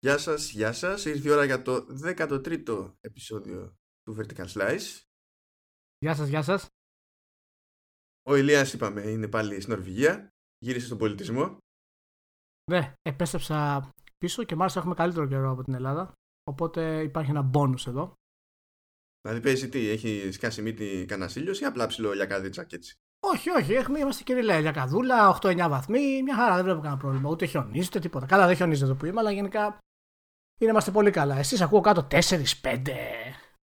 Γεια σας, γεια σας. Ήρθε η ώρα για το 13ο επεισόδιο του Vertical Slice. Γεια σας, γεια σας. Ο Ηλίας, είπαμε, είναι πάλι στην Νορβηγία. Γύρισε στον πολιτισμό. Ναι, επέστρεψα πίσω και μάλιστα έχουμε καλύτερο καιρό από την Ελλάδα. Οπότε υπάρχει ένα μπόνους εδώ. Δηλαδή παίζει τι, έχει σκάσει μύτη κανένας ήλιος ή απλά ψηλό λιακαδίτσα και έτσι. Όχι, όχι, έχουμε, είμαστε και λέει λιακαδούλα, 8-9 βαθμοί, μια χαρά, δεν βλέπω κανένα πρόβλημα. Ούτε χιονίζει, ούτε τίποτα. Καλά, δεν χιονίζει εδώ που είμαι, αλλά γενικά είμαστε πολύ καλά. Εσείς ακούω κάτω 4-5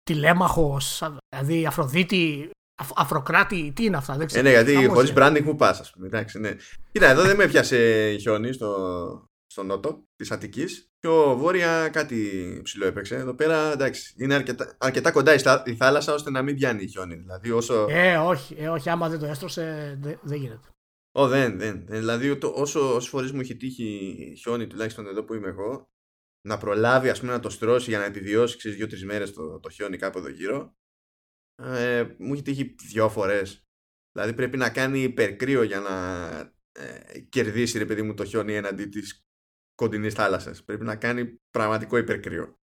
τηλέμαχος, δηλαδή Αφροδίτη, Αφ, Αφροκράτη, τι είναι αυτά, δεν ξέρω. Ε, ναι, γιατί χωρίς branding μου πας, ας πούμε. Εντάξει, ναι. Κοίτα, εδώ δεν με έπιασε χιόνι στο, στο νότο της Αττικής. Πιο βόρεια κάτι ψηλό έπαιξε. Εδώ πέρα εντάξει, είναι αρκετά, αρκετά κοντά η, θάλασσα ώστε να μην πιάνει χιόνι. Δηλαδή, όσο... Ε, όχι, ε, όχι, άμα δεν το έστρωσε, δεν, δεν γίνεται. Ω, δεν, δεν. Δηλαδή, το, όσο, όσο φορές μου έχει τύχει χιόνι, τουλάχιστον εδώ που είμαι εγώ, να προλάβει ας πούμε, να το στρώσει για να επιβιώσει ξέρεις, δύο-τρεις μέρες το, το χιόνι κάπου εδώ γύρω. Ε, μου έχει τύχει δυο φορές. Δηλαδή πρέπει να κάνει υπερκρύο για να ε, κερδίσει ρε παιδί μου το χιόνι έναντι της κοντινής θάλασσας. Πρέπει να κάνει πραγματικό υπερκρύο.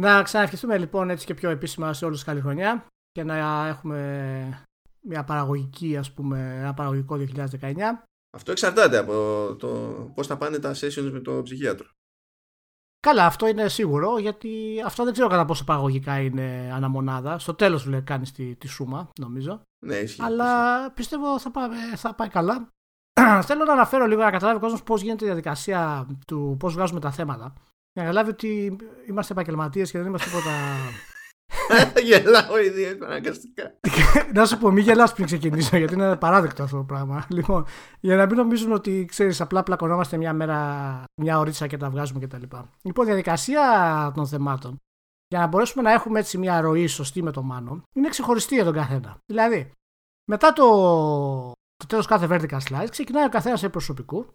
Να ξαναρχιστούμε λοιπόν έτσι και πιο επίσημα σε όλους καλή χρονιά και να έχουμε μια παραγωγική ας πούμε, ένα παραγωγικό 2019. Αυτό εξαρτάται από το πώς θα πάνε τα sessions με το ψυχίατρο. Καλά, αυτό είναι σίγουρο, γιατί αυτό δεν ξέρω κατά πόσο παραγωγικά είναι αναμονάδα. Στο τέλος σου κάνει τη, τη σούμα, νομίζω. Ναι, ισχύει. Αλλά πιστεύω θα πάει, θα πάει καλά. Θέλω να αναφέρω λίγο να καταλάβει ο κόσμος πώς γίνεται η διαδικασία του πώς βγάζουμε τα θέματα. Για να καταλάβει ότι είμαστε επαγγελματίες και δεν είμαστε τίποτα Γελάω ήδη αναγκαστικά. να σου πω, μην γελάς πριν ξεκινήσω, γιατί είναι παράδεκτο αυτό το πράγμα. Λοιπόν, για να μην νομίζουν ότι ξέρεις, απλά πλακωνόμαστε μια μέρα, μια ωρίτσα και τα βγάζουμε κτλ. Λοιπόν, διαδικασία των θεμάτων, για να μπορέσουμε να έχουμε έτσι μια ροή σωστή με το μάνο, είναι ξεχωριστή για τον καθένα. Δηλαδή, μετά το, το τέλος κάθε vertical slice, ξεκινάει ο καθένας σε προσωπικού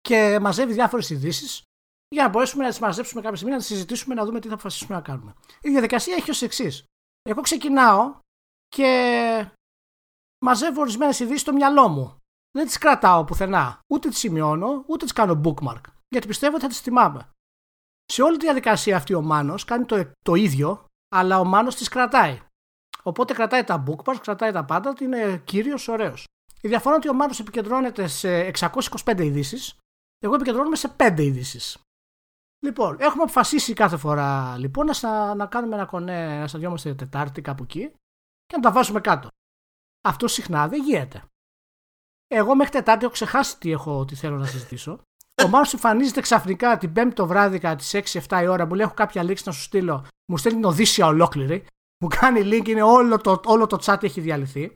και μαζεύει διάφορες ειδήσεις για να μπορέσουμε να τις μαζέψουμε κάποια στιγμή, να τις συζητήσουμε, να δούμε τι θα αποφασίσουμε να κάνουμε. Η διαδικασία έχει ως εξής. Εγώ ξεκινάω και μαζεύω ορισμένες ειδήσεις στο μυαλό μου. Δεν τις κρατάω πουθενά. Ούτε τις σημειώνω, ούτε τις κάνω bookmark. Γιατί πιστεύω ότι θα τις θυμάμαι. Σε όλη τη διαδικασία αυτή ο Μάνος κάνει το, το ίδιο, αλλά ο Μάνος τις κρατάει. Οπότε κρατάει τα bookmarks, κρατάει τα πάντα, ότι είναι κύριος ωραίος. Η διαφορά είναι ότι ο Μάνος επικεντρώνεται σε 625 ειδήσεις, εγώ επικεντρώνομαι σε 5 ειδήσεις. Λοιπόν, έχουμε αποφασίσει κάθε φορά λοιπόν να, να κάνουμε ένα κονέ, να σταδιόμαστε Τετάρτη κάπου εκεί και να τα βάζουμε κάτω. Αυτό συχνά δεν γίνεται. Εγώ μέχρι Τετάρτη έχω ξεχάσει τι, έχω, τι θέλω να συζητήσω. Ο Μάνος εμφανίζεται ξαφνικά την Πέμπτη το βράδυ κατά τις 6-7 η ώρα. Μου λέει: Έχω κάποια λήξη να σου στείλω. Μου στέλνει την Οδύσσια ολόκληρη. Μου κάνει link, είναι όλο το, όλο το chat έχει διαλυθεί.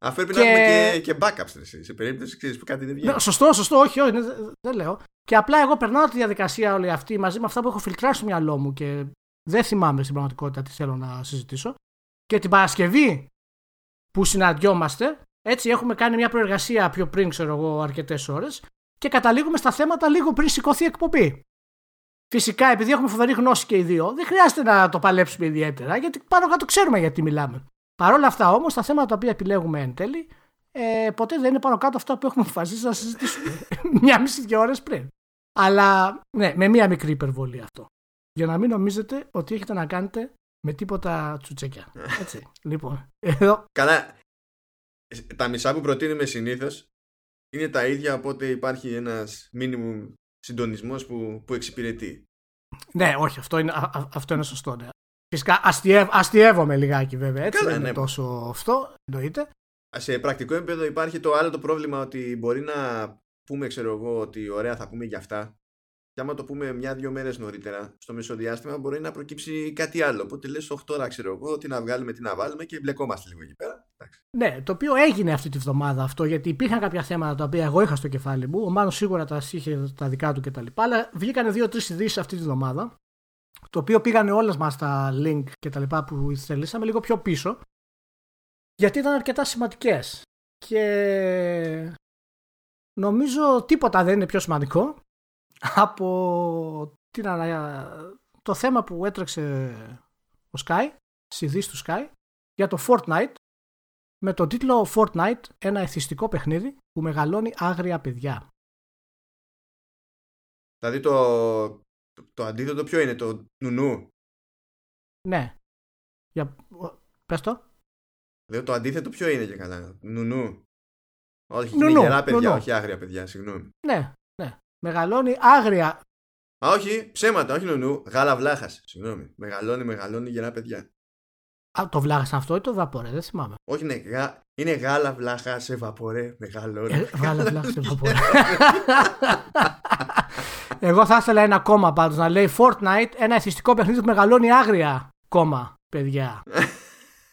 Αφού πρέπει και... να έχουμε και, και backups σε περίπτωση ξέρεις, που κάτι δεν βγαίνει. Ναι, σωστό, σωστό, όχι, όχι, δεν λέω. Και απλά εγώ περνάω τη διαδικασία όλη αυτή μαζί με αυτά που έχω φιλτράσει στο μυαλό μου και δεν θυμάμαι στην πραγματικότητα τι θέλω να συζητήσω. Και την Παρασκευή που συναντιόμαστε, έτσι έχουμε κάνει μια προεργασία πιο πριν, ξέρω εγώ, αρκετές ώρες και καταλήγουμε στα θέματα λίγο πριν σηκώθει η εκπομπή. Φυσικά, επειδή έχουμε φοβερή γνώση και οι δύο, δεν χρειάζεται να το παλέψουμε ιδιαίτερα, γιατί πάνω κάτω ξέρουμε γιατί μιλάμε. Παρ' όλα αυτά όμως, τα θέματα τα οποία επιλέγουμε εν τέλει, ε, ποτέ δεν είναι πάνω κάτω αυτά που έχουμε αποφασίσει να συζητήσουμε μια μισή δύο ώρες πριν. Αλλά ναι, με μία μικρή υπερβολή αυτό. Για να μην νομίζετε ότι έχετε να κάνετε με τίποτα τσουτσέκια. Έτσι. λοιπόν, εδώ. Καλά. Τα μισά που προτείνουμε συνήθως είναι τα ίδια, οπότε υπάρχει ένας μίνιμουμ συντονισμός που, που εξυπηρετεί. Ναι, όχι, αυτό είναι, α, αυτό είναι σωστό. Ναι. Φυσικά αστειεύ, αστειεύομαι λιγάκι βέβαια. Έτσι, Καλά, δεν είναι ναι. τόσο αυτό, εννοείται. Σε πρακτικό επίπεδο υπάρχει το άλλο το πρόβλημα ότι μπορεί να πούμε, ξέρω εγώ, ότι ωραία θα πούμε για αυτά. Και άμα το πούμε μια-δυο μέρες νωρίτερα, στο μεσοδιάστημα μπορεί να προκύψει κάτι άλλο. Οπότε λες, 8 ώρα ξέρω εγώ, τι να βγάλουμε, τι να βάλουμε και μπλεκόμαστε λίγο εκεί πέρα. Ναι, το οποίο έγινε αυτή τη βδομάδα αυτό, γιατί υπήρχαν κάποια θέματα τα οποία εγώ είχα στο κεφάλι μου. Ο Μάνος σίγουρα τα είχε τα δικά του κτλ. Αλλά βγήκαν δύο-τρεις ειδήσεις αυτή τη βδομάδα. Το οποίο πήγανε όλες μας τα link και τα λοιπά που θελήσαμε λίγο πιο πίσω. Γιατί ήταν αρκετά σημαντικές. Και νομίζω τίποτα δεν είναι πιο σημαντικό από την, το θέμα που έτρεξε ο Sky, στις του Sky, για το Fortnite, με το τίτλο Fortnite, ένα εθιστικό παιχνίδι που μεγαλώνει άγρια παιδιά. Δηλαδή το, το, το αντίθετο ποιο είναι, το νουνού. Ναι. Για... Πες το. Λέω το αντίθετο ποιο είναι και καλά. Νουνού. Όχι, Νουνού, είναι γερά παιδιά, νουνού. όχι άγρια παιδιά, συγγνώμη. Ναι, ναι. Μεγαλώνει άγρια. Α, όχι, ψέματα, όχι νουνού. Γάλα βλάχας. Συγγνώμη. Μεγαλώνει, μεγαλώνει γερά παιδιά. Α, το βλάχας αυτό ή το βαπορέ, δεν θυμάμαι. Όχι, είναι, γα... είναι γάλα βλάχας σε βαπορέ. Μεγαλώνει. Ε, Βγάλε βλάχας σε βαπορέ. Εγώ θα ήθελα ένα κόμμα πάντως να λέει Fortnite, ένα εθιστικό παιχνίδι που μεγαλώνει άγρια κόμμα, παιδιά.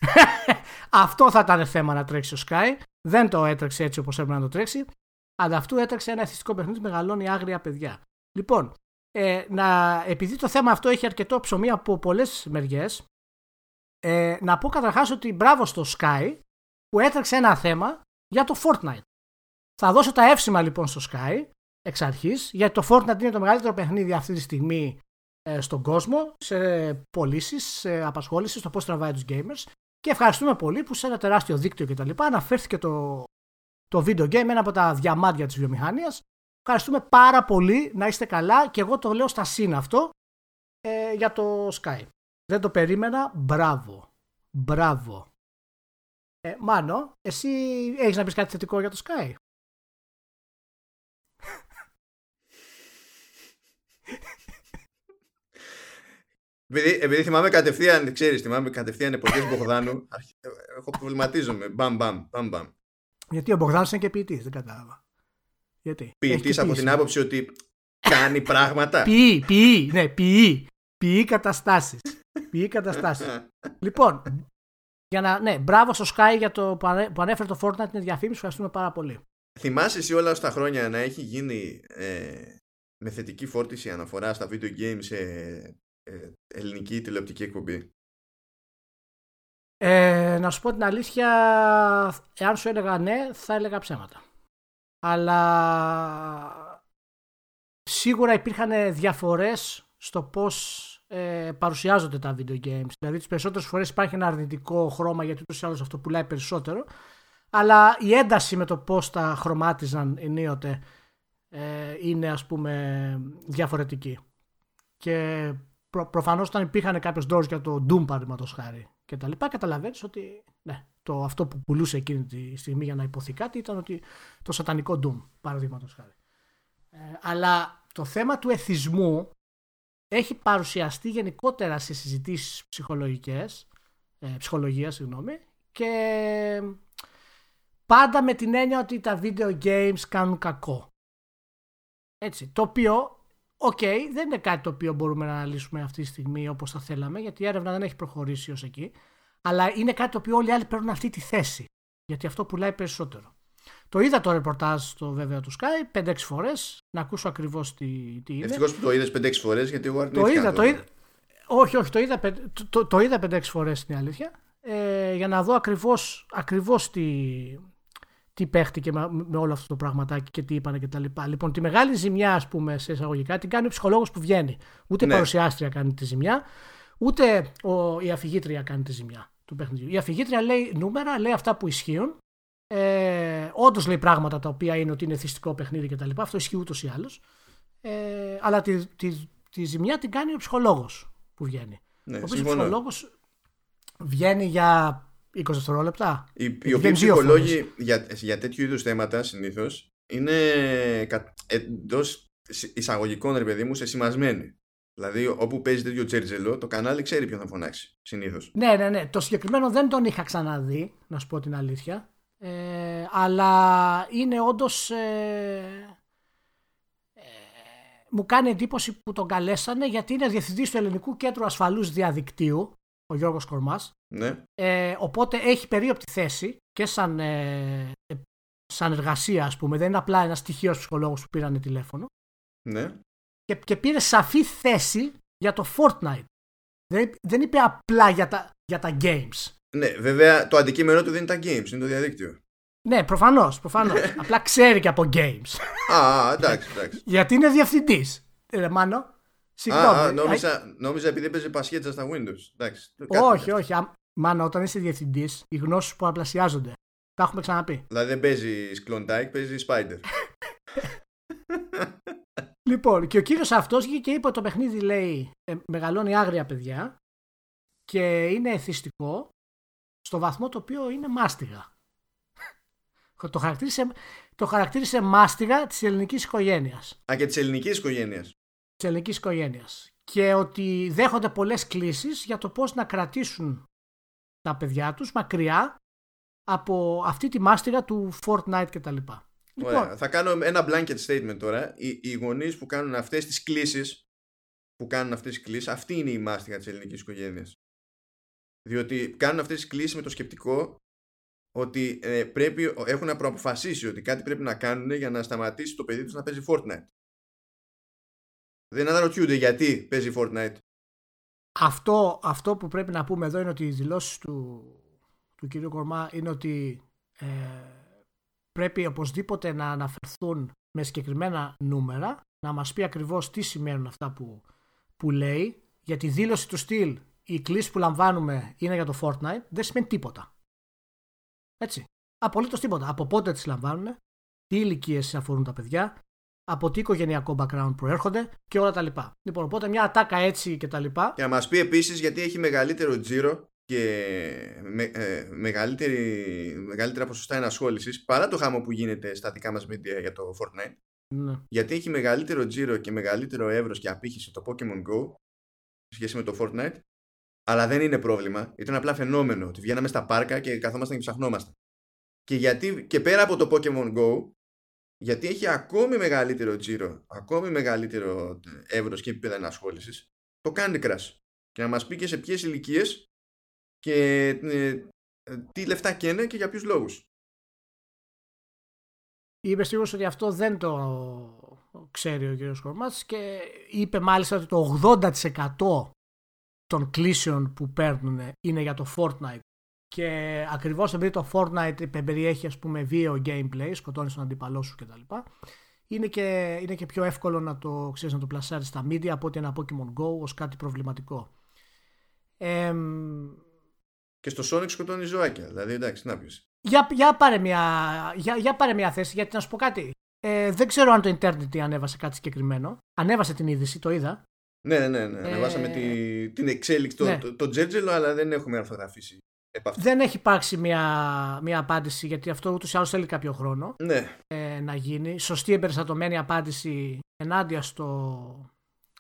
Αυτό θα ήταν θέμα να τρέξει ο Sky. Δεν το έτρεξε έτσι όπως έπρεπε να το τρέξει. Αλλά αυτού έτρεξε ένα εθιστικό παιχνίδι που μεγαλώνει άγρια παιδιά. Λοιπόν, ε, να, επειδή το θέμα αυτό έχει αρκετό ψωμί από πολλές μεριές, ε, να πω καταρχάς ότι μπράβο στο Sky που έτρεξε ένα θέμα για το Fortnite. Θα δώσω τα εύσημα λοιπόν στο Sky εξ αρχής, γιατί το Fortnite είναι το μεγαλύτερο παιχνίδι αυτή τη στιγμή ε, στον κόσμο, σε πωλήσεις, σε απασχόλησης, στο πώς τραβάει τους gamers και ευχαριστούμε πολύ που σε ένα τεράστιο δίκτυο κτλ. αναφέρθηκε το, το video game, ένα από τα διαμάντια της βιομηχανίας. Ευχαριστούμε πάρα πολύ, να είστε καλά και εγώ το λέω στα σύν αυτό ε, για το Sky. Δεν το περίμενα, μπράβο. Μπράβο. Ε, Μάνο, εσύ έχεις να πεις κάτι θετικό για το Sky. Επειδή, επειδή θυμάμαι κατευθείαν, ξέρεις, θυμάμαι κατευθείαν εποχές Μπογδάνου, αρχι- έχω προβληματίζομαι. Μπαμ, μπαμ, μπαμ, μπαμ. Γιατί ο Μπογδάνος είναι και ποιητής, δεν κατάλαβα. Γιατί; Έχει Ποιητής και από ποίηση. την άποψη ότι κάνει πράγματα. Ποιεί, ποιεί, ναι, ποιεί. Ποιεί καταστάσεις. Ποιεί καταστάσεις. λοιπόν, για να, ναι, μπράβο στο Sky για το που ανε- που ανέφερε το Fortnite, είναι διαφήμιση, ευχαριστούμε πάρα πολύ. Θυμάσαι εσύ όλα αυτά τα χρόνια να έχει γίνει ε, με θετική φόρτιση αναφορά στα video games σε ε, ελληνική τηλεοπτική εκπομπή. Ε, να σου πω την αλήθεια, εάν σου έλεγα ναι, θα έλεγα ψέματα. Αλλά σίγουρα υπήρχαν διαφορές στο πώς ε, παρουσιάζονται τα video games. Δηλαδή τις περισσότερες φορές υπάρχει ένα αρνητικό χρώμα γιατί ούτως ή άλλως αυτό πουλάει περισσότερο. Αλλά η ένταση με το πώς τα χρωμάτιζαν ενίοτε ε, είναι ας πούμε διαφορετική. Και προ, προφανώς όταν υπήρχαν κάποιες doors για το Doom παραδείγματος χάρη και τα λοιπά καταλαβαίνεις ότι ναι, το, αυτό που πουλούσε εκείνη τη στιγμή για να υποθεί κάτι ήταν ότι το σατανικό Doom παραδείγματος χάρη. Ε, αλλά το θέμα του εθισμού έχει παρουσιαστεί γενικότερα σε συζητήσεις ψυχολογικές, ε, ψυχολογίας, συγγνώμη, και πάντα με την έννοια ότι τα video games κάνουν κακό. Έτσι, το οποίο, οκ, δεν είναι κάτι το οποίο μπορούμε να αναλύσουμε αυτή τη στιγμή όπως θα θέλαμε, γιατί η έρευνα δεν έχει προχωρήσει ως εκεί, αλλά είναι κάτι το οποίο όλοι οι άλλοι παίρνουν αυτή τη θέση, γιατί αυτό πουλάει περισσότερο. Το είδα το ρεπορτάζ στο βέβαια του Sky 5-6 φορές, να ακούσω ακριβώς τι, τι είναι. Ευτυχώς που το είδες 5-6 φορές γιατί εγώ Το αρνήθηκα. είδα, να το είδα. Όχι, όχι, το είδα, πεν- το, το, το είδα 5-6 φορές στην αλήθεια. Ε, για να δω ακριβώς, ακριβώς τι, τι παίχτηκε με, με όλο αυτό το πραγματάκι και τι είπανε και τα λοιπά. Λοιπόν, τη μεγάλη ζημιά, ας πούμε, σε εισαγωγικά, την κάνει ο ψυχολόγος που βγαίνει. Ούτε η Ναι. παρουσιάστρια κάνει τη ζημιά, ούτε ο, η αφηγήτρια κάνει τη ζημιά του παιχνιδιού. Η αφηγήτρια λέει νούμερα, λέει αυτά που ισχύουν. Ε, Όντως λέει πράγματα τα οποία είναι ότι είναι θυστικό παιχνίδι και τα λοιπά. Αυτό ισχύει ούτως ή άλλως. Ε, αλλά τη, τη, τη ζημιά την κάνει ο ψυχολόγος που βγαίνει. Ναι, ο οποίος ο συμφωνώ. ψυχολόγος βγαίνει για 20 δευτερόλεπτα. Οι, οι βγαίνει οποίοι δύο ψυχολόγοι για, για τέτοιου είδους θέματα συνήθως είναι εντός εισαγωγικών ρε παιδί μου σεσημασμένοι. Δηλαδή, όπου παίζει τέτοιο τζέρτζελο, το κανάλι ξέρει ποιον θα φωνάξει. Συνήθως. Ναι, ναι, ναι. Το συγκεκριμένο δεν τον είχα ξαναδεί, να σου πω την αλήθεια. Ε, αλλά είναι όντως. Ε, ε, μου κάνει εντύπωση που τον καλέσανε γιατί είναι διευθυντής του Ελληνικού Κέντρου Ασφαλούς Διαδικτύου, ο Γιώργος Κορμάς. Ναι. Ε, οπότε έχει περίοπτη θέση και σαν, ε, ε, σαν εργασία, ας πούμε. Δεν είναι απλά ένας στοιχείος ψυχολόγος που πήρανε τηλέφωνο. ναι. Και, και πήρε σαφή θέση για το Fortnite. Δεν, δεν είπε απλά για τα, για τα games. Ναι, βέβαια το αντικείμενο του δεν είναι τα games, είναι το διαδίκτυο. Ναι, προφανώς, προφανώς. απλά ξέρει και από games. Α, εντάξει, εντάξει. γιατί είναι διευθυντής. Ε, Μάνο, Α, συγγνώμη. α, νόμιζα, νόμιζα επειδή έπαιζε πασχέτσα στα Windows. Εντάξει. κάτι όχι, τέτοιο. όχι. Α, Μάνο, όταν είσαι διευθυντής, οι γνώσεις που απλασιάζονται. Τα έχουμε ξαναπεί. Δηλαδή δεν παίζει Klondike, παίζει Spider. Λοιπόν, και ο κύριος αυτός βγήκε και είπε ότι το παιχνίδι λέει ε, μεγαλώνει άγρια παιδιά και είναι εθιστικό στο βαθμό το οποίο είναι μάστιγα. το, χαρακτήρισε, το χαρακτήρισε μάστιγα της ελληνικής οικογένειας. Α, και της ελληνικής οικογένειας. Της ελληνικής οικογένειας. Και ότι δέχονται πολλές κλήσεις για το πώς να κρατήσουν τα παιδιά τους μακριά από αυτή τη μάστιγα του Fortnite κτλ. Λοιπόν, θα κάνω ένα blanket statement τώρα. Οι, οι γονείς που κάνουν αυτές τις κλήσεις, που κάνουν αυτές τις κλήσεις, αυτή είναι η μάστιγα της ελληνικής οικογένειας. Διότι κάνουν αυτές τις κλήσεις με το σκεπτικό ότι ε, πρέπει, έχουν προαποφασίσει ότι κάτι πρέπει να κάνουν για να σταματήσει το παιδί τους να παίζει Fortnite. Δεν αναρωτιούνται γιατί παίζει Fortnite. Αυτό, αυτό που πρέπει να πούμε εδώ είναι ότι οι δηλώσεις του, του κ. Κορμά είναι ότι ε, πρέπει οπωσδήποτε να αναφερθούν με συγκεκριμένα νούμερα, να μας πει ακριβώς τι σημαίνουν αυτά που, που λέει, για τη δήλωση του στυλ η κλίση που λαμβάνουμε είναι για το Fortnite, δεν σημαίνει τίποτα. Έτσι. Απολύτως τίποτα. Από πότε τις λαμβάνουν, τι ηλικίες αφορούν τα παιδιά, από τι οικογενειακό background προέρχονται και όλα τα λοιπά. Λοιπόν, οπότε μια ατάκα έτσι και τα λοιπά. Και να μας πει επίσης γιατί έχει μεγαλύτερο τζίρο και με, ε, μεγαλύτερη, μεγαλύτερα ποσοστά ενασχόλησης παρά το χάμο που γίνεται στα δικά μας media για το Fortnite. Ναι. Γιατί έχει μεγαλύτερο τζίρο και μεγαλύτερο εύρος και απήχηση το Pokemon Go σε σχέση με το Fortnite. Αλλά δεν είναι πρόβλημα. Ήταν απλά φαινόμενο ότι βγαίναμε στα πάρκα και καθόμασταν και ψαχνόμασταν. Και, γιατί, και πέρα από το Pokemon Go, γιατί έχει ακόμη μεγαλύτερο τζίρο, ακόμη μεγαλύτερο εύρος και επίπεδα ενασχόλησης, το Candy Crush. Και να μας πει και σε ποιες ηλικίες και ε, τι λεφτά καίνε και για ποιους λόγους. Είπε σίγουρος ότι αυτό δεν το ξέρει ο κ. Κορμάς και είπε μάλιστα ότι το 80% των κλήσεων που παίρνουν είναι για το Fortnite και ακριβώς επειδή το Fortnite περιέχει ας πούμε βίαιο gameplay, σκοτώνεις τον αντίπαλό σου κτλ. Είναι και, είναι και πιο εύκολο να το, ξέρεις, να το πλασάρεις στα media από ότι ένα Pokemon Go ως κάτι προβληματικό. Ε, και στο Sonic σκοτώνεις ζωάκια. Δηλαδή, εντάξει, να πεις. Για, για, πάρε μια, για, για πάρε μια θέση, γιατί να σου πω κάτι. Ε, δεν ξέρω αν το Internet ανέβασε κάτι συγκεκριμένο. Ανέβασε την είδηση, το είδα. Ναι, ναι, ναι. Ε, Ανεβάσαμε τη, την εξέλιξη, ναι. το, το, τζέτζελο, αλλά δεν έχουμε αρθογραφήσει. Δεν έχει υπάρξει μια, μια απάντηση, γιατί αυτό ούτως ή άλλως θέλει κάποιο χρόνο ναι. ε, να γίνει. Σωστή εμπεριστατωμένη απάντηση ενάντια στο,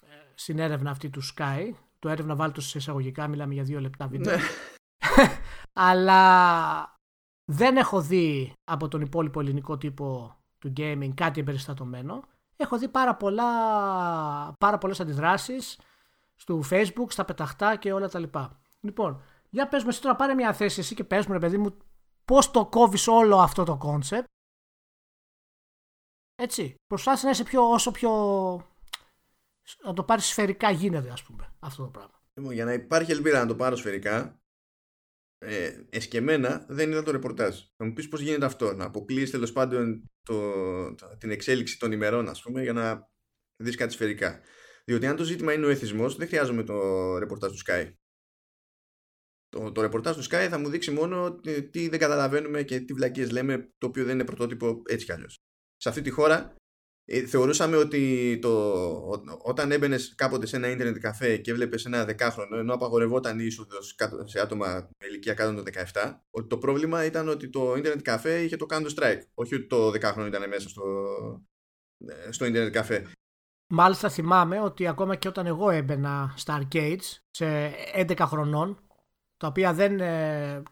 ε, στην έρευνα αυτή του Σκάι. Το έρευνα βάλτο σε εισαγωγικά, μιλάμε για δύο λεπτά βίντεο. Ναι. Αλλά δεν έχω δει από τον υπόλοιπο ελληνικό τύπο του gaming κάτι εμπεριστατωμένο. Έχω δει πάρα, πολλά, πάρα πολλές αντιδράσεις στο facebook, στα πεταχτά και όλα τα λοιπά. Λοιπόν, για πες μου εσύ τώρα πάρε μια θέση εσύ και πες μου ρε παιδί μου πώς το κόβεις όλο αυτό το concept. Έτσι, προσπάθησε να είσαι πιο, όσο πιο να το πάρεις σφαιρικά γίνεται ας πούμε αυτό το πράγμα. Λοιπόν, για να υπάρχει ελπίδα να το πάρω σφαιρικά ε, εσκεμένα δεν είδα το ρεπορτάζ. Θα μου πεις πώς γίνεται αυτό, να αποκλείσει τέλος πάντων το, την εξέλιξη των ημερών, ας πούμε, για να δεις κάτι σφαιρικά. Διότι αν το ζήτημα είναι ο εθισμός, δεν χρειάζομαι το ρεπορτάζ του Sky. Το, το ρεπορτάζ του Sky θα μου δείξει μόνο τι δεν καταλαβαίνουμε και τι βλακίες λέμε, το οποίο δεν είναι πρωτότυπο έτσι κι αλλιώς. Σε αυτή τη χώρα ε, θεωρούσαμε ότι το, όταν έμπαινες κάποτε σε ένα ίντερνετ καφέ και έβλεπες ένα δεκάχρονο, ενώ απαγορευόταν η είσοδος σε άτομα με ηλικία κάτω των 17, ότι το πρόβλημα ήταν ότι το ίντερνετ καφέ είχε το Counter Strike. Όχι ότι το δεκάχρονο ήταν μέσα στο, ε, στο ίντερνετ καφέ. Μάλιστα θυμάμαι ότι ακόμα και όταν εγώ έμπαινα στα arcades σε 11 χρονών, τα οποία δεν ε,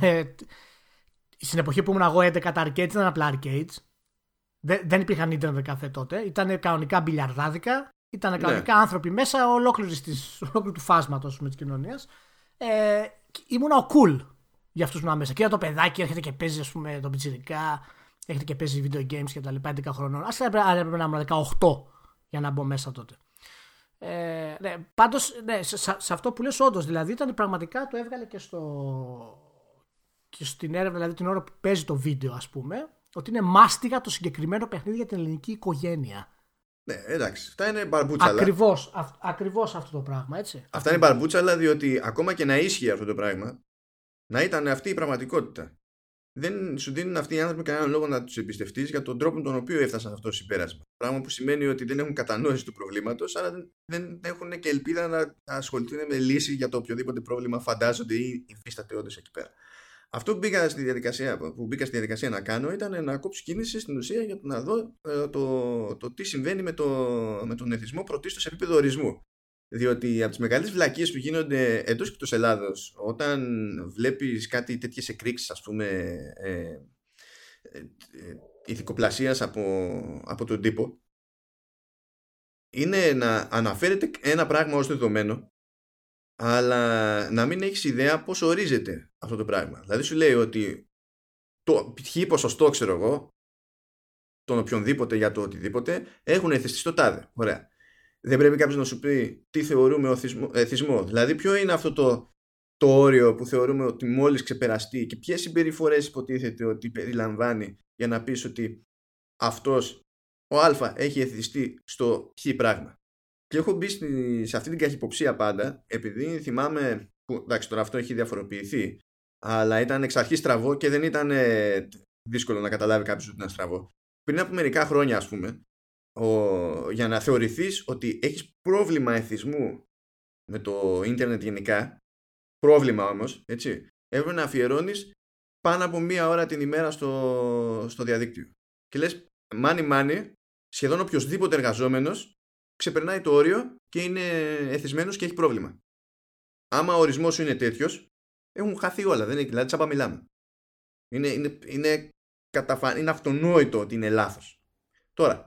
ε, στην εποχή που ήμουν εγώ 11 τα arcades ήταν απλά arcades δεν, υπήρχαν ίντερνετ καφέ τότε. Ήταν κανονικά μπιλιαρδάδικα. Ήταν ναι. κανονικά άνθρωποι μέσα ολόκληρης του φάσματος της κοινωνίας. Ε, ήμουνα ο cool για αυτούς που ήμουν μέσα. Και για το παιδάκι έρχεται και παίζει, ας πούμε, τον πιτσιρικά. Έρχεται και παίζει video games και τα λοιπά 11 χρονών. Α έπρεπε να ήμουν 18 για να μπω μέσα τότε. Ε, ναι, πάντως, ναι, σε, σε, αυτό που λες όντως, δηλαδή ήταν πραγματικά το έβγαλε και στο και στην έρευνα, δηλαδή την ώρα που παίζει το βίντεο ας πούμε ότι είναι μάστιγα το συγκεκριμένο παιχνίδι για την ελληνική οικογένεια. Ναι, εντάξει. Αυτά είναι μπαρμπούτσαλα. Ακριβώς ακριβώς αυτό το πράγμα, έτσι. Αυτά είναι μπαρμπούτσαλα διότι ακόμα και να ίσχυε αυτό το πράγμα, να ήταν αυτή η πραγματικότητα. Δεν σου δίνουν αυτοί οι άνθρωποι κανέναν λόγο να τους εμπιστευτείς για τον τρόπο με τον οποίο έφτασαν αυτό το συμπέρασμα. Πράγμα που σημαίνει ότι δεν έχουν κατανόηση του προβλήματος, αλλά δεν έχουν και ελπίδα να ασχοληθούν με λύση για το οποιοδήποτε πρόβλημα φαντάζονται ή υφίσταται όντως εκεί πέρα. Αυτό που μπήκα, στη διαδικασία, που μπήκα στη διαδικασία να κάνω ήταν να κόψω κίνηση στην ουσία για να δω ε, το, το, τι συμβαίνει με, το, με τον εθισμό πρωτίστως σε επίπεδο ορισμού. Διότι από τις μεγαλύτερε βλακίες που γίνονται εντός και εκτός Ελλάδος, όταν βλέπεις κάτι τέτοιες εκρήξεις, ας πούμε, ε, ε, ε, ηθικοπλασίας από, από τον τύπο, είναι να αναφέρεται ένα πράγμα ως δεδομένο αλλά να μην έχεις ιδέα πώς ορίζεται αυτό το πράγμα. Δηλαδή σου λέει ότι το χι ποσοστό, ξέρω εγώ, τον οποιονδήποτε για το οτιδήποτε, έχουν εθιστεί στο τάδε. Ωραία. Δεν πρέπει κάποιος να σου πει τι θεωρούμε εθισμό. Δηλαδή, ποιο είναι αυτό το, το όριο που θεωρούμε ότι μόλις ξεπεραστεί και ποιες συμπεριφορές υποτίθεται ότι περιλαμβάνει για να πεις ότι αυτός ο Α έχει εθιστεί στο χ πράγμα. Και έχω μπει σε αυτή την καχυποψία πάντα, επειδή θυμάμαι, που, εντάξει τώρα αυτό έχει διαφοροποιηθεί, αλλά ήταν εξ αρχής στραβό και δεν ήταν ε, δύσκολο να καταλάβει κάποιος ότι ήταν στραβό. Πριν από μερικά χρόνια, ας πούμε, ο, για να θεωρηθείς ότι έχεις πρόβλημα εθισμού με το ίντερνετ γενικά, πρόβλημα όμως, έτσι, έπρεπε να αφιερώνεις πάνω από μία ώρα την ημέρα στο, στο διαδίκτυο. Και λες, μάνι μάνι, σχεδόν οποιοδήποτε εργαζόμενος ξεπερνάει το όριο και είναι εθισμένος και έχει πρόβλημα. Άμα ο ορισμός σου είναι τέτοιος, έχουν χαθεί όλα. Δεν είναι, δηλαδή τσάπα μιλάμε. Είναι, είναι, είναι, καταφα... είναι αυτονόητο ότι είναι λάθος. Τώρα,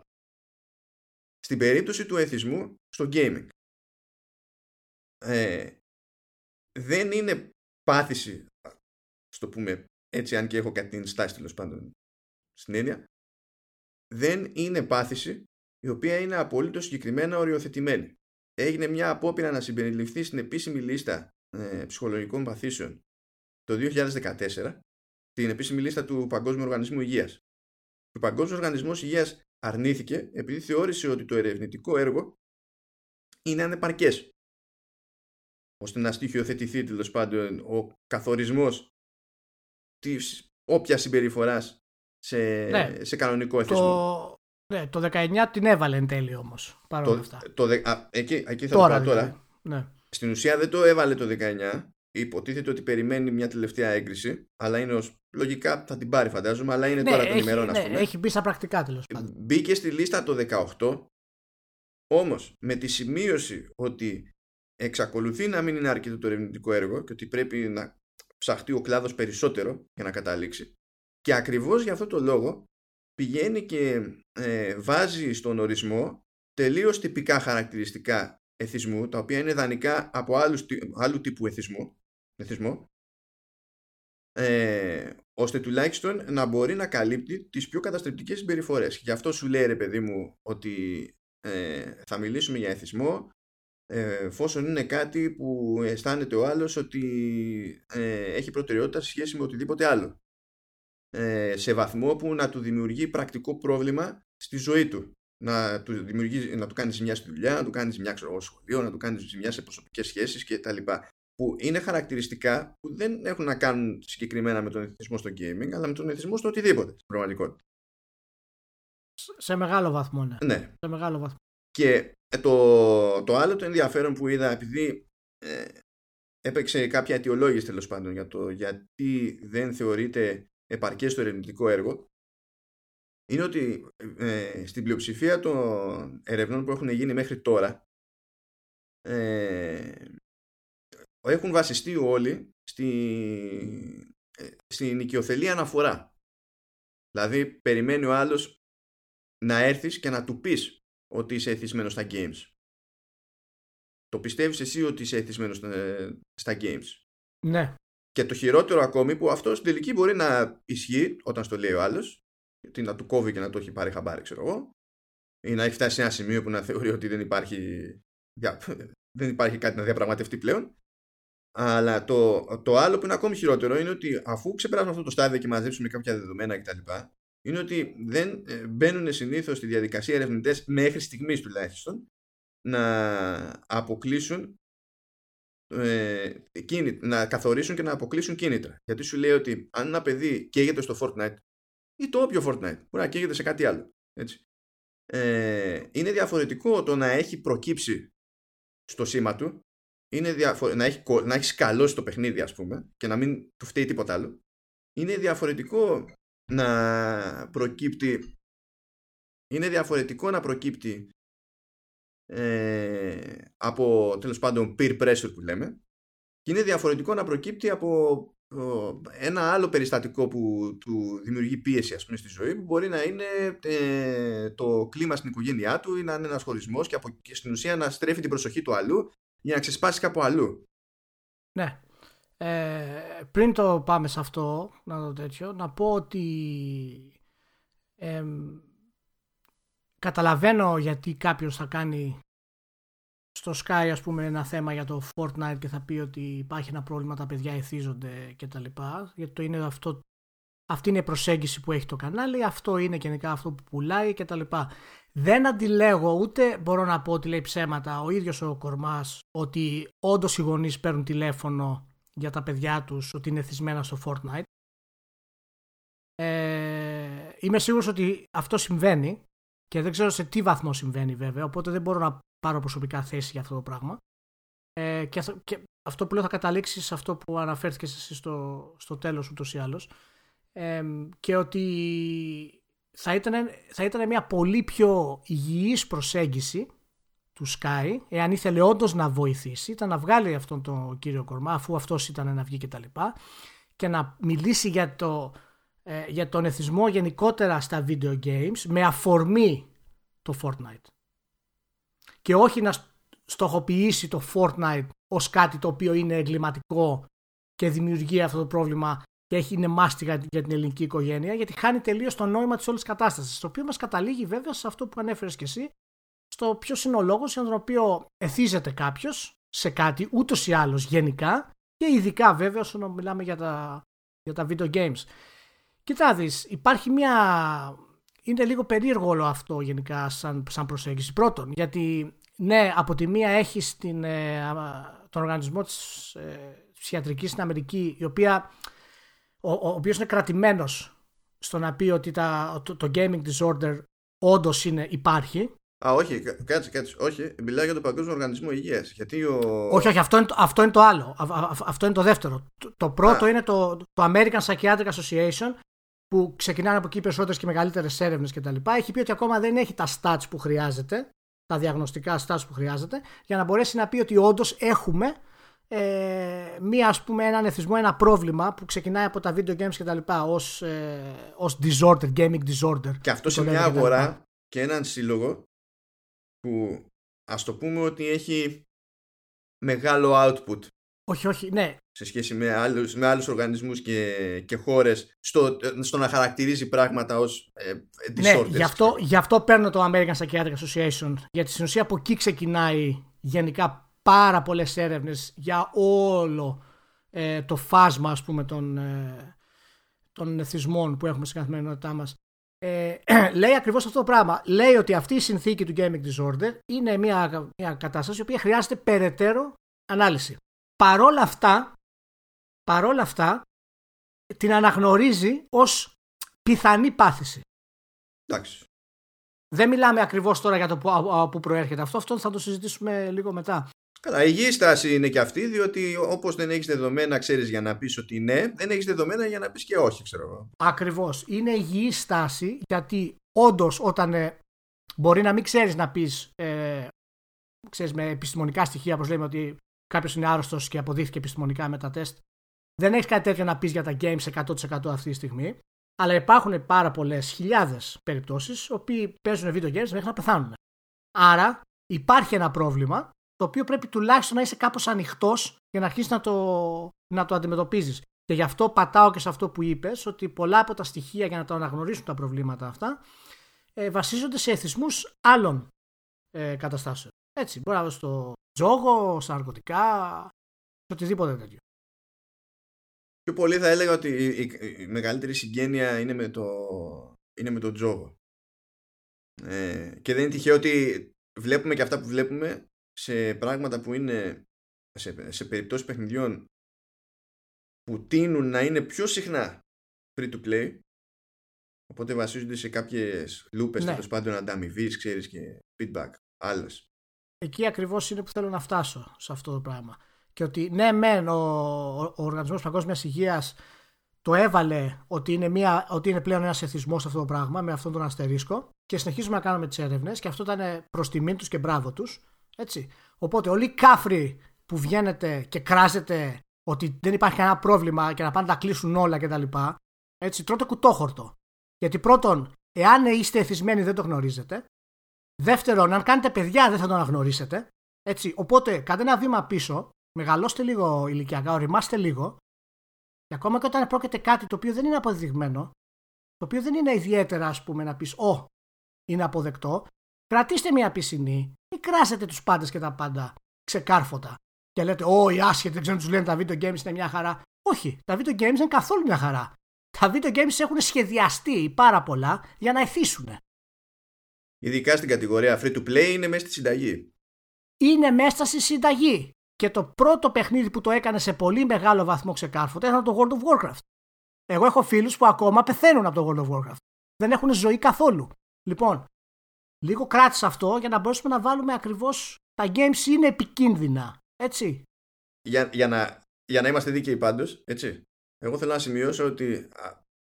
στην περίπτωση του εθισμού στο gaming, ε, δεν είναι πάθηση, στο πούμε έτσι αν και έχω κάτι την στάση τέλος πάντων στην έννοια, δεν είναι πάθηση η οποία είναι απολύτως συγκεκριμένα οριοθετημένη. Έγινε μια απόπειρα να συμπεριληφθεί στην επίσημη λίστα ε, ψυχολογικών παθήσεων το 2014, την επίσημη λίστα του Παγκόσμιου Οργανισμού Υγείας. Ο Παγκόσμιος Οργανισμός Υγείας αρνήθηκε επειδή θεώρησε ότι το ερευνητικό έργο είναι ανεπαρκές ώστε να στοιχειοθετηθεί τέλος πάντων ο καθορισμός της όποια συμπεριφοράς σε, ναι. σε κανονικό εθισμό. Ναι, το 19 την έβαλε εν τέλει όμως. Παρόλα αυτά. Το, α, εκεί, εκεί θα τώρα, το πάω τώρα. Δηλαδή, ναι. Στην ουσία δεν το έβαλε το 19. Υποτίθεται ότι περιμένει μια τελευταία έγκριση. Αλλά είναι ως, λογικά θα την πάρει, φαντάζομαι. Αλλά είναι ναι, τώρα των ημερών, ας ναι, πούμε. Έχει μπει στα πρακτικά τέλος πάντων. Μπήκε στη λίστα το 18. Όμως με τη σημείωση ότι εξακολουθεί να μην είναι αρκετό το ερευνητικό έργο και ότι πρέπει να ψαχτεί ο κλάδος περισσότερο για να καταλήξει. Και ακριβώς για αυτό το λόγο πηγαίνει και ε, βάζει στον ορισμό τελείως τυπικά χαρακτηριστικά εθισμού, τα οποία είναι δανεικά από άλλους, άλλου τύπου εθισμού, εθισμό, ε, ώστε τουλάχιστον να μπορεί να καλύπτει τις πιο καταστρεπτικές συμπεριφορές. Γι' αυτό σου λέει ρε παιδί μου ότι ε, θα μιλήσουμε για εθισμό ε, εφόσον είναι κάτι που αισθάνεται ο άλλος ότι ε, έχει προτεραιότητα σε σχέση με οτιδήποτε άλλο ε, σε βαθμό που να του δημιουργεί πρακτικό πρόβλημα στη ζωή του. Να του, δημιουργεί, να του κάνεις ζημιά στη δουλειά, να του κάνεις ζημιά ξέρω, στο σχολείο, να του κάνεις ζημιά σε προσωπικές σχέσεις κτλ. Που είναι χαρακτηριστικά που δεν έχουν να κάνουν συγκεκριμένα με τον εθισμό στο gaming, αλλά με τον εθισμό στο οτιδήποτε στην πραγματικότητα. Σε μεγάλο βαθμό, ναι. ναι. Σε μεγάλο βαθμό. Και ε, το, το άλλο το ενδιαφέρον που είδα, επειδή ε, έπαιξε κάποια αιτιολόγηση τέλος πάντων για το γιατί δεν θεωρείται επαρκές στο ερευνητικό έργο είναι ότι ε, στην πλειοψηφία των ερευνών που έχουν γίνει μέχρι τώρα ε, έχουν βασιστεί όλοι στη, ε, στην οικειοθελή αναφορά. Δηλαδή περιμένει ο άλλος να έρθεις και να του πεις ότι είσαι εθισμένος στα games. Το πιστεύεις εσύ ότι είσαι εθισμένος στα, στα games; Ναι. Και το χειρότερο ακόμη που αυτό στην τελική μπορεί να ισχύει όταν στο λέει ο άλλος, γιατί να του κόβει και να το έχει πάρει χαμπάρι, ξέρω εγώ, ή να έχει φτάσει σε ένα σημείο που να θεωρεί ότι δεν υπάρχει, δεν υπάρχει κάτι να διαπραγματευτεί πλέον. Αλλά το, το άλλο που είναι ακόμη χειρότερο είναι ότι αφού ξεπεράσουμε αυτό το στάδιο και μαζέψουμε κάποια δεδομένα κτλ., είναι ότι δεν ε, μπαίνουν συνήθως στη διαδικασία ερευνητές μέχρι στιγμής τουλάχιστον να αποκλείσουν ε, να καθορίσουν και να αποκλείσουν κίνητρα. Γιατί σου λέει ότι αν ένα παιδί καίγεται στο Fortnite ή το όποιο Fortnite, μπορεί να καίγεται σε κάτι άλλο. Έτσι. Ε, είναι διαφορετικό το να έχει προκύψει στο σήμα του είναι διαφο- να, έχει, να έχεις σκαλώσει το παιχνίδι ας πούμε και να μην του φταίει τίποτα άλλο είναι διαφορετικό να προκύπτει είναι διαφορετικό να προκύπτει ε, από τέλος πάντων peer pressure που λέμε και είναι διαφορετικό να προκύπτει από ένα άλλο περιστατικό που του δημιουργεί πίεση ας πούμε, στη ζωή που μπορεί να είναι ε, το κλίμα στην οικογένειά του ή να είναι ένας χωρισμός και, από, και στην ουσία να στρέφει την προσοχή του αλλού για να ξεσπάσει κάπου αλλού. Ναι. Ε, πριν το πάμε σε αυτό, να δω τέτοιο, να πω ότι ε, καταλαβαίνω γιατί κάποιος θα κάνει στο Sky ας πούμε ένα θέμα για το Fortnite και θα πει ότι υπάρχει ένα πρόβλημα, τα παιδιά εθίζονται και τα λοιπά, γιατί το είναι αυτό, αυτή είναι η προσέγγιση που έχει το κανάλι, αυτό είναι γενικά αυτό που πουλάει και τα λοιπά. Δεν αντιλέγω ούτε μπορώ να πω ότι λέει ψέματα ο ίδιος ο Κορμάς ότι όντως οι γονείς παίρνουν τηλέφωνο για τα παιδιά τους ότι είναι εθισμένα στο Fortnite. Ε, είμαι σίγουρος ότι αυτό συμβαίνει και δεν ξέρω σε τι βαθμό συμβαίνει βέβαια οπότε δεν μπορώ να πάρω προσωπικά θέση για αυτό το πράγμα. Ε, και, αυτό, και αυτό που λέω θα καταλήξει σε αυτό που αναφέρθηκες εσύ στο, στο τέλος ούτως ή άλλως ε, και ότι θα ήταν, θα ήταν μια πολύ πιο υγιής προσέγγιση του Sky, εάν ήθελε όντως να βοηθήσει, ήταν να βγάλει αυτόν τον κύριο Κορμά, αφού αυτός ήταν να βγει και τα λοιπά, και να μιλήσει για, το, ε, για τον εθισμό γενικότερα στα video games με αφορμή το Fortnite. Και όχι να στοχοποιήσει το Fortnite ως κάτι το οποίο είναι εγκληματικό και δημιουργεί αυτό το πρόβλημα και έχει, είναι μάστιγα για την ελληνική οικογένεια, γιατί χάνει τελείως το νόημα της όλης κατάστασης. Το οποίο μας καταλήγει βέβαια σε αυτό που ανέφερες και εσύ, στο ποιος είναι ο λόγος για τον οποίο εθίζεται κάποιος σε κάτι ούτως ή άλλως γενικά και ειδικά βέβαια όταν μιλάμε για τα, για τα video games. Κοιτά δεις, υπάρχει μια... Είναι λίγο περίεργο όλο αυτό γενικά σαν, σαν προσέγγιση. Πρώτον, γιατί ναι, από τη μία έχεις ε, τον οργανισμό της ε, ψυχιατρικής στην Αμερική, η οποία ο, ο οποίος είναι κρατημένος στο να πει ότι τα, το, το gaming disorder όντως υπάρχει. Α, όχι, κάτσε, κάτσε. Όχι, μιλάω για τον Παγκόσμιο Οργανισμό Υγείας. Γιατί ο... Όχι, όχι, αυτό είναι, αυτό είναι το άλλο. αυτό είναι το δεύτερο. Το, το πρώτο είναι το, το American Psychiatric Association, που ξεκινάνε από εκεί περισσότερες και μεγαλύτερες έρευνες κτλ. Έχει πει ότι ακόμα δεν έχει τα stats που χρειάζεται, τα διαγνωστικά stats που χρειάζεται, για να μπορέσει να πει ότι όντως έχουμε ε, μία ας πούμε έναν εθισμό, ένα πρόβλημα που ξεκινάει από τα video games και τα λοιπά ως, ε, ως disorder, gaming disorder. Και αυτό σε μια αγορά και έναν σύλλογο που ας το πούμε ότι έχει μεγάλο output. Όχι, όχι, ναι. Σε σχέση με άλλους, με άλλους οργανισμούς και, και χώρες στο, στο να χαρακτηρίζει πράγματα ως ε, Ναι, γι αυτό, γι' αυτό παίρνω το American Psychiatric Association γιατί στην ουσία από εκεί ξεκινάει γενικά πάρα πολλές έρευνες για όλο ε, το φάσμα ας πούμε των, ε, των εθισμών που έχουμε στην καθημερινότητά μας ε, λέει ακριβώς αυτό το πράγμα. Λέει ότι αυτή η συνθήκη του gaming disorder είναι μια, μια κατάσταση η οποία χρειάζεται περαιτέρω ανάλυση. Παρόλα αυτά, παρόλα αυτά την αναγνωρίζει ως πιθανή πάθηση. Εντάξει. Δεν μιλάμε ακριβώς τώρα για το που, που προέρχεται αυτό, αυτό θα το συζητήσουμε λίγο μετά. Καλά, υγιή στάση είναι και αυτή, διότι όπως δεν έχεις δεδομένα, ξέρεις για να πεις ότι ναι, δεν έχεις δεδομένα για να πεις και όχι, ξέρω εγώ. Ακριβώς. Είναι υγιή στάση, γιατί όντως όταν ε, μπορεί να μην ξέρεις να πεις ε, ξέρεις, με επιστημονικά στοιχεία, όπως λέμε ότι κάποιος είναι άρρωστος και αποδείχθηκε επιστημονικά με τα τεστ. Δεν έχεις κάτι τέτοιο να πεις για τα games 100% αυτή τη στιγμή. Αλλά υπάρχουν πάρα πολλές χιλιάδες περιπτώσεις, οποίοι παίζουν video games μέχρι να πεθάνουν. Άρα υπάρχει ένα πρόβλημα το οποίο πρέπει τουλάχιστον να είσαι κάπως ανοιχτός για να αρχίσεις να το, να το αντιμετωπίζεις. Και γι' αυτό πατάω και σε αυτό που είπες, ότι πολλά από τα στοιχεία για να τα αναγνωρίσουν τα προβλήματα αυτά ε, βασίζονται σε εθισμούς άλλων ε, καταστάσεων. Έτσι, μπορεί να δώσει στο τζόγο, στα ναρκωτικά, σε οτιδήποτε τέτοιο. Πιο πολύ θα έλεγα ότι η, μεγαλύτερη συγγένεια είναι με το, είναι με το τζόγο. Ε, και δεν είναι τυχαίο ότι βλέπουμε και αυτά που βλέπουμε σε πράγματα που είναι σε, σε περιπτώσεις παιχνιδιών που τείνουν να είναι πιο συχνά free to play οπότε βασίζονται σε κάποιες λούπες ναι. τέλος πάντων ανταμοιβής, ξέρεις και feedback άλλες εκεί ακριβώς είναι που θέλω να φτάσω σε αυτό το πράγμα και ότι ναι μεν ο, ο Οργανισμός Παγκόσμιας Υγείας το έβαλε ότι είναι, μια, ότι είναι πλέον ένα εθισμός αυτό το πράγμα με αυτόν τον αστερίσκο και συνεχίζουμε να κάνουμε τις έρευνες και αυτό ήταν προς τιμήν τους και μπράβο τους. Οπότε όλοι οι κάφροι που βγαίνετε και κράζετε ότι δεν υπάρχει κανένα πρόβλημα και να πάνε να τα κλείσουν όλα κτλ. Έτσι, τρώτε κουτόχορτο. Γιατί πρώτον, εάν είστε εθισμένοι δεν το γνωρίζετε. Δεύτερον, αν κάνετε παιδιά δεν θα το αναγνωρίσετε. Έτσι, οπότε κάντε ένα βήμα πίσω, μεγαλώστε λίγο ηλικιακά, οριμάστε λίγο και ακόμα και όταν πρόκειται κάτι το οποίο δεν είναι αποδεδειγμένο, το οποίο δεν είναι ιδιαίτερα ας πούμε να πεις Ω, είναι αποδεκτό, κρατήστε μια πισινή, μην κράσετε τους πάντες και τα πάντα ξεκάρφωτα. Και λέτε, Ω, οι άσχετοι δεν ξέρουν τους λένε τα video games είναι μια χαρά. Όχι, τα video games δεν είναι καθόλου μια χαρά. Τα video games έχουν σχεδιαστεί πάρα πολλά για να εθίσουν. Ειδικά στην κατηγορία free to play είναι μέσα στη συνταγή. Είναι μέσα στη συνταγή. Και το πρώτο παιχνίδι που το έκανε σε πολύ μεγάλο βαθμό ξεκάρφωτα ήταν το World of Warcraft. Εγώ έχω φίλους που ακόμα πεθαίνουν από το World of Warcraft. Δεν έχουν ζωή καθόλου. Λοιπόν, λίγο κράτησε αυτό για να μπορέσουμε να βάλουμε ακριβώς τα games είναι επικίνδυνα. Έτσι. Για, για, να, για να είμαστε δίκαιοι πάντως, έτσι. Εγώ θέλω να σημειώσω ότι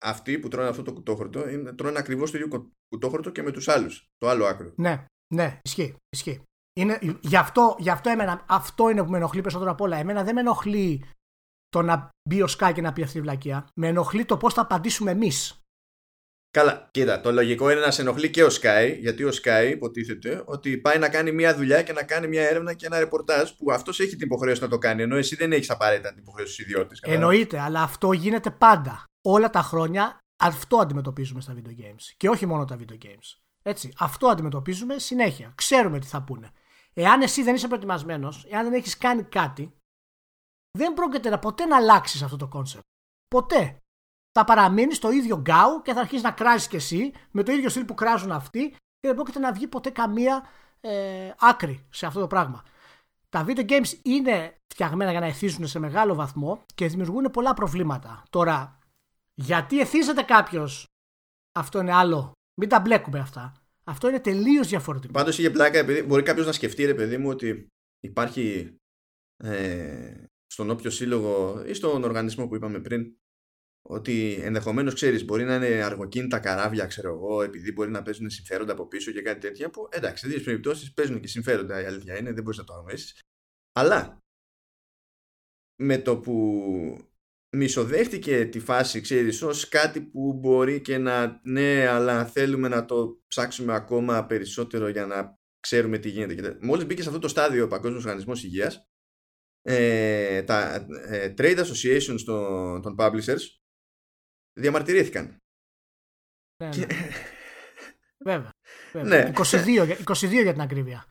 αυτοί που τρώνε αυτό το κουτόχορτο είναι, τρώνε ακριβώς το ίδιο κουτόχορτο και με τους άλλους. Το άλλο άκρο. Ναι, ναι, ισχύει. ισχύει. Είναι, γι, αυτό, γι' αυτό, εμένα, αυτό είναι που με ενοχλεί περισσότερο απ' όλα. Εμένα δεν με ενοχλεί το να μπει ο Sky και να πει αυτή τη βλακεία. Με ενοχλεί το πώς θα απαντήσουμε εμείς. Καλά, κοίτα, το λογικό είναι να σε ενοχλεί και ο Sky, γιατί ο Sky υποτίθεται ότι πάει να κάνει μια δουλειά και να κάνει μια έρευνα και ένα ρεπορτάζ που αυτός έχει την υποχρέωση να το κάνει, ενώ εσύ δεν έχεις απαραίτητα την υποχρέωση στους ιδιώτες. Εννοείται, αλλά αυτό γίνεται πάντα. Όλα τα χρόνια αυτό αντιμετωπίζουμε στα video games. Και όχι μόνο τα video games. Έτσι, αυτό αντιμετωπίζουμε συνέχεια. Ξέρουμε τι θα πούνε. Εάν εσύ δεν είσαι προετοιμασμένος, εάν δεν έχεις κάνει κάτι, δεν πρόκειται να ποτέ να αλλάξεις αυτό το concept. Ποτέ. Θα παραμείνει στο ίδιο γκάου και θα αρχίσει να κράζει κι εσύ με το ίδιο στυλ που κράζουν αυτοί και δεν πρόκειται να βγει ποτέ καμία ε, άκρη σε αυτό το πράγμα. Τα video games είναι φτιαγμένα για να εθίζουν σε μεγάλο βαθμό και δημιουργούν πολλά προβλήματα. Τώρα, γιατί εθίζεται κάποιος, αυτό είναι άλλο. Μην τα μπλέκουμε αυτά. Αυτό είναι τελείως διαφορετικό. Πάντως είχε πλάκα, επειδή μπορεί κάποιος να σκεφτεί, ρε παιδί μου, ότι υπάρχει ε, στον όποιο σύλλογο ή στον οργανισμό που είπαμε πριν, ότι ενδεχομένως ξέρεις, μπορεί να είναι αργοκίνητα καράβια, ξέρω εγώ, επειδή μπορεί να παίζουν συμφέροντα από πίσω και κάτι τέτοια. Που εντάξει, σε δύο περιπτώσεις παίζουν και συμφέροντα, η αλήθεια είναι, δεν μπορείς να το αγνοήσεις. Αλλά με το που μισοδέχτηκε τη φάση, ξέρεις, ως κάτι που μπορεί και να, ναι, αλλά θέλουμε να το ψάξουμε ακόμα περισσότερο για να ξέρουμε τι γίνεται. Μόλις μπήκε σε αυτό το στάδιο ο Παγκόσμιος Οργανισμός Υγείας, ε, τα ε, trade associations των, των publishers διαμαρτυρήθηκαν. Ναι, ναι. Βέβαια. βέβαια. Ναι. 22, 22 για την ακρίβεια.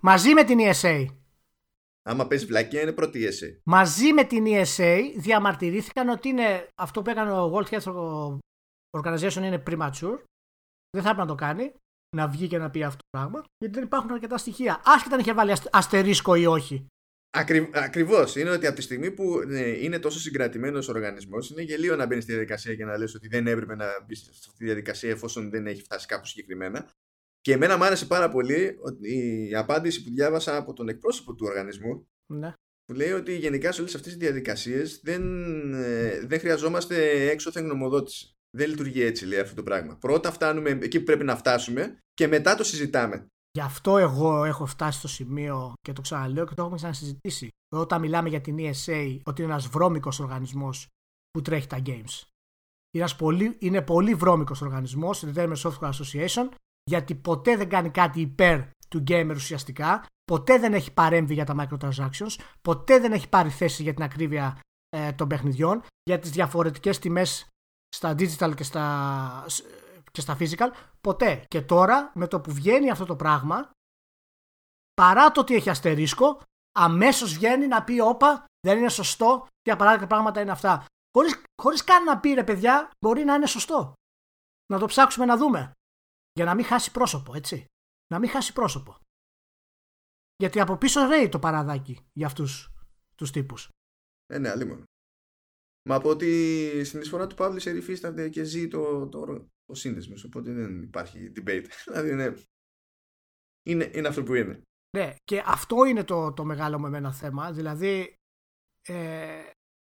Μαζί με την ESA Άμα παίζει βλακία είναι πρώτη ESA. Μαζί με την ESA διαμαρτυρήθηκαν ότι είναι αυτό που έκανε ο World Health Organization είναι premature. Δεν θα έπρεπε να το κάνει. Να βγει και να πει αυτό το πράγμα. Γιατί δεν υπάρχουν αρκετά στοιχεία. Άσχετα αν είχε βάλει αστερίσκο ή όχι. Ακρι, Ακριβώς. Είναι ότι από τη στιγμή που ναι, είναι τόσο συγκρατημένος ο οργανισμός, είναι γελίο να μπαίνεις στη διαδικασία και να λες ότι δεν έπρεπε να μπεις σε αυτή τη διαδικασία εφόσον δεν έχει φτάσει κάπου συγκεκριμένα. Και εμένα μου άρεσε πάρα πολύ η απάντηση που διάβασα από τον εκπρόσωπο του οργανισμού ναι. που λέει ότι γενικά σε όλες αυτές τις διαδικασίες δεν, ε, δεν χρειαζόμαστε έξωθεν γνωμοδότηση. Δεν λειτουργεί έτσι λέει αυτό το πράγμα. Πρώτα φτάνουμε εκεί που πρέπει να φτάσουμε και μετά το συζητάμε. Γι' αυτό εγώ έχω φτάσει στο σημείο και το ξαναλέω και το έχουμε ξανασυζητήσει. Όταν μιλάμε για την ESA, ότι είναι ένας βρώμικος οργανισμός που τρέχει τα games. Είναι, πολύ, είναι πολύ βρώμικος οργανισμός, Entertainment Software Association, γιατί ποτέ δεν κάνει κάτι υπέρ του gamer ουσιαστικά, ποτέ δεν έχει παρέμβει για τα microtransactions, ποτέ δεν έχει πάρει θέση για την ακρίβεια ε, των παιχνιδιών, για τις διαφορετικές τιμές στα digital και στα, και στα physical, ποτέ. Και τώρα με το που βγαίνει αυτό το πράγμα, παρά το ότι έχει αστερίσκο, αμέσως βγαίνει να πει όπα, δεν είναι σωστό και απαράδεκτα πράγματα είναι αυτά. Χωρίς, χωρίς καν να πει ρε παιδιά, μπορεί να είναι σωστό. Να το ψάξουμε να δούμε. Για να μην χάσει πρόσωπο, έτσι. Να μην χάσει πρόσωπο. Γιατί από πίσω ρέει το παραδάκι για αυτούς τους τύπους. Ε, ναι, αλλήμον. Μα από ότι στην εισφορά του publisher υφίσταται και ζει το, το, ο σύνδεσμος. Οπότε δεν υπάρχει debate. δηλαδή είναι, είναι, είναι αυτό που είναι. Ναι, και αυτό είναι το, το μεγάλο με εμένα θέμα. Δηλαδή, ε,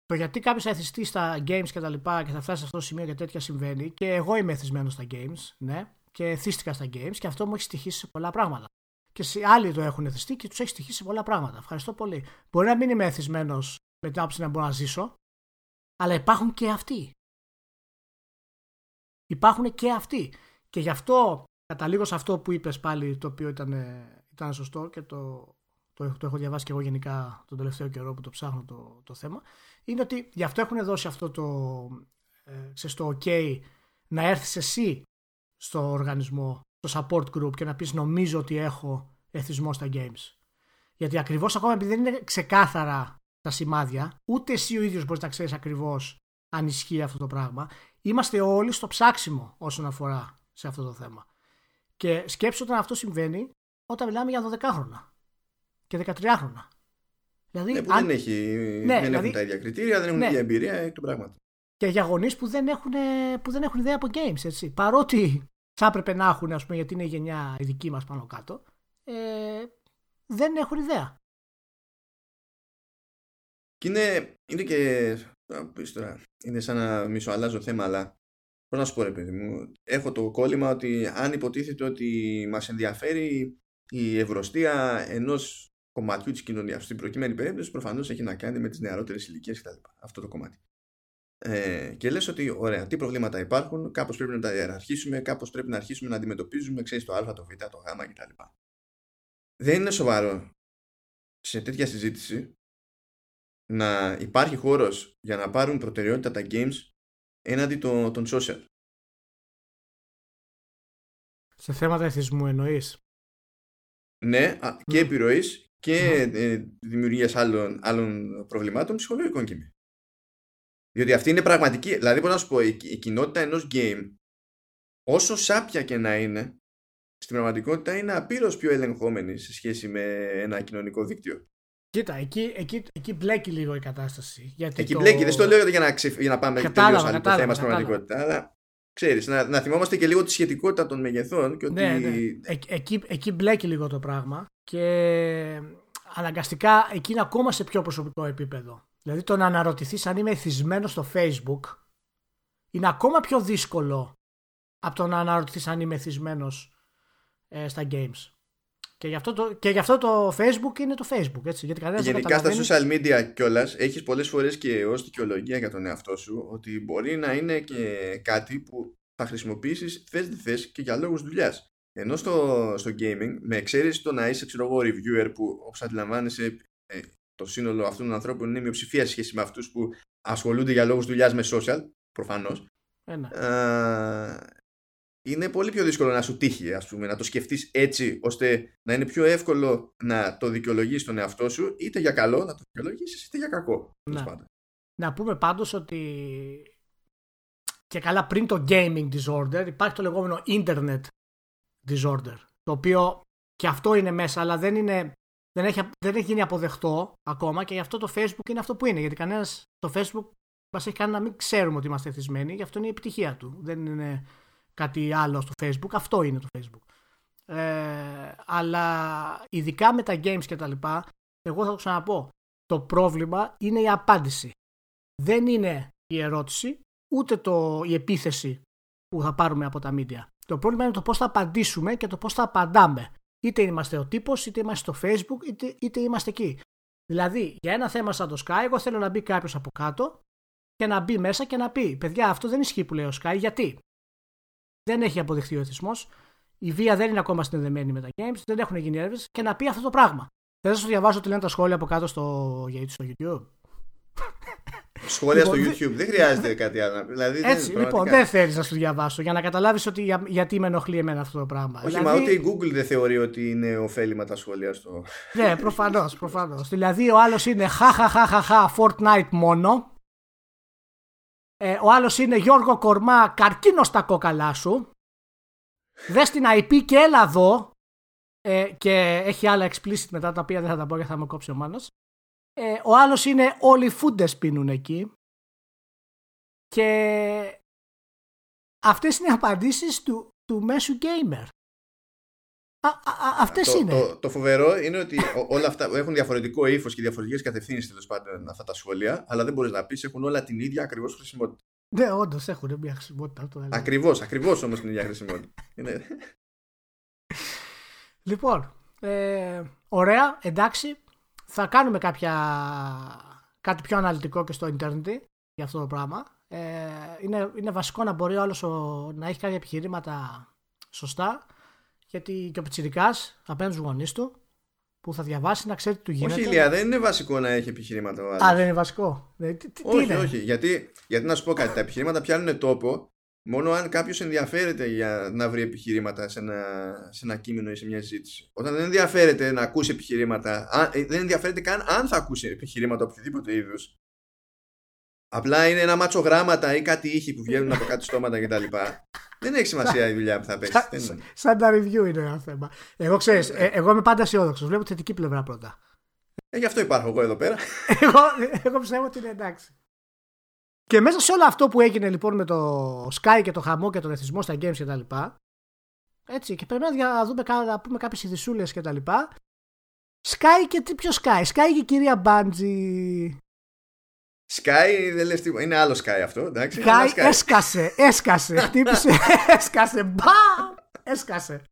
το γιατί κάποιος θα εθιστεί στα games και τα λοιπά και θα φτάσει σε αυτό το σημείο και τέτοια συμβαίνει. Και εγώ είμαι εθισμένος στα games, ναι, και εθίστηκα στα games και αυτό μου έχει στοιχήσει σε πολλά πράγματα. Και σε άλλοι το έχουν εθιστεί και τους έχει στοιχήσει σε πολλά πράγματα. Ευχαριστώ πολύ. Μπορεί να μην είμαι εθισμένος με την άποψη να μπορώ να ζήσω, αλλά υπάρχουν και αυτοί. Υπάρχουν και αυτοί. Και γι' αυτό καταλήγω σε αυτό που είπες πάλι, το οποίο ήταν, ήταν σωστό και το, το, το έχω διαβάσει και εγώ γενικά τον τελευταίο καιρό που το ψάχνω το, το θέμα, είναι ότι γι' αυτό έχουν δώσει αυτό το, ε, στο OK να έρθεις εσύ στο οργανισμό, στο support group και να πεις νομίζω ότι έχω εθισμό στα games. Γιατί ακριβώς ακόμα επειδή δεν είναι ξεκάθαρα τα σημάδια, ούτε εσύ ο ίδιος μπορείς να ξέρεις ακριβώς αν ισχύει αυτό το πράγμα. Είμαστε όλοι στο ψάξιμο όσον αφορά σε αυτό το θέμα. Και σκέψου όταν αυτό συμβαίνει όταν μιλάμε για 12 χρόνια και 13 χρόνια. Δηλαδή, ναι, που αν... δεν, έχει, ναι, δεν δηλαδή... έχουν τα ίδια κριτήρια, δεν έχουν ναι. ίδια εμπειρία εκ των πράγματων. Και για γονείς που, δεν έχουν, που δεν έχουν ιδέα από games, έτσι. Παρότι θα έπρεπε να έχουν, ας πούμε, γιατί είναι η γενιά η δική μας πάνω κάτω, ε, δεν έχουν ιδέα. Και είναι, είναι και. Τώρα, είναι σαν να μισοαλλάζω θέμα, αλλά Πώς να σου πω, ρε παιδί μου, έχω το κόλλημα ότι αν υποτίθεται ότι μας ενδιαφέρει η ευρωστία ενός κομματιού της κοινωνίας. Στην προκειμένη περίπτωση, προφανώς έχει να κάνει με τις νεαρότερες ηλικίες κτλ. Αυτό το κομμάτι. Ε, και λες ότι ωραία, τι προβλήματα υπάρχουν, κάπως πρέπει να τα ιεραρχήσουμε, κάπως πρέπει να αρχίσουμε να αντιμετωπίζουμε, ξέρεις το Α, το Β, το Γ κτλ. Δεν είναι σοβαρό σε τέτοια συζήτηση να υπάρχει χώρος για να πάρουν προτεραιότητα τα games έναντι των, των social. Σε θέματα εθισμού εννοείς; Ναι, και επιρροής και ε, δημιουργίας άλλων, άλλων προβλημάτων ψυχολογικών και Διότι αυτή είναι πραγματική. Δηλαδή, μπορώ να σου πω, η, η κοινότητα ενός game, όσο σάπια και να είναι, στην πραγματικότητα είναι απείρω πιο ελεγχόμενη σε σχέση με ένα κοινωνικό δίκτυο. Κοίτα, εκεί, εκεί, εκεί μπλέκει λίγο η κατάσταση. Γιατί εκεί το... μπλέκει, δεν στο λέω για να, ξεφ... για να πάμε τελείως άλλο το θέμα στην πραγματικότητα. Αλλά ξέρεις, να, να θυμόμαστε και λίγο τη σχετικότητα των μεγεθών. Και ότι... ναι, ναι. Ε, εκεί, εκεί μπλέκει λίγο το πράγμα. Και αναγκαστικά εκεί είναι ακόμα σε πιο προσωπικό επίπεδο. Δηλαδή το να αναρωτηθείς αν είμαι εθισμένος στο Facebook είναι ακόμα πιο δύσκολο από το να αναρωτηθείς αν είμαι εθισμένος ε, στα games. Και γι, αυτό το, και γι' αυτό το Facebook είναι το Facebook. Έτσι, γιατί Γενικά στα social media κιόλας έχεις πολλές φορές και ως δικαιολογία για τον εαυτό σου ότι μπορεί να είναι και κάτι που θα χρησιμοποιήσεις θες δεν θες και για λόγους δουλειάς. Ενώ στο, στο gaming, με εξαίρεση το να είσαι ξέρω εγώ reviewer που όπως αντιλαμβάνεσαι ε, το σύνολο αυτών των ανθρώπων είναι μειοψηφία σε σχέση με αυτούς που ασχολούνται για λόγους δουλειάς με social, προφανώς είναι πολύ πιο δύσκολο να σου τύχει, ας πούμε, να το σκεφτείς έτσι, ώστε να είναι πιο εύκολο να το δικαιολογείς τον εαυτό σου, είτε για καλό να το δικαιολογήσεις, είτε για κακό. Να, να πούμε πάντως ότι και καλά πριν το gaming disorder υπάρχει το λεγόμενο internet disorder, το οποίο και αυτό είναι μέσα, αλλά δεν είναι δεν έχει, δεν έχει γίνει αποδεκτό ακόμα και γι' αυτό το Facebook είναι αυτό που είναι. Γιατί κανένας το Facebook μας έχει κάνει να μην ξέρουμε ότι είμαστε εθισμένοι, γι' αυτό είναι η επιτυχία του. Δεν είναι κάτι άλλο στο Facebook. Αυτό είναι το Facebook. Ε, αλλά ειδικά με τα games και τα λοιπά, εγώ θα το ξαναπώ. Το πρόβλημα είναι η απάντηση. Δεν είναι η ερώτηση, ούτε το, η επίθεση που θα πάρουμε από τα media. Το πρόβλημα είναι το πώς θα απαντήσουμε και το πώς θα απαντάμε. Είτε είμαστε ο τύπος, είτε είμαστε στο facebook, είτε, είτε είμαστε εκεί. Δηλαδή, για ένα θέμα σαν το Sky, εγώ θέλω να μπει κάποιος από κάτω και να μπει μέσα και να πει: Παιδιά, αυτό δεν ισχύει που λέει ο Sky. Γιατί; Δεν έχει αποδειχθεί ο εθισμός. Η βία δεν είναι ακόμα συνδεδεμένη με τα games, δεν έχουν γίνει έρευνες και να πει αυτό το πράγμα. Δεν θα σου διαβάσω τι λένε τα σχόλια από κάτω στο, στο YouTube; Σχόλια στο λοιπόν, YouTube. Δεν χρειάζεται κάτι άλλο. Δηλαδή, Έτσι, δεν, λοιπόν, δεν θέλεις να σου διαβάσω για να καταλάβεις ότι για, γιατί με ενοχλεί εμένα αυτό το πράγμα. Όχι, δηλαδή... μα ούτε η Google δεν θεωρεί ότι είναι ωφέλιμα τα σχόλια στο. ναι, προφανώς. Προφανώς. δηλαδή, ο άλλος είναι χαχαχαχαχα Fortnite μόνο ε, ο άλλος είναι Γιώργο Κορμά, καρκίνο στα κόκαλά σου. Δες την IP και έλα εδώ. Ε, και έχει άλλα explicit μετά τα οποία δεν θα τα πω γιατί θα με κόψει ο Μάνος. Ε, ο άλλος είναι όλοι οι φούντες πίνουν εκεί. Και αυτές είναι οι απαντήσεις του, του μέσου gamer. Αυτές είναι. Το, το, φοβερό είναι ότι όλα αυτά έχουν διαφορετικό ύφος και διαφορετικές κατευθύνσεις τέλος πάντων αυτά τα σχόλια, αλλά δεν μπορείς να πεις έχουν όλα την ίδια ακριβώς χρησιμότητα. Ναι, όντως έχουν μια χρησιμότητα. Ακριβώς, ακριβώς όμως την ίδια χρησιμότητα. είναι... Λοιπόν, ε, ωραία, εντάξει. Θα κάνουμε κάποια, κάτι πιο αναλυτικό και στο Ιντερνετ για αυτό το πράγμα. Ε, είναι, είναι βασικό να μπορεί ο να έχει κάποια επιχειρήματα σωστά γιατί και ο Πιτσυρικά απέναντι στου γονείς του που θα διαβάσει να ξέρει τι του γίνεται. Όχι, Ηλία, δεν είναι βασικό να έχει επιχειρήματα ο Α, δεν είναι βασικό. Τι, τι, όχι, είναι; όχι. Γιατί, γιατί να σου πω κάτι, τα επιχειρήματα πιάνουν τόπο μόνο αν κάποιος ενδιαφέρεται για να βρει επιχειρήματα σε ένα, σε ένα κείμενο ή σε μια συζήτηση. Όταν δεν ενδιαφέρεται να ακούσει επιχειρήματα, αν, ε, δεν ενδιαφέρεται καν αν θα ακούσει επιχειρήματα οποιοδήποτε είδους. Απλά είναι ένα μάτσο γράμματα ή κάτι ήχη που βγαίνουν από κάτι στόματα κτλ. Δεν έχει σημασία η δουλειά που θα παίξεις. Σαν τα review είναι ένα θέμα. Εγώ ξέρεις, ε, εγώ είμαι πάντα αισιόδοξος. Βλέπω τη θετική πλευρά πρώτα. Ε, γι' αυτό υπάρχω εγώ εδώ πέρα. εγώ, εγώ πιστεύω ότι είναι εντάξει. Και μέσα σε όλο αυτό που έγινε λοιπόν με το Sky και το χαμό και τον εθισμό στα games κτλ. Έτσι, και πρέπει να δούμε να πούμε κάποιες ειδισούλε κτλ. Sky και τι πιο Sky; Sky και η κυρία Μπάντζη Sky δεν λες τίποτα. Είναι άλλο Sky αυτό, εντάξει. Sky, έσκασε, έσκασε, χτύπησε, έσκασε, μπαμ, έσκασε.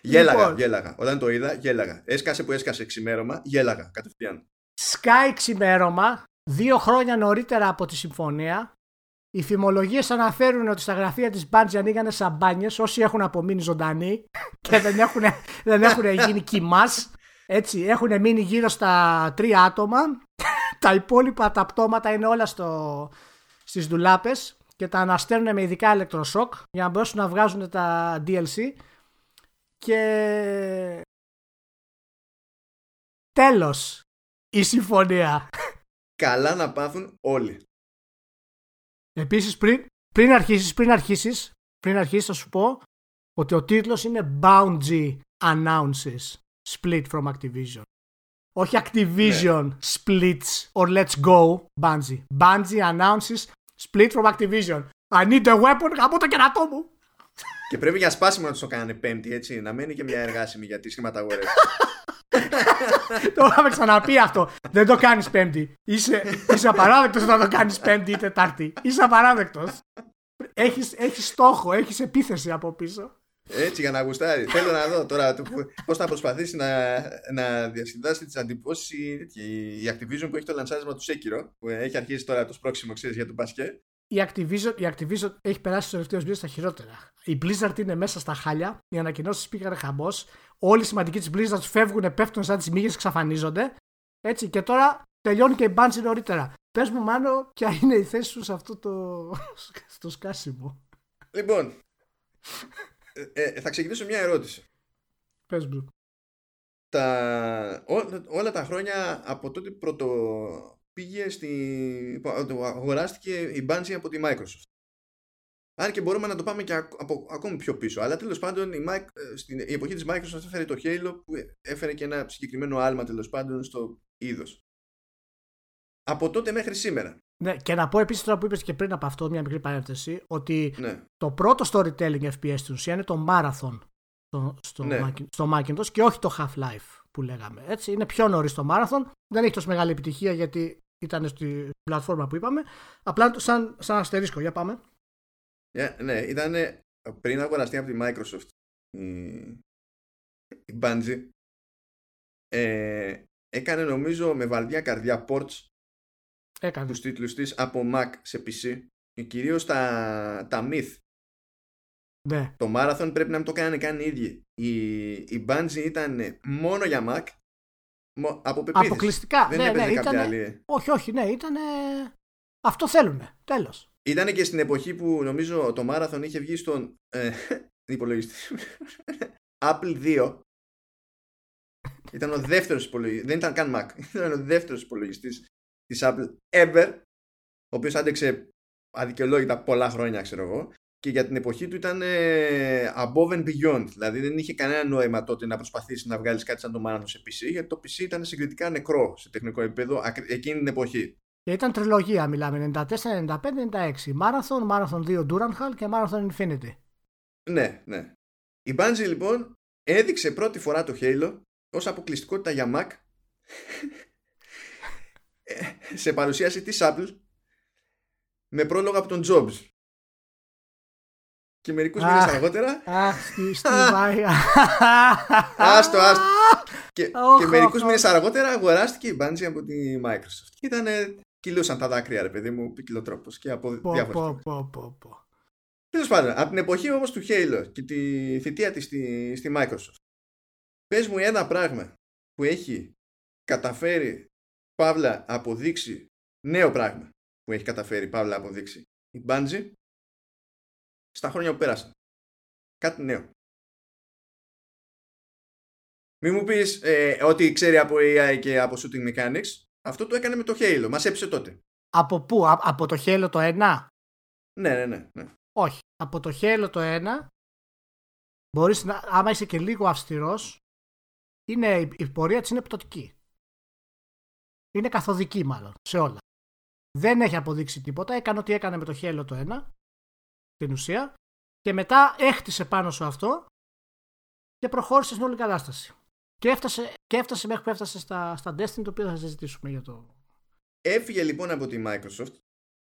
Γέλαγα, λοιπόν. γέλαγα. Όταν το είδα, γέλαγα. Έσκασε που έσκασε ξημέρωμα, γέλαγα κατευθείαν. Sky ξημέρωμα, δύο χρόνια νωρίτερα από τη συμφωνία. Οι φημολογίε αναφέρουν ότι στα γραφεία της Μπάντζη ανοίγανε σαμπάνιες όσοι έχουν απομείνει ζωντανοί και δεν έχουν, δεν έχουν γίνει κοιμάς. Έτσι, έχουν μείνει γύρω στα τρία άτομα τα υπόλοιπα τα πτώματα είναι όλα στο, στις ντουλάπες και τα αναστέλνουν με ειδικά ηλεκτροσόκ για να μπορέσουν να βγάζουν τα DLC και τέλος η συμφωνία. Καλά να πάθουν όλοι. Επίσης πριν, πριν αρχίσεις, πριν αρχίσεις, πριν αρχίσεις θα σου πω ότι ο τίτλος είναι Bounty Announces Split from Activision. Όχι Activision ναι. splits or let's go Bungie. Bungie announces split from Activision. I need a weapon, από το κερατό μου. Και πρέπει για σπάσιμο να τους το κάνανε πέμπτη, έτσι. Να μένει και μια εργάσιμη για τις σχηματαγορέ. το είχαμε ξαναπεί αυτό. Δεν το κάνεις πέμπτη. Είσαι, είσαι απαράδεκτος να το κάνεις πέμπτη ή τετάρτη. Είσαι απαράδεκτος. Έχεις έχεις στόχο, έχεις επίθεση από πίσω. Έτσι για να γουστάρει. Θέλω να δω τώρα πώς θα προσπαθήσει να, να διασκεδάσει τις αντιπώσει η Activision που έχει το λανσάρισμα του Sekiro, που έχει αρχίσει τώρα το σπρώξιμο ξέρεις για τον μπασκετ. Η Activision, η Activision έχει περάσει τους τελευταίους μήνες στα χειρότερα. Η Blizzard είναι μέσα στα χάλια. Οι ανακοινώσεις πήγαν χαμός. Όλοι οι σημαντικοί της Blizzard φεύγουν, πέφτουν σαν τις μύγες, εξαφανίζονται. Έτσι και τώρα τελειώνει και η Bungie νωρίτερα. Πες μου, μάλλον, ποια είναι η θέση σου σε αυτό το. στο σκάσιμο. Λοιπόν, ε, ε, θα ξεκινήσω μια ερώτηση. Πες μου. Τα, ό, όλα τα χρόνια από τότε πρώτο πήγε στη, αγοράστηκε η Bungie από τη Microsoft. Αν και μπορούμε να το πάμε και από, ακόμη πιο πίσω. Αλλά τέλος πάντων η, ε, στην η εποχή της Microsoft έφερε το Halo που έφερε και ένα συγκεκριμένο άλμα τέλος πάντων στο είδος. Από τότε μέχρι σήμερα. Ναι, και να πω επίσης τώρα που είπες και πριν από αυτό, μια μικρή παρένθεση, ότι ναι. το πρώτο storytelling FPS στην ουσία είναι το Marathon στο, στο, ναι. στο Macintosh και όχι το Half-Life που λέγαμε. Έτσι, είναι πιο νωρίς το Marathon. Δεν έχει τόσο μεγάλη επιτυχία γιατί ήταν στη πλατφόρμα που είπαμε. Απλά σαν, σαν αστερίσκο. Για πάμε. Yeah, ναι, ήταν πριν αγοραστεί από τη Microsoft η, η Bungie. Ε, έκανε νομίζω με βαρδιά καρδιά ports Έκανε. τους τίτλους της από Mac σε PC και κυρίως τα, τα Myth. Ναι. Το Marathon πρέπει να μην το κάνανε καν οι ίδιοι. Η, η Bungie ήταν μόνο για Mac από πεποίθηση. Αποκλειστικά. Δεν ναι, ναι, ήτανε... άλλη. Όχι, όχι, ναι, ήταν. Αυτό θέλουνε. Τέλος. Ήταν και στην εποχή που νομίζω το Marathon είχε βγει στον ε, υπολογιστή Apple 2 ήταν ο δεύτερος υπολογιστής δεν ήταν καν Mac ήταν ο δεύτερος υπολογιστής της Apple ever, ο οποίος άντεξε αδικαιολόγητα πολλά χρόνια, ξέρω εγώ, και για την εποχή του ήταν ε, above and beyond. Δηλαδή δεν είχε κανένα νόημα τότε να προσπαθήσει να βγάλεις κάτι σαν το Marathon σε PC, γιατί το PC ήταν συγκριτικά νεκρό σε τεχνικό επίπεδο εκείνη την εποχή. Και ήταν τριλογία, μιλάμε 94, 95, 96. Marathon, Marathon 2 Duranhal και Marathon Infinity. Ναι, ναι. Η Bungie λοιπόν έδειξε πρώτη φορά το Halo ως αποκλειστικότητα για Mac σε παρουσίαση της Apple με πρόλογο από τον Jobs. Και μερικούς μήνες αργότερα Αχ, στη Άστο, άστο. Και, και μερικούς μήνες αργότερα αγοράστηκε η Bungie από τη Microsoft. Και ήταν, κυλούσαν τα δάκρυα ρε παιδί μου, ποικιλοτρόπος και από διάφορες Τέλος πάντων, από την εποχή όμως του Halo και τη θητεία της στη, στη Microsoft Πες μου ένα πράγμα που έχει καταφέρει Παύλα αποδείξει νέο πράγμα που έχει καταφέρει Παύλα αποδείξει η Bungie στα χρόνια που πέρασαν. Κάτι νέο. Μην μου πεις ε, ότι ξέρει από AI και από shooting mechanics. Αυτό το έκανε με το Halo. Μας έψε τότε. Από πού; από το Halo το 1? Ναι, ναι, ναι, ναι. Όχι. Από το Halo το 1 μπορείς να, άμα είσαι και λίγο αυστηρός, είναι, η πορεία της είναι πτωτική. Είναι καθοδική μάλλον, σε όλα. Δεν έχει αποδείξει τίποτα. Έκανε ό,τι έκανε με το Halo το 1 την ουσία και μετά έχτισε πάνω σου αυτό και προχώρησε στην όλη κατάσταση. Και έφτασε, και έφτασε μέχρι που έφτασε στα, στα Destiny το οποίο θα συζητήσουμε για το... Έφυγε λοιπόν από τη Microsoft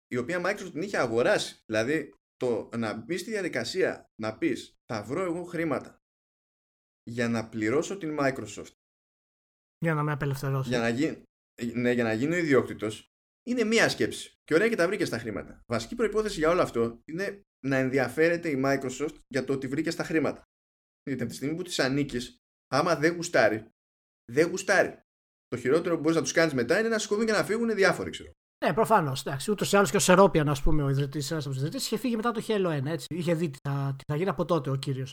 η οποία Microsoft την είχε αγοράσει. Δηλαδή το να μπεις στη διαδικασία να πεις θα βρω εγώ χρήματα για να πληρώσω την Microsoft για να με απελευθερώσει. Για να, γι... ναι, για να γίνω ιδιόκτητος είναι μία σκέψη. Και ωραία και τα βρήκε στα χρήματα. Βασική προπόθεση για όλο αυτό είναι να ενδιαφέρεται η Microsoft για το ότι βρήκε στα χρήματα. Γιατί από τη στιγμή που τη ανήκεις, άμα δεν γουστάρει, δεν γουστάρει. Το χειρότερο που μπορείς να τους κάνεις μετά είναι να σηκωθούν και να φύγουν διάφοροι, ξέρω. Ναι, προφανώς. Ούτως ή άλλως και ο Σερόπιαν, ας πούμε, ο ιδρυτής, ένα από του ιδρυτέ, είχε φύγει μετά το Halo 1. Έτσι. Είχε δει τι θα, τι θα γίνει από τότε ο κύριος.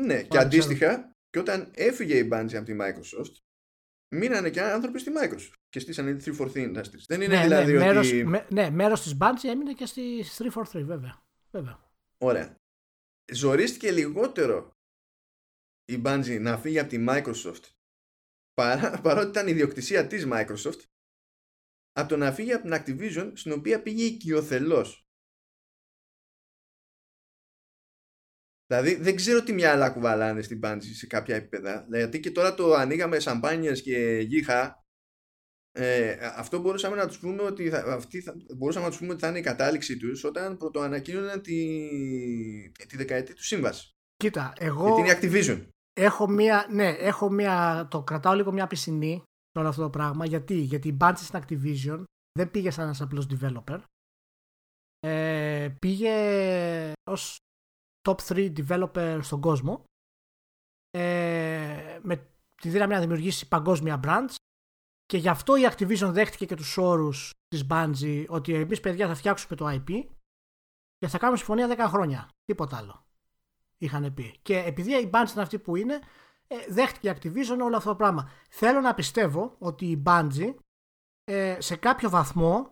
Ναι, και αντίστοιχα, και όταν έφυγε η Bungie από τη Microsoft, μείνανε και άνθρωποι στη Microsoft και στήσανε τη 343 Industries. Δεν είναι ναι, δηλαδή ναι, μέρος, ότι... Με, ναι, μέρος της Bungie έμεινε και στη 343 βέβαια. βέβαια. Ωραία. Ζορίστηκε λιγότερο η Bungie να φύγει από τη Microsoft παρά, παρότι ήταν ιδιοκτησία της Microsoft από το να φύγει από την Activision στην οποία πήγε οικειοθελώς. Δηλαδή δεν ξέρω τι μυαλά κουβαλάνε στην Bungie σε κάποια επίπεδα. Γιατί και τώρα το ανοίγαμε σαμπάνιες και γύχα. Ε, αυτό μπορούσαμε να τους πούμε ότι θα, αυτή θα, μπορούσαμε να τους πούμε ότι θα είναι η κατάληξη τους όταν πρωτοανακοίνωναν τη, τη δεκαετία του σύμβαση. Κοίτα, εγώ... Γιατί είναι Activision. Έχω μία, ναι, έχω μία, το κρατάω λίγο μια πισινή σε όλο αυτό το πράγμα. Γιατί, γιατί η Bungie στην Activision δεν πήγε σαν ένας απλός developer. Ε, πήγε ως top 3 developer στον κόσμο ε, με τη δύναμη να δημιουργήσει παγκόσμια brands και γι' αυτό η Activision δέχτηκε και τους όρους της Bungie ότι εμείς παιδιά θα φτιάξουμε το IP και θα κάνουμε συμφωνία 10 χρόνια. Τίποτα άλλο. Είχαν πει. Και επειδή η Bungie είναι αυτή που είναι, ε, δέχτηκε η Activision όλο αυτό το πράγμα. Θέλω να πιστεύω ότι η Bungie ε, σε κάποιο βαθμό,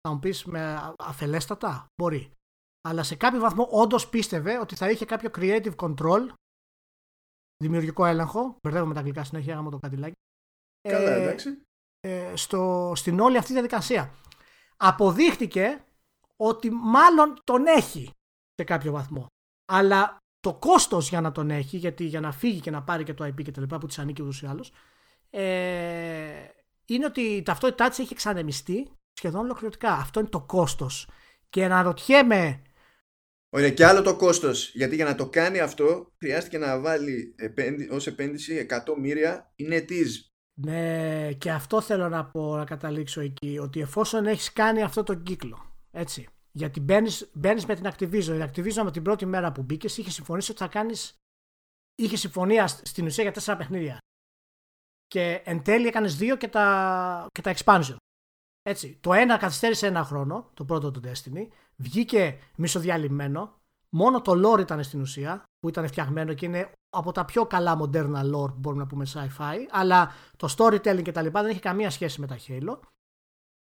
θα μου πεις με αφελέστατα, μπορεί αλλά σε κάποιο βαθμό όντως πίστευε ότι θα είχε κάποιο creative control, δημιουργικό έλεγχο. Μπερδεύω με τα αγγλικά συνέχεια, άμα το κατηλάκι. Καλά, ε, εντάξει. Ε, στο, στην όλη αυτή διαδικασία. Αποδείχτηκε ότι μάλλον τον έχει σε κάποιο βαθμό. Αλλά το κόστος για να τον έχει, γιατί για να φύγει και να πάρει και το IP και τα λοιπά που της ανήκει ούτως ή άλλως, ε, είναι ότι η ταυτότητά της έχει εξανεμιστεί σχεδόν ολοκληρωτικά. Αυτό είναι το κόστος. Και αναρωτιέμαι Ωραία, και άλλο το κόστος. Γιατί για να το κάνει αυτό χρειάστηκε να βάλει ως επένδυση εκατομμύρια είναι της. Ναι, και αυτό θέλω να πω να καταλήξω εκεί. Ότι εφόσον έχεις κάνει αυτό το κύκλο, έτσι. Γιατί μπαίνεις με την Activision. Η Activision με την πρώτη μέρα που μπήκες είχε συμφωνήσει ότι θα κάνεις. Είχε συμφωνία στην ουσία για τέσσερα παιχνίδια. Και εν τέλει έκανες δύο και τα, και τα expansion. Έτσι. Το ένα καθυστέρησε ένα χρόνο, το πρώτο του Destiny. Βγήκε μισοδιαλυμένο. Μόνο το lore ήταν στην ουσία, που ήταν φτιαγμένο και είναι από τα πιο καλά μοντέρνα lore που μπορούμε να πούμε sci-fi. Αλλά το storytelling και τα λοιπά δεν έχει καμία σχέση με τα Halo.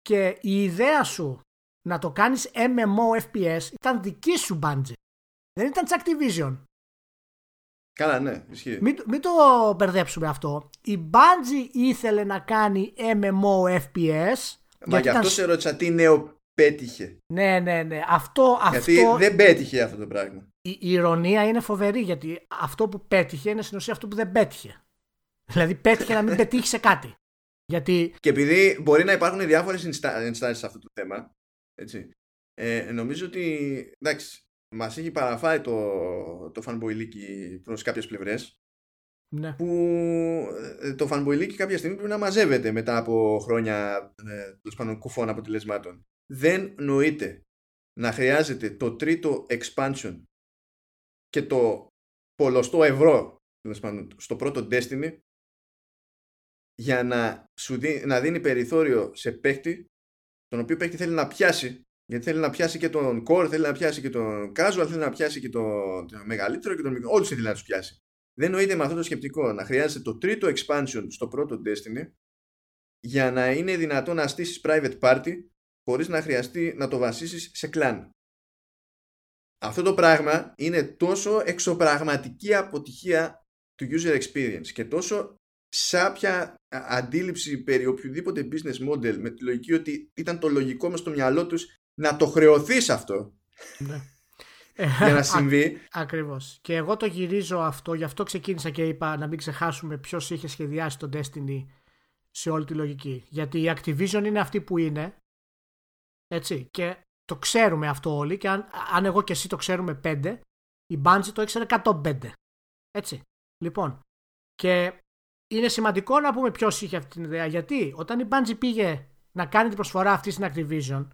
Και η ιδέα σου να το κάνεις MMO FPS ήταν δική σου Bungie. Δεν ήταν της Activision. Καλά, ναι, ισχύει. Μην, μην το μπερδέψουμε αυτό. Η Bungie ήθελε να κάνει MMO FPS. Μα γι' αυτό ήταν... σε ρώτησα τι νέο πέτυχε. Ναι, ναι, ναι. Αυτό, γιατί αυτό... δεν πέτυχε αυτό το πράγμα. Η, η ηρωνία είναι φοβερή γιατί αυτό που πέτυχε είναι στην ουσία αυτό που δεν πέτυχε. Δηλαδή πέτυχε να μην πετύχει σε κάτι. Γιατί... Και επειδή μπορεί να υπάρχουν διάφορες ενστάσει σε αυτό το θέμα, έτσι, ε, νομίζω ότι εντάξει, μας έχει παραφάει το, το fanboy προς κάποιες πλευρές. Ναι. Που ε, το fanboy κάποια στιγμή πρέπει να μαζεύεται μετά από χρόνια ε, πάντων, κουφών αποτελεσμάτων. Δεν νοείται να χρειάζεται το τρίτο expansion και το πολλωστό ευρώ στο πρώτο Destiny για να, σου δει, να δίνει περιθώριο σε παίκτη τον οποίο παίκτη θέλει να πιάσει γιατί θέλει να πιάσει και τον core, θέλει να πιάσει και τον casual, θέλει να πιάσει και τον, τον μεγαλύτερο και τον μικρό. Όλους θέλει να τους πιάσει. Δεν νοείται με αυτό το σκεπτικό να χρειάζεται το τρίτο expansion στο πρώτο Destiny για να είναι δυνατό να στήσεις private party χωρίς να χρειαστεί να το βασίσεις σε clan. Αυτό το πράγμα είναι τόσο εξωπραγματική αποτυχία του user experience και τόσο σάπια αντίληψη περί οποιοδήποτε business model με τη λογική ότι ήταν το λογικό μες στο μυαλό τους να το χρεωθείς αυτό ναι. για να συμβεί. Α, ακριβώς. Και εγώ το γυρίζω αυτό, γι' αυτό ξεκίνησα και είπα να μην ξεχάσουμε ποιος είχε σχεδιάσει το Destiny σε όλη τη λογική. Γιατί η Activision είναι αυτή που είναι, έτσι, και το ξέρουμε αυτό όλοι και αν, αν εγώ και εσύ το ξέρουμε πέντε, η Bungie το ήξερε 105. Έτσι. Λοιπόν, και είναι σημαντικό να πούμε ποιος είχε αυτή την ιδέα. Γιατί όταν η Bungie πήγε να κάνει την προσφορά αυτή στην Activision,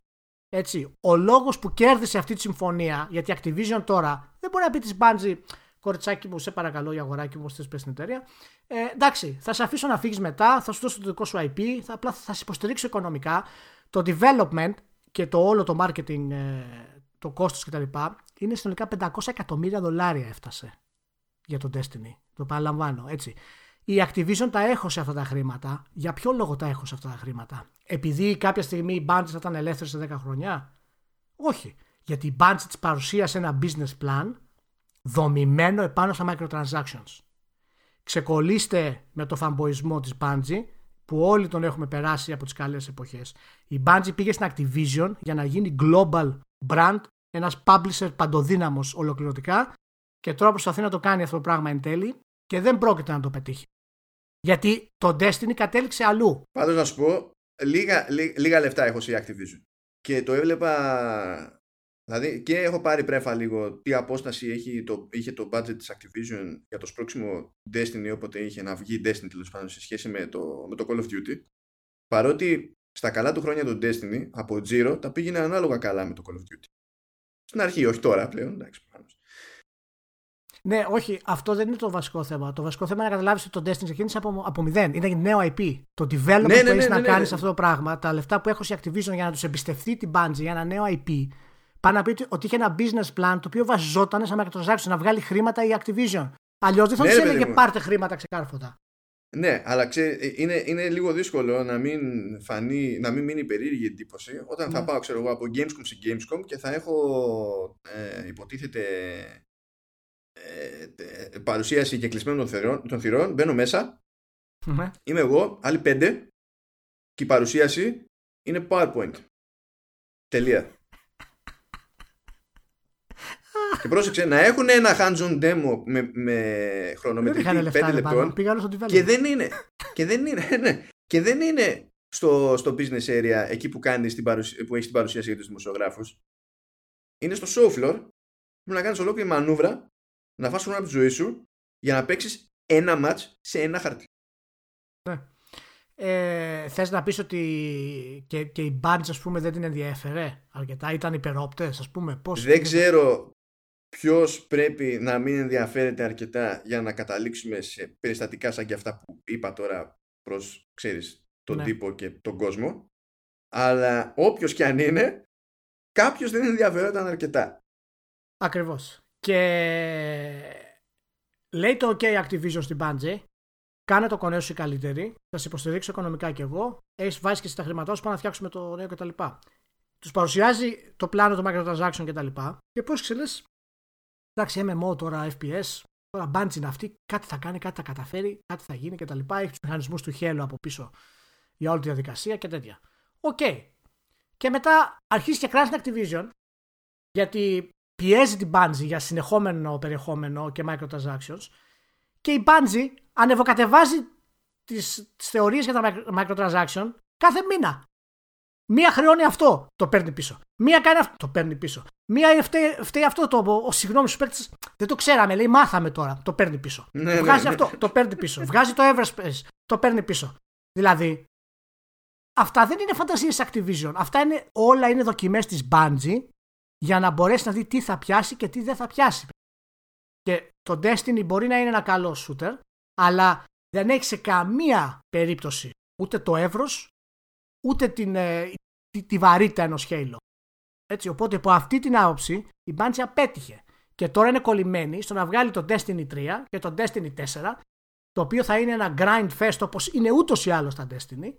έτσι, ο λόγος που κέρδισε αυτή τη συμφωνία, γιατί η Activision τώρα δεν μπορεί να πει της Bungie, κοριτσάκι μου, σε παρακαλώ, η αγοράκι μου, θε στην εταιρεία. Ε, εντάξει, θα σε αφήσω να φύγεις μετά, θα σου δώσω το δικό σου IP, θα, απλά θα σε υποστηρίξω οικονομικά. Το development και το όλο το marketing, ε, το κόστος κτλ. είναι συνολικά 500 εκατομμύρια δολάρια έφτασε για το Destiny. Το παραλαμβάνω, έτσι. Η Activision τα έχωσε αυτά τα χρήματα. Για ποιο λόγο τα έχωσε αυτά τα χρήματα; Επειδή κάποια στιγμή η Bungie θα ήταν ελεύθερη σε 10 χρόνια; Όχι. Γιατί η Bungie της παρουσίασε ένα business plan δομημένο επάνω στα microtransactions. Ξεκολλήστε με το φαμποϊσμό της Bungie που όλοι τον έχουμε περάσει από τις καλές εποχές. Η Bungie πήγε στην Activision για να γίνει global brand, ένας publisher παντοδύναμος ολοκληρωτικά και τώρα προσπαθεί να το κάνει αυτό το πράγμα εν τέλει και δεν πρόκειται να το πετύχει. Γιατί το Destiny κατέληξε αλλού. Πάντως να σου πω, λίγα, λίγα λεφτά έχω σε Activision. Και το έβλεπα Δηλαδή και έχω πάρει πρέφα λίγο τι απόσταση έχει το, είχε το budget της Activision για το σπρώξιμο Destiny όποτε είχε να βγει Destiny τέλος πάντων σε σχέση με το, με το Call of Duty παρότι στα καλά του χρόνια το Destiny από Zero τα πήγαινε ανάλογα καλά με το Call of Duty. Στην αρχή, όχι τώρα πλέον, εντάξει Ναι, όχι, αυτό δεν είναι το βασικό θέμα. Το βασικό θέμα είναι να καταλάβεις ότι το Destiny ξεκίνησε από, από μηδέν. Είναι νέο IP. Το development ναι, ναι, που έχεις ναι, να ναι, κάνεις ναι. αυτό το πράγμα, τα λεφτά που έχω σε Activision για να τους εμπιστευτεί την Bungie για ένα νέο IP, Πάνε να πει ότι είχε ένα business plan το οποίο βασιζόταν σε microtransactions να βγάλει χρήματα η Activision. Αλλιώς δεν θα ναι, τους έλεγε πάρτε χρήματα ξεκάρφωτα. Ναι, αλλά ξέρει, είναι, είναι λίγο δύσκολο να μην, φανεί, να μην μείνει περίεργη εντύπωση όταν θα ναι. πάω ξέρω εγώ, από Gamescom σε Gamescom και θα έχω ε, υποτίθεται ε, ε, παρουσίαση και κλεισμένων των θυρών, των θυρών μπαίνω μέσα ναι. είμαι εγώ, άλλοι πέντε και η παρουσίαση είναι PowerPoint τελεία και πρόσεξε να έχουν ένα hands-on demo με, με χρονομετρική 5 λεπτών. Και δεν είναι. και δεν είναι. Ναι, και δεν είναι στο, στο business area εκεί που, κάνεις την παρουσία, που έχεις την παρουσίαση για τους δημοσιογράφους. Είναι στο show floor που να κάνεις ολόκληρη μανούβρα να φας χρόνο από τη ζωή σου για να παίξεις ένα match σε ένα χαρτί. Ναι. Ε, θες να πεις ότι και, και η Bunch ας πούμε δεν την ενδιέφερε αρκετά, ήταν υπερόπτες ας πούμε; Πώς Δεν ξέρω ποιος πρέπει να μην ενδιαφέρεται αρκετά για να καταλήξουμε σε περιστατικά σαν και αυτά που είπα τώρα προς, ξέρεις, τον ναι. τύπο και τον κόσμο. Αλλά όποιος και αν είναι, κάποιος δεν ενδιαφέρονταν αρκετά. Ακριβώς. Και λέει το OK Activision στην Bungie, κάνε το κονέ σου καλύτερη, θα σε υποστηρίξω οικονομικά κι εγώ, έχεις βάσει και στα χρήματά σου, πάμε να φτιάξουμε το νέο κτλ. Τους παρουσιάζει το πλάνο, το microtransaction κτλ. Και, και πώς ξέρεις, εντάξει, MMO τώρα, FPS, τώρα Bungie είναι αυτή, κάτι θα κάνει, κάτι θα καταφέρει, κάτι θα γίνει κτλ. Έχει τους μηχανισμούς του Halo από πίσω για όλη τη διαδικασία και τέτοια. Οκ. Και μετά αρχίζει και κράζει την Activision γιατί πιέζει την Bungie για συνεχόμενο περιεχόμενο και microtransactions και η Bungie ανεβοκατεβάζει τις, τις θεωρίες για τα microtransaction κάθε μήνα. Μία χρεώνει αυτό, το παίρνει πίσω. Μία κάνει αυτό, το παίρνει πίσω. Μία φταίει, φταίει αυτό το. Ο, συγγνώμη σου παίκτης, δεν το ξέραμε, λέει μάθαμε τώρα, το παίρνει πίσω. Ναι, ναι, Βγάζει ναι. αυτό, το παίρνει πίσω. Βγάζει το Everspace, το παίρνει πίσω. Δηλαδή, αυτά δεν είναι φαντασίες Activision. Αυτά είναι, όλα είναι δοκιμές της Bungie για να μπορέσει να δει τι θα πιάσει και τι δεν θα πιάσει. Και το Destiny μπορεί να είναι ένα καλό shooter, αλλά δεν έχει σε καμία περίπτωση ούτε το εύρος, ούτε την, ε, τη, τη βαρύτητα ενός Halo. Έτσι, οπότε από αυτή την άποψη η Bungie απέτυχε. Και τώρα είναι κολλημένη στο να βγάλει το Destiny 3 και το Destiny 4, το οποίο θα είναι ένα grind fest όπως είναι ούτως ή άλλως τα Destiny,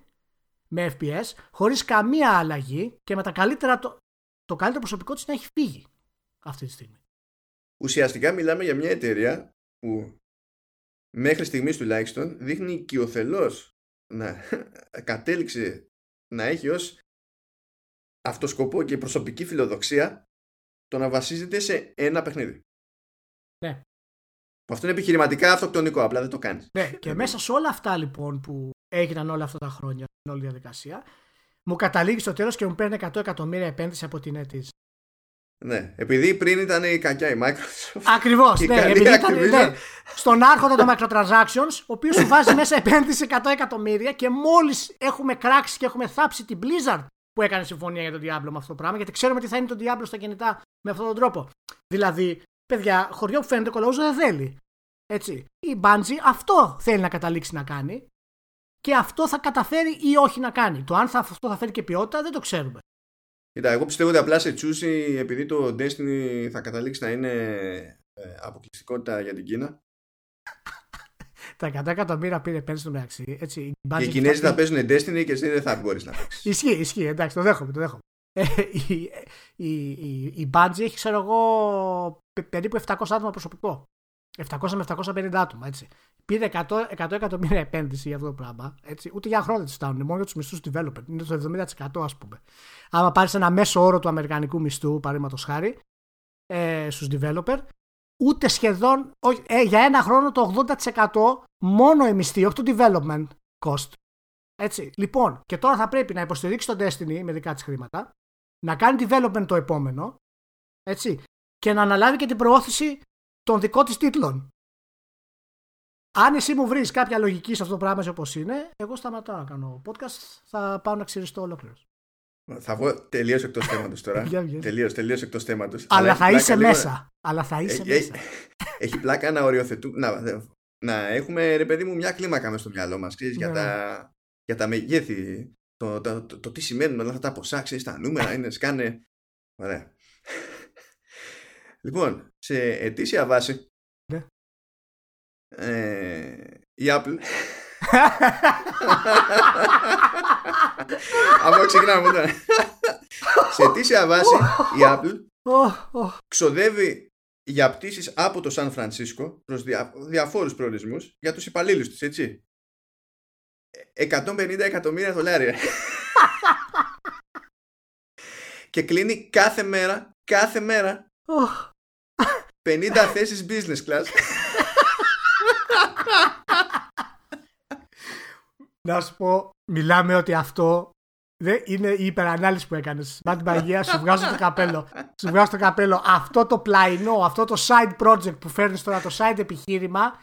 με FPS, χωρίς καμία αλλαγή και με τα καλύτερα, το, το καλύτερο προσωπικό της να έχει φύγει αυτή τη στιγμή. Ουσιαστικά μιλάμε για μια εταιρεία που μέχρι στιγμής τουλάχιστον δείχνει οικειοθελώς να κατέληξε να έχει ως αυτοσκοπό και προσωπική φιλοδοξία το να βασίζεται σε ένα παιχνίδι. Ναι. Που αυτό είναι επιχειρηματικά αυτοκτονικό, απλά δεν το κάνεις. Ναι, και μέσα σε όλα αυτά λοιπόν που έγιναν όλα αυτά τα χρόνια, την όλη διαδικασία, μου καταλήγει στο τέλος και μου παίρνει 100 εκατομμύρια επένδυση από την αίτηση. Ναι, επειδή πριν ήταν η κακιά η Microsoft. Ακριβώς. Και Ναι, καλή επειδή ήταν, Activision. ναι, στον άρχοντα των microtransactions, ο οποίος σου βάζει μέσα επένδυση 100 εκατομμύρια και μόλις έχουμε κράξει και έχουμε θάψει την Blizzard που έκανε συμφωνία για τον Diablo με αυτό το πράγμα, γιατί ξέρουμε τι θα είναι το Diablo στα κινητά με αυτόν τον τρόπο. Δηλαδή, παιδιά, χωριό που φαίνεται κολόζο δεν θέλει. Έτσι. Η Bungie αυτό θέλει να καταλήξει να κάνει και αυτό θα καταφέρει ή όχι να κάνει. Το αν θα, αυτό θα φέρει και ποιότητα δεν το ξέρουμε. Κοίτα, εγώ πιστεύω ότι απλά σε τσούσει επειδή το Destiny θα καταλήξει να είναι ε, αποκλειστικότητα για την Κίνα. Τα 100 εκατομμύρια πήρε πέρσι στο μεταξύ. Έτσι, η Και Bungie οι Κινέζοι θα φτιάχνει- παίζουν Destiny και εσύ δεν θα μπορείς να παίξεις. Ισχύει, ισχύει, εντάξει, το δέχομαι, το δέχομαι. Ε, η, η, η, η Bungie έχει, ξέρω εγώ, πε- περίπου 700 άτομα προσωπικό. 700 με 750 άτομα, έτσι. Πήρε 100, 100 εκατομμύρια επένδυση για αυτό το πράγμα. Έτσι. Ούτε για χρόνια τη φτάνουν, μόνο για τους μισθούς developer. Είναι το 70% ας πούμε. Άμα πάρεις ένα μέσο όρο του αμερικανικού μισθού, παραδείγματος χάρη, ε, στους developer, ούτε σχεδόν, όχι, ε, για ένα χρόνο το 80% μόνο η μισθή, όχι το development cost. Έτσι. Λοιπόν, και τώρα θα πρέπει να υποστηρίξει τον Destiny με δικά της χρήματα, να κάνει development το επόμενο, έτσι, και να αναλάβει και την προώθηση των δικών της τίτλων. Αν εσύ μου βρεις κάποια λογική σε αυτό το πράγμα όπως είναι, εγώ σταματάω να κάνω podcast, θα πάω να ξυριστώ ολόκληρος. Θα βγω τελείως εκτός θέματος τώρα. Για βγες. τελείως, τελείως εκτός θέματος. Αλλά θα είσαι μέσα. Αλλά θα είσαι έχει, μέσα. έχει πλάκα να οριοθετούμε. Να, να έχουμε ρε παιδί μου μια κλίμακα μέσα στο μυαλό μας για, Ναι. τα, για τα μεγέθη. Το, το, το, το τι σημαίνουν όλα αυτά τα ποσά, ξέρεις, τα νούμερα είναι, σκάνε. Ωραία. Λοιπόν, σε ετήσια βάση. Ναι. Ε, η Apple. Από ξεκινάμε τώρα. σε ετήσια βάση η Apple Οχ, οχ. ξοδεύει για πτήσεις από το Σαν Φρανσίσκο προς δια, διαφόρους προορισμούς για τους υπαλλήλους της, έτσι. 150 εκατομμύρια δολάρια. και κλείνει κάθε μέρα, κάθε μέρα, Οχ. 50 θέσεις business class. Να σου πω, μιλάμε ότι αυτό δεν είναι η υπερανάλυση που έκανες. Μα την Παναγία, σου βγάζω το καπέλο. Σου βγάζω το καπέλο. Αυτό το πλαϊνό, αυτό το side project που φέρνεις τώρα, το side επιχείρημα,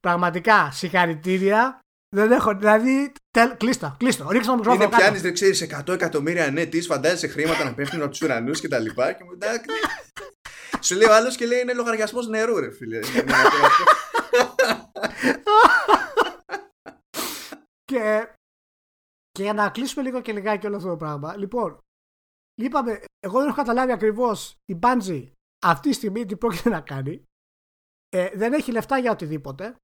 πραγματικά συγχαρητήρια. Δεν έχω, δηλαδή. Τελ, κλείστο, κλείστο. Ρίξτε το μικρόφωνο. Είναι κάτω. πιάνεις, δεν ξέρεις, 100 εκατομμύρια ναι, τις φαντάζεσαι χρήματα να πέφτουν από τους ουρανούς και τα λοιπά και μετά... Σου λέει ο άλλος και λέει είναι λογαριασμός νερού ρε φίλε. Και, και για να κλείσουμε λίγο και λιγάκι όλο αυτό το πράγμα. Λοιπόν, είπαμε, εγώ δεν έχω καταλάβει ακριβώς η Bungie αυτή τη στιγμή τι πρόκειται να κάνει. Ε, δεν έχει λεφτά για οτιδήποτε.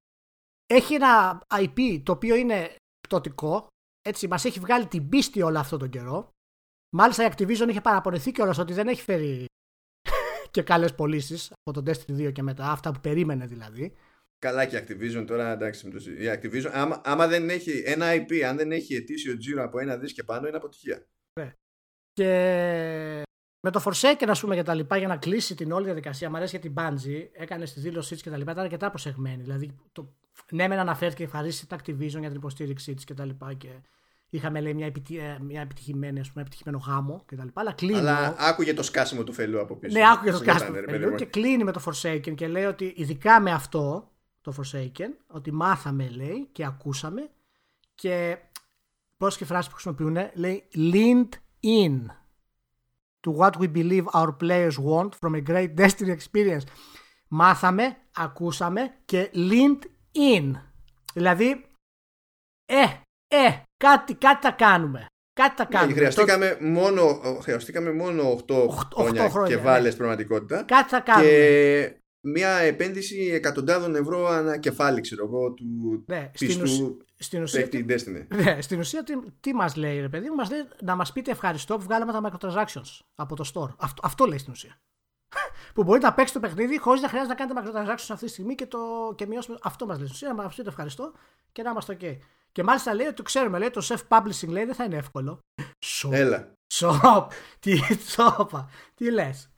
Έχει ένα IP το οποίο είναι πτωτικό. Έτσι, μας έχει βγάλει την πίστη όλο αυτό τον καιρό. Μάλιστα η Activision είχε παραπονεθεί κιόλας ότι δεν έχει φέρει και καλές πωλήσεις από τον Destiny 2 και μετά, αυτά που περίμενε δηλαδή. Καλά και Activision τώρα εντάξει. Η Activision, άμα, άμα δεν έχει ένα IP, αν δεν έχει ετήσιο τζίρο από ένα δις και πάνω, είναι αποτυχία. Ναι. Και με το Forsaken, ας πούμε, για τα λοιπά, για να κλείσει την όλη διαδικασία, μου αρέσει για την Bungie, έκανε τη δήλωσή της και τα λοιπά, ήταν αρκετά προσεγμένη. Δηλαδή, το, ναι, μεν αναφέρθηκε ευχαρίστηση την Activision για την υποστήριξή της και τα λοιπά. Και είχαμε λέει, μια, επιτυ... Ε, μια επιτυχημένη, ας πούμε, επιτυχημένο γάμο και τα λοιπά. Αλλά κλείνει. Αλλά άκουγε το σκάσιμο του φελού από πίσω. Ναι, άκουγε το σκάσιμο του φελού και κλείνει με το Forsaken και λέει ότι ειδικά με αυτό το Forsaken, ότι μάθαμε, λέει, και ακούσαμε και πώς και φράση που χρησιμοποιούν, λέει, leaned in to what we believe our players want from a great Destiny experience. Μάθαμε, ακούσαμε και leaned in. Δηλαδή, ε, ε, κάτι, κάτι θα κάνουμε. Κάτι θα ναι, κάνουμε. Ναι, χρειαστήκαμε, το... μόνο, χρειαστήκαμε μόνο 8, 8 χρόνια, χρόνια και βάλες ναι. πραγματικότητα. Κάτι θα κάνουμε. Και μια επένδυση εκατοντάδων ευρώ ανά κεφάλι, ξέρω εγώ, του ναι, πιστού στην ουσία, τι, Destiny. Ναι, στην ουσία τι, τι μας λέει, ρε παιδί μου, μας λέει να μας πείτε ευχαριστώ που βγάλαμε τα microtransactions από το store. Αυτό, αυτό λέει στην ουσία. που μπορείτε να παίξετε το παιχνίδι χωρίς να χρειάζεται να κάνετε microtransactions αυτή τη στιγμή και, το, και μειώσουμε. Αυτό μας λέει στην ουσία, να μας πείτε ευχαριστώ και να είμαστε ok. Και μάλιστα λέει ότι το ξέρουμε, λέει το self-publishing λέει δεν θα είναι εύκολο. Έλα. Σοπ. Τι, σοπα. Τι λες.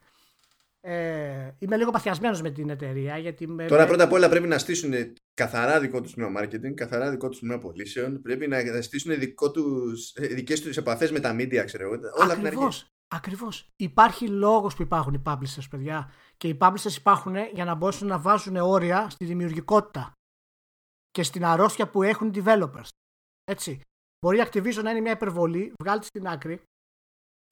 Ε, είμαι λίγο παθιασμένος με την εταιρεία. Γιατί με... Τώρα πρώτα απ' όλα πρέπει να στήσουν καθαρά δικό τους τμήμα marketing, καθαρά δικό τους τμήμα πωλήσεων. Πρέπει να στήσουν δικό τους, ε, δικές τους επαφές με τα media, ξέρω εγώ. Όλα Ακριβώς. Ακριβώς. Υπάρχει λόγος που υπάρχουν οι publishers, παιδιά. Και οι publishers υπάρχουν για να μπορέσουν να βάζουν όρια στη δημιουργικότητα και στην αρρώστια που έχουν οι developers. Έτσι. Μπορεί η Activision να είναι μια υπερβολή, βγάλτε στην άκρη,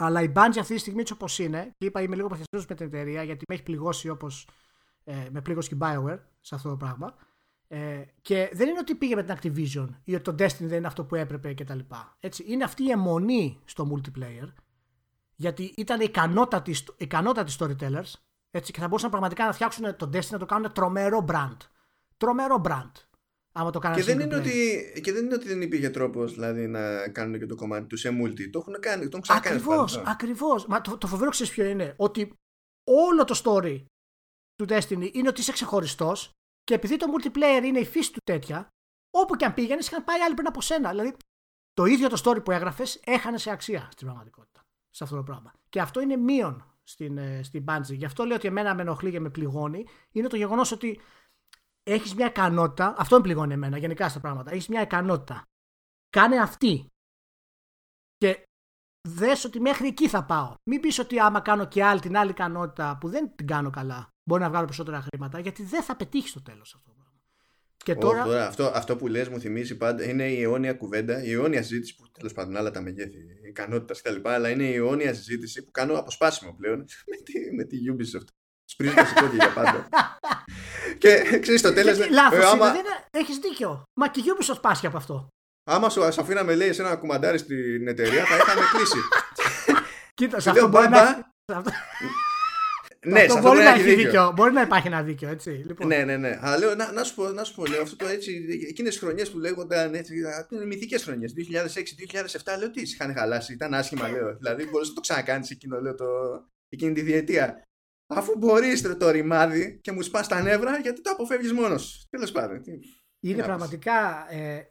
αλλά η Bungie αυτή τη στιγμή έτσι όπως είναι, και είπα είμαι λίγο παθιασμένος με την εταιρεία γιατί με έχει πληγώσει όπως ε, με πλήγωσε και η Bioware σε αυτό το πράγμα. Ε, και δεν είναι ότι πήγε με την Activision ή ότι το Destiny δεν είναι αυτό που έπρεπε κτλ. Έτσι, είναι αυτή η αιμονή στο multiplayer γιατί ήταν ικανότατοι, ικανότατοι storytellers έτσι, και θα μπορούσαν πραγματικά να φτιάξουν το Destiny να το κάνουν τρομερό brand. Τρομερό brand. Άμα το και, δεν είναι ότι, και δεν είναι ότι δεν υπήρχε τρόπος δηλαδή, να κάνουν και το κομμάτι τους σε multi. Το έχουν κάνει, το έχουν ξανακάνει. Ακριβώς, ακριβώς. Μα το, το φοβερό ξέρεις ποιο είναι; Ότι όλο το story του Destiny είναι ότι είσαι ξεχωριστός και επειδή το multiplayer είναι η φύση του τέτοια, όπου και αν πήγαινες, είχαν πάει άλλοι πριν από σένα. Δηλαδή, το ίδιο το story που έγραφες έχανε σε αξία στην πραγματικότητα. Σε αυτό το πράγμα. Και αυτό είναι μείον στην, ε, στην Bungie. Γι' αυτό λέω ότι εμένα με ενοχλεί και με πληγώνει. Είναι το γεγονός ότι έχεις μια ικανότητα, αυτό με πληγώνει εμένα γενικά στα πράγματα. Έχεις μια ικανότητα. Κάνε αυτή. Και δες ότι μέχρι εκεί θα πάω. Μην πεις ότι άμα κάνω και άλλη την άλλη ικανότητα που δεν την κάνω καλά, μπορεί να βγάλω περισσότερα χρήματα, γιατί δεν θα πετύχεις στο τέλος αυτό. Και τώρα... τώρα αυτό, αυτό που λες μου θυμίζει πάντα είναι η αιώνια κουβέντα, η αιώνια συζήτηση που τέλος πάντων άλλα τα μεγέθη ικανότητας κτλ. Αλλά είναι η αιώνια συζήτηση που κάνω αποσπάσιμο πλέον με τη, με τη Ubisoft. Σπρίζει τα σηκώτια για πάντα. και ξέρεις το τέλος. Λάθος. Ε, άμα... Έχεις δίκιο. Μα και η Ubisoft πάσχει από αυτό. Άμα σου αφήναμε λέει σε ένα κουμαντάρι στην εταιρεία θα είχαμε κλείσει. Κοίτα, σε αυτό μπορεί να. Ναι, αυτό μπορεί να έχει δίκιο. Μπορεί να υπάρχει ένα δίκιο, έτσι. Λοιπόν. Ναι, ναι, ναι. Αλλά λέω, να, να σου πω, να σου πω λέω, αυτό το έτσι, εκείνες χρονιές που λέγονταν έτσι, είναι μυθικές χρονιές, 2006-2007, λέω τι είχαν χαλάσει, ήταν άσχημα, λέω. Δηλαδή, μπορείς να το ξανακάνεις εκείνο, λέω, το, εκείνη τη διετία. Αφού μπορείς το ρημάδι και μου σπάς τα νεύρα, γιατί το αποφεύγεις μόνος. Τέλος πάντων. Είναι πραγματικά. Ε,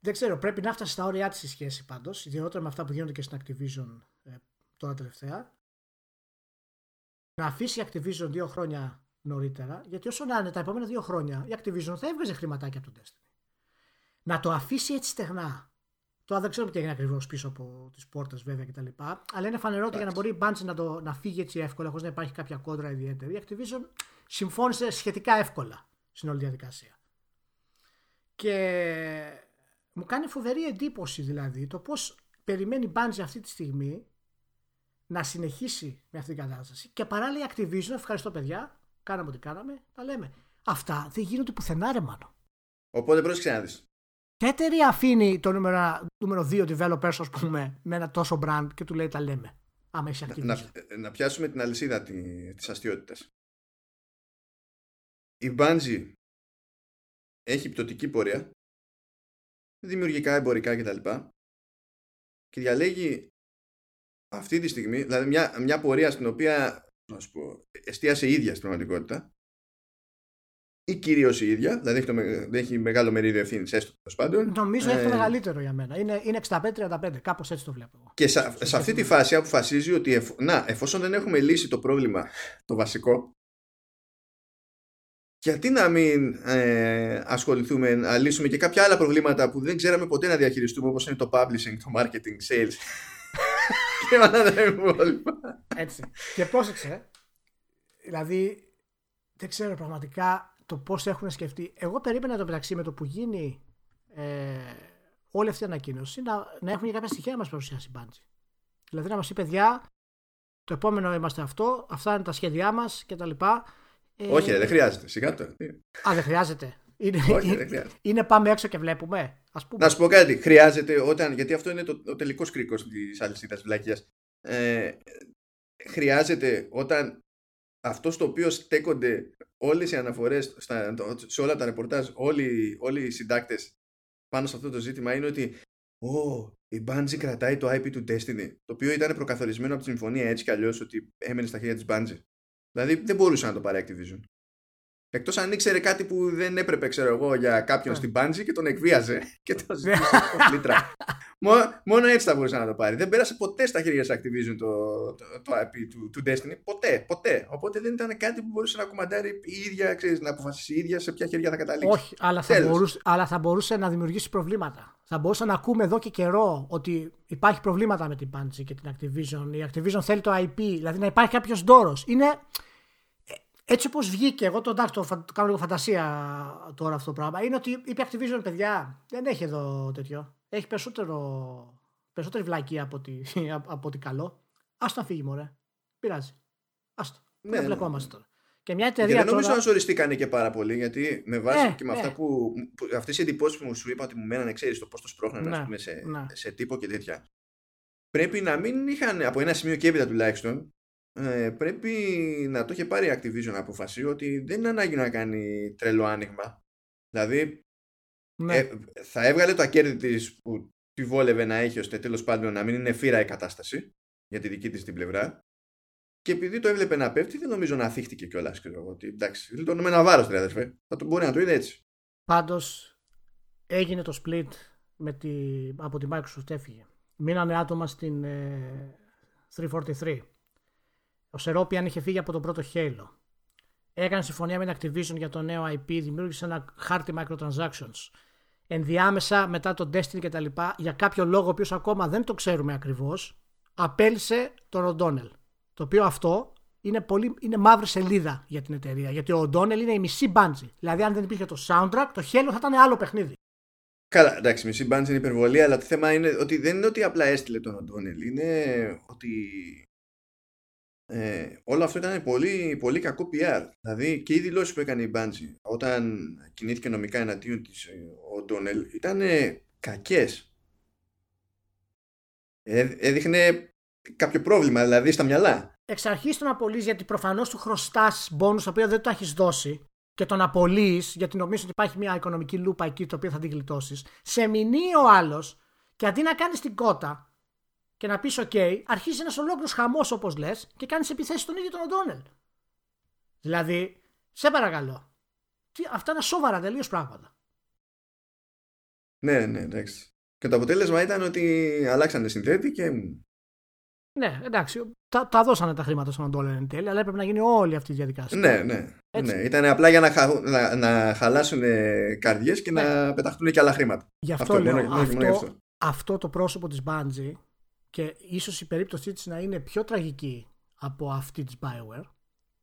δεν ξέρω, πρέπει να φτάσει στα όρια της η σχέση πάντως, ιδιαίτερα με αυτά που γίνονται και στην Activision ε, τώρα τελευταία. Να αφήσει η Activision δύο χρόνια νωρίτερα, γιατί όσο να είναι τα επόμενα δύο χρόνια, η Activision θα έβγαζε χρηματάκια από τον Destiny. Να το αφήσει έτσι στεγνά Τώρα δεν ξέρω τι έγινε ακριβώς πίσω από τις πόρτες βέβαια κτλ. Αλλά είναι φανερό ότι για να μπορεί η Bungie να, το, να φύγει έτσι εύκολα, χωρίς να υπάρχει κάποια κόντρα ιδιαίτερη, η Activision συμφώνησε σχετικά εύκολα στην όλη διαδικασία. Και μου κάνει φοβερή εντύπωση δηλαδή το πώς περιμένει η Bungie αυτή τη στιγμή να συνεχίσει με αυτή την κατάσταση. Και παράλληλα η Activision, ευχαριστώ παιδιά, κάναμε ό,τι κάναμε, τα λέμε. Αυτά δεν γίνονται πουθενά ρε μάνο. Οπότε πρόσεξε να δεις. Ποια εταιρεία αφήνει το νούμερο, νούμερο 2 developers, ας πούμε, με ένα τόσο brand και του λέει τα λέμε. Άμα έχει να, να, να, πιάσουμε την αλυσίδα τη αστείωτητας. Η Bungie έχει πτωτική πορεία, δημιουργικά, εμπορικά κτλ. Και διαλέγει αυτή τη στιγμή, δηλαδή μια, μια πορεία στην οποία να σου πω, εστίασε η ίδια στην πραγματικότητα ή κυρίως η ίδια, δηλαδή έχει, έχει μεγάλο μερίδιο ευθύνης, έστω τέλος πάντων. Νομίζω ε, έχει το μεγαλύτερο για μένα. Είναι, είναι 65-35, κάπως έτσι το βλέπω. Και σε, σε αυτή τη φάση αποφασίζει ότι εφ, να, εφόσον δεν έχουμε λύσει το πρόβλημα το βασικό, γιατί να μην ε, ασχοληθούμε να λύσουμε και κάποια άλλα προβλήματα που δεν ξέραμε ποτέ να διαχειριστούμε όπως είναι το publishing, το marketing, sales και όλα τα υπόλοιπα. Έτσι. Και πρόσεξε, δηλαδή δεν ξέρω πραγματικά το πώς έχουν σκεφτεί. Εγώ περίμενα το μεταξύ με το που γίνει ε, όλη αυτή η ανακοίνωση να, να έχουν κάποια στοιχεία να μας παρουσιάσει η Bungie. Δηλαδή να μας πει παιδιά το επόμενο είμαστε αυτό, αυτά είναι τα σχέδιά μας κτλ. Ε, Όχι, δεν χρειάζεται. Σιγά το. Α, δεν χρειάζεται. Είναι, Όχι, δεν χρειάζεται. είναι πάμε έξω και βλέπουμε. Ας πούμε. Να σου πω κάτι. Χρειάζεται όταν. Γιατί αυτό είναι το, ο τελικός κρίκος της αλυσίδας βλακίας. Ε, χρειάζεται όταν αυτό στο οποίο στέκονται όλες οι αναφορές σε όλα τα ρεπορτάζ, όλοι, όλοι οι συντάκτες πάνω σε αυτό το ζήτημα είναι ότι Ω, η Bungie κρατάει το IP του Destiny, το οποίο ήταν προκαθορισμένο από τη συμφωνία έτσι κι αλλιώς ότι έμενε στα χέρια της Bungie. Δηλαδή δεν μπορούσε να το πάρει Activision. Εκτός αν ήξερε κάτι που δεν έπρεπε, ξέρω εγώ, για κάποιον στην Bungie και τον εκβίαζε και τον ζήτησε λίτρα. Μόνο έτσι θα μπορούσε να το πάρει. Δεν πέρασε ποτέ στα χέρια της Activision το, το, το IP του, του Destiny. Ποτέ, ποτέ. Οπότε δεν ήταν κάτι που μπορούσε να κουμαντάρει η ίδια, ξέρεις, να αποφασίσει η ίδια σε ποια χέρια θα καταλήξει. Όχι, αλλά θα, μπορούσε, αλλά θα μπορούσε να δημιουργήσει προβλήματα. Θα μπορούσε να ακούμε εδώ και καιρό ότι υπάρχει προβλήματα με την Bungie και την Activision. Η Activision θέλει το IP, δηλαδή να υπάρχει κάποιος ντόρος. Είναι έτσι όπως βγήκε, εγώ το εντάξει, το, κάνω λίγο φαντασία τώρα αυτό το πράγμα, είναι ότι είπε Activision, παιδιά, δεν έχει εδώ τέτοιο. Έχει περισσότερο, περισσότερη βλακία από ότι, από ότι καλό. Άστο να φύγει, μωρέ. Πειράζει. Άστο. Ναι, δεν μπλεκόμαστε τώρα. Και μια εταιρεία. Και δεν νομίζω να ζοριστήκανε και πάρα πολύ, γιατί με βάση ε, και με αυτά που. που αυτές οι εντυπώσεις που σου είπα ότι μου μένανε, ξέρεις το πώς το σπρώχνανε ναι, πούμε, σε, ναι. σε τύπο και τέτοια. Πρέπει να μην είχαν από ένα σημείο και έπειτα τουλάχιστον ε, πρέπει να το είχε πάρει η Activision να αποφασίσει ότι δεν είναι ανάγκη να κάνει τρελό άνοιγμα. Δηλαδή ναι. ε, θα έβγαλε το κέρδη της που τη βόλευε να έχει ώστε τέλος πάντων να μην είναι φύρα η κατάσταση για τη δική της την πλευρά. Και επειδή το έβλεπε να πέφτει, δεν νομίζω να θύχτηκε κιόλας. Ότι εντάξει, λιτώνουμε ένα βάρος, ρε αδερφέ. Θα το μπορεί να το είδε έτσι. Πάντως έγινε το split με τη, από τη Microsoft έφυγε. Μείνανε άτομα στην ε, 343. Ο Σερόπιαν είχε φύγει από τον πρώτο Halo. Έκανε συμφωνία με την Activision για το νέο IP, δημιούργησε ένα χάρτη microtransactions. Ενδιάμεσα μετά το Destiny κτλ. Για κάποιο λόγο, ο οποίος ακόμα δεν το ξέρουμε ακριβώς, απέλησε τον O'Donnell. Το οποίο αυτό είναι, πολύ, είναι μαύρη σελίδα για την εταιρεία. Γιατί ο O'Donnell είναι η μισή μπάντζη. Δηλαδή, αν δεν υπήρχε το soundtrack, το Halo θα ήταν άλλο παιχνίδι. Καλά, εντάξει, μισή μπάντζη είναι υπερβολή, αλλά το θέμα είναι ότι δεν είναι ότι απλά έστειλε τον O'Donnell. Είναι ότι ε, όλο αυτό ήταν πολύ, πολύ κακό PR. Δηλαδή και οι δηλώσεις που έκανε η Bungie όταν κινήθηκε νομικά εναντίον της ε, ο Ντόνελ ήταν κακές. Ε, έδειχνε κάποιο πρόβλημα δηλαδή στα μυαλά. Εξ αρχής τον απολύεις γιατί προφανώς του χρωστάς μπόνου το οποίο δεν το έχεις δώσει και τον απολύεις γιατί νομίζεις ότι υπάρχει μια οικονομική λούπα εκεί το οποίο θα την γλιτώσεις. Σε μηνύει ο άλλος και αντί να κάνεις την κότα και να πεις: OK, αρχίζει ένας ολόκληρος χαμός όπως λες και κάνεις επιθέσεις στον ίδιο τον Οντόνελ. Δηλαδή, σε παρακαλώ. Τι, αυτά είναι σοβαρά τελείως πράγματα. Ναι, ναι, εντάξει. Και το αποτέλεσμα ήταν ότι αλλάξανε συνθέτη και. Ναι, εντάξει. Τα, τα δώσανε τα χρήματα στον Οντόνελ εν τέλει, αλλά έπρεπε να γίνει όλη αυτή η διαδικασία. Ναι, ναι. ναι. Ήταν απλά για να, χα, να, να χαλάσουν καρδιές και ναι. να πεταχτούν και άλλα χρήματα. Γι' αυτό, αυτό λέω. Μόνο, αυτό, αυτό. αυτό το πρόσωπο της Bungie και ίσως η περίπτωσή της να είναι πιο τραγική από αυτή της Bioware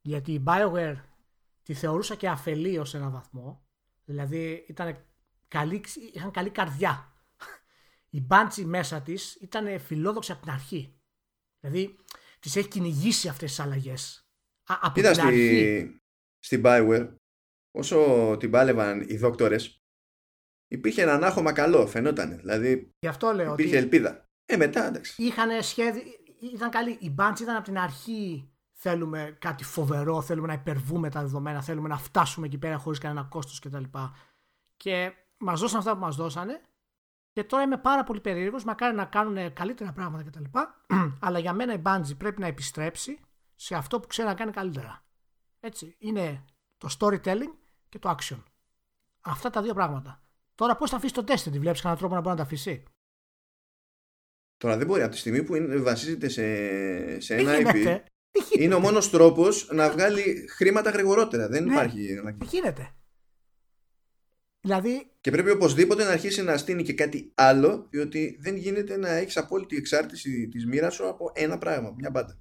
γιατί η Bioware τη θεωρούσα και αφελή ως ένα βαθμό. Δηλαδή ήταν καλή, είχαν καλή καρδιά. Η μπάντσι μέσα της ήταν φιλόδοξη από την αρχή. Δηλαδή τις έχει κυνηγήσει αυτές τις αλλαγές. Από Είδα την στη, αρχή. στην Bioware όσο την πάλευαν οι δόκτορες υπήρχε ένα ανάχωμα καλό φαινόταν δηλαδή Γι αυτό λέω υπήρχε ότι ελπίδα ε, μετά εντάξει. Είχαν σχέδιο. Ήταν καλή. Η Bunch ήταν από την αρχή. Θέλουμε κάτι φοβερό, θέλουμε να υπερβούμε τα δεδομένα, θέλουμε να φτάσουμε εκεί πέρα χωρίς κανένα κόστος κτλ. Και, και μας δώσαν αυτά που μας δώσανε. Και τώρα είμαι πάρα πολύ περίεργος. Μακάρι να κάνουν καλύτερα πράγματα κτλ. Αλλά για μένα η Bungie πρέπει να επιστρέψει σε αυτό που ξέρει να κάνει καλύτερα. Έτσι. Είναι το storytelling και το action. Αυτά τα δύο πράγματα. Τώρα πώς θα αφήσει το τεστ, τη βλέπεις κανένα τρόπο να μπορεί να τα αφήσει; Τώρα δεν μπορεί από τη στιγμή που είναι, βασίζεται σε, σε ένα γίνεται. IP. Είναι ο μόνος τρόπος να βγάλει χρήματα γρηγορότερα. Δεν Ναι. υπάρχει. Τι γίνεται. Δηλαδή, Και πρέπει οπωσδήποτε να αρχίσει να στείνει και κάτι άλλο, διότι δεν γίνεται να έχεις απόλυτη εξάρτηση της μοίρας σου από ένα πράγμα, μια μπάντα.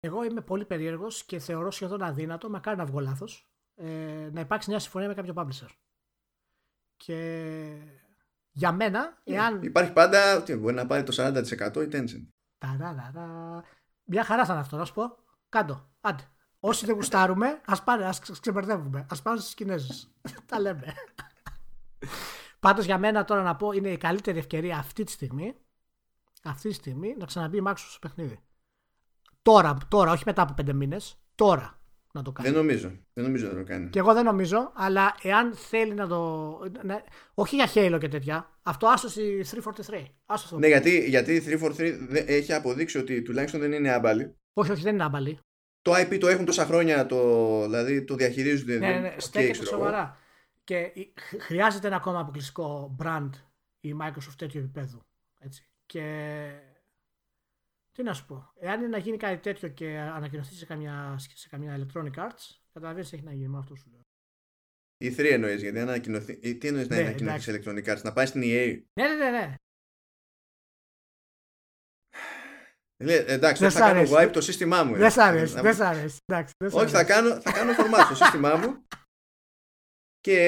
εγώ είμαι πολύ περίεργος και θεωρώ σχεδόν αδύνατο, μακάρι να βγω λάθος, ε, να υπάρξει μια συμφωνία με κάποιο publisher. Και για μένα, εάν. Υπάρχει πάντα, τι, μπορεί να πάρει το 40% η Tencent. Ταραραρά. Μια χαρά θα είναι αυτό, να σου πω. Κάντο. Άντε. Όσοι δεν γουστάρουμε, ας πάνε, ας ξεμπερδεύουμε. Α πάνε στι Κινέζε. Τα λέμε. Πάντως για μένα τώρα να πω είναι η καλύτερη ευκαιρία αυτή τη στιγμή. Αυτή τη στιγμή να ξαναμπεί η Microsoft στο παιχνίδι. Τώρα, τώρα, όχι μετά από πέντε μήνες. Τώρα να το κάνει. Δεν νομίζω. Δεν νομίζω να το κάνει. Και εγώ δεν νομίζω, αλλά εάν θέλει να το. ναι, όχι για Halo και τέτοια. Αυτό άστο στη 343. Άστο στο- Ναι, γιατί, γιατί η 343 δεν- έχει αποδείξει ότι τουλάχιστον δεν είναι άμπαλη. Όχι, όχι, δεν είναι άμπαλη. Το IP το έχουν τόσα χρόνια, το, δηλαδή το διαχειρίζονται. Ναι, ναι, ναι, οκ, στέκεται ξέρω εγώ. σοβαρά. Και η- χρ- χρειάζεται ένα ακόμα αποκλειστικό brand η Microsoft τέτοιου επίπεδου. Έτσι. Και τι να σου πω, εάν είναι να γίνει κάτι τέτοιο και ανακοινωθεί σε καμιά, σε καμιά Electronic Arts, καταλαβαίνεις τι έχει να γίνει με αυτό σου λέω. Η 3 εννοείς, γιατί αν ανακοινωθεί. ή Τι εννοείς να Ναι, ανακοινωθείς σε εντάξει. Electronic Arts, να πάει στην EA. Ναι, ναι, ναι, ναι. Λέει, εντάξει, Δεν θα σ' κάνω αρέσει. wipe το σύστημά μου. Δεν σ' ε. αρέσει, Να- δεν σ' αρέσει. Εντάξει, δεν σ' Όχι, θα αρέσει. κάνω, θα κάνω format στο σύστημά μου και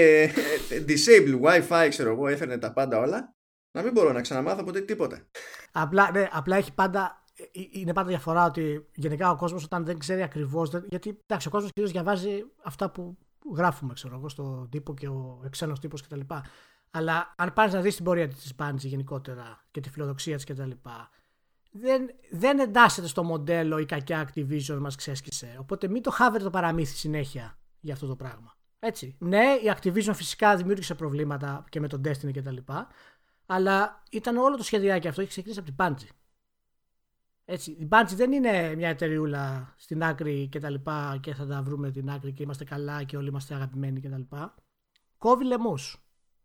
ε, disable wifi, ξέρω εγώ, έφερνε τα πάντα όλα. Να μην μπορώ να ξαναμάθω ποτέ τίποτα. Απλά, ναι, απλά έχει πάντα. Ε, ε, Είναι πάντα διαφορά ότι γενικά ο κόσμος όταν δεν ξέρει ακριβώς. Γιατί εντάξει, ο κόσμος κυρίως διαβάζει αυτά που γράφουμε, ξέρω εγώ, στον τύπο και ο εξένος τύπος κτλ. Αλλά αν πάρεις να δεις την πορεία της Bungie γενικότερα και τη φιλοδοξία της κτλ. Δεν, δεν εντάσσεται στο μοντέλο η κακιά Activision μας ξέσκησε. Οπότε μην το χάβετε το παραμύθι συνέχεια για αυτό το πράγμα. Έτσι. Ναι, η Activision φυσικά δημιούργησε προβλήματα και με τον Destiny κτλ. Αλλά ήταν όλο το σχεδιάκι αυτό, έχει ξεκινήσει από την Bungie. Έτσι, η Bungie δεν είναι μια εταιρεούλα στην άκρη και τα λοιπά και θα τα βρούμε την άκρη και είμαστε καλά και όλοι είμαστε αγαπημένοι και τα λοιπά. Κόβει λαιμούς.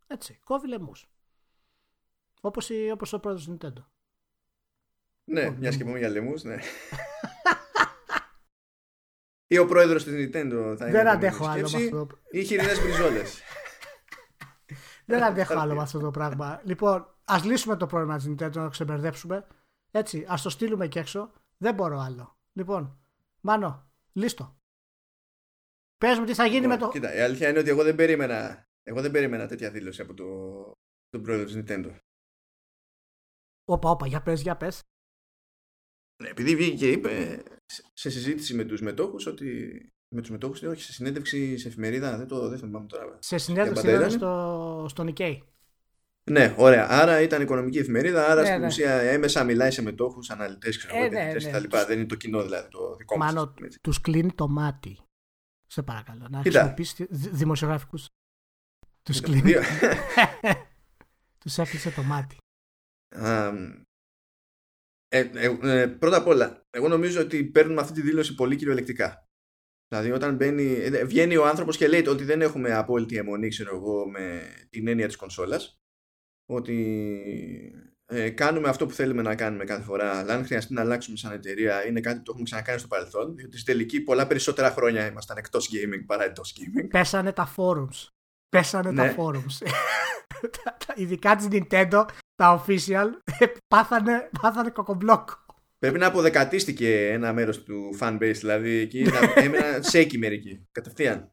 Έτσι, κόβει λαιμούς. Όπως, η, όπως ο πρόεδρος του Nintendo. Ναι, Όχι, μιας δεν και πούμε για λαιμούς, ναι. Ή ο πρόεδρος της Nintendo θα είναι. δεν η αντέχω επόμενη άλλο με σκέψη, αυτό. το- Ή χοιρινέ μπριζόλες. Δεν αντέχω άλλο με αυτό το πράγμα. Λοιπόν, ας λύσουμε το πρόβλημα της Nintendo να το ξεμπερδέψουμε. Έτσι, ας το στείλουμε και έξω. Δεν μπορώ άλλο. Λοιπόν, Μάνο, λύστο. Πες μου τι θα γίνει με το... Κοίτα, η αλήθεια είναι ότι εγώ δεν περίμενα, εγώ δεν περίμενα τέτοια δήλωση από το, τον πρόεδρο της Nintendo. Όπα, όπα, για πες, για πες. Ναι, επειδή βγήκε και είπε σε- σε συζήτηση με τους μετόχους ότι με τους μετόχους όχι σε συνέντευξη σε εφημερίδα δεν το δεν θυμάμαι τώρα Σε συνέντευξη Για ήταν πατέρα στο, στο Nikkei. Ναι ωραία άρα ήταν οικονομική εφημερίδα άρα Ναι, στην ναι. ουσία έμεσα μιλάει σε μετόχους αναλυτές ξέρω, Ε, εγώ, ναι, διαιτητές ναι. και τα λοιπά δεν είναι το κοινό δηλαδή το δικό μας Μάνο, ας πούμε, έτσι. τους κλείνει το μάτι. Σε παρακαλώ, να Κοίτα. χρησιμοποιήσει δη- δημοσιογραφικούς. Τους κλείνει, Δύο- τους έκλεισε το μάτι. Αμ, ε, ε, ε, πρώτα απ' όλα, εγώ νομίζω ότι παίρνουμε αυτή τη δήλωση πολύ κυριολεκτικά. Δηλαδή, όταν μπαίνει, ε, βγαίνει ο άνθρωπος και λέει ότι δεν έχουμε απόλυτη αιμονή, ξέρω εγώ, με την έννοια της κονσόλας. Ότι ε, κάνουμε αυτό που θέλουμε να κάνουμε κάθε φορά, αλλά αν χρειαστεί να αλλάξουμε σαν εταιρεία, είναι κάτι που το έχουμε ξανακάνει στο παρελθόν. Διότι στη τελική πολλά περισσότερα χρόνια ήμασταν εκτός gaming παρά εντός gaming. Πέσανε τα forums. Πέσανε Ναι. τα forums. Τα- τα- Ειδικά της Nintendo, τα official, πάθανε, πάθανε κοκομπλόκο. Πρέπει να αποδεκατίστηκε ένα μέρος του fanbase, δηλαδή εκεί να έμεναν σέκι μερικοί. Κατευθείαν.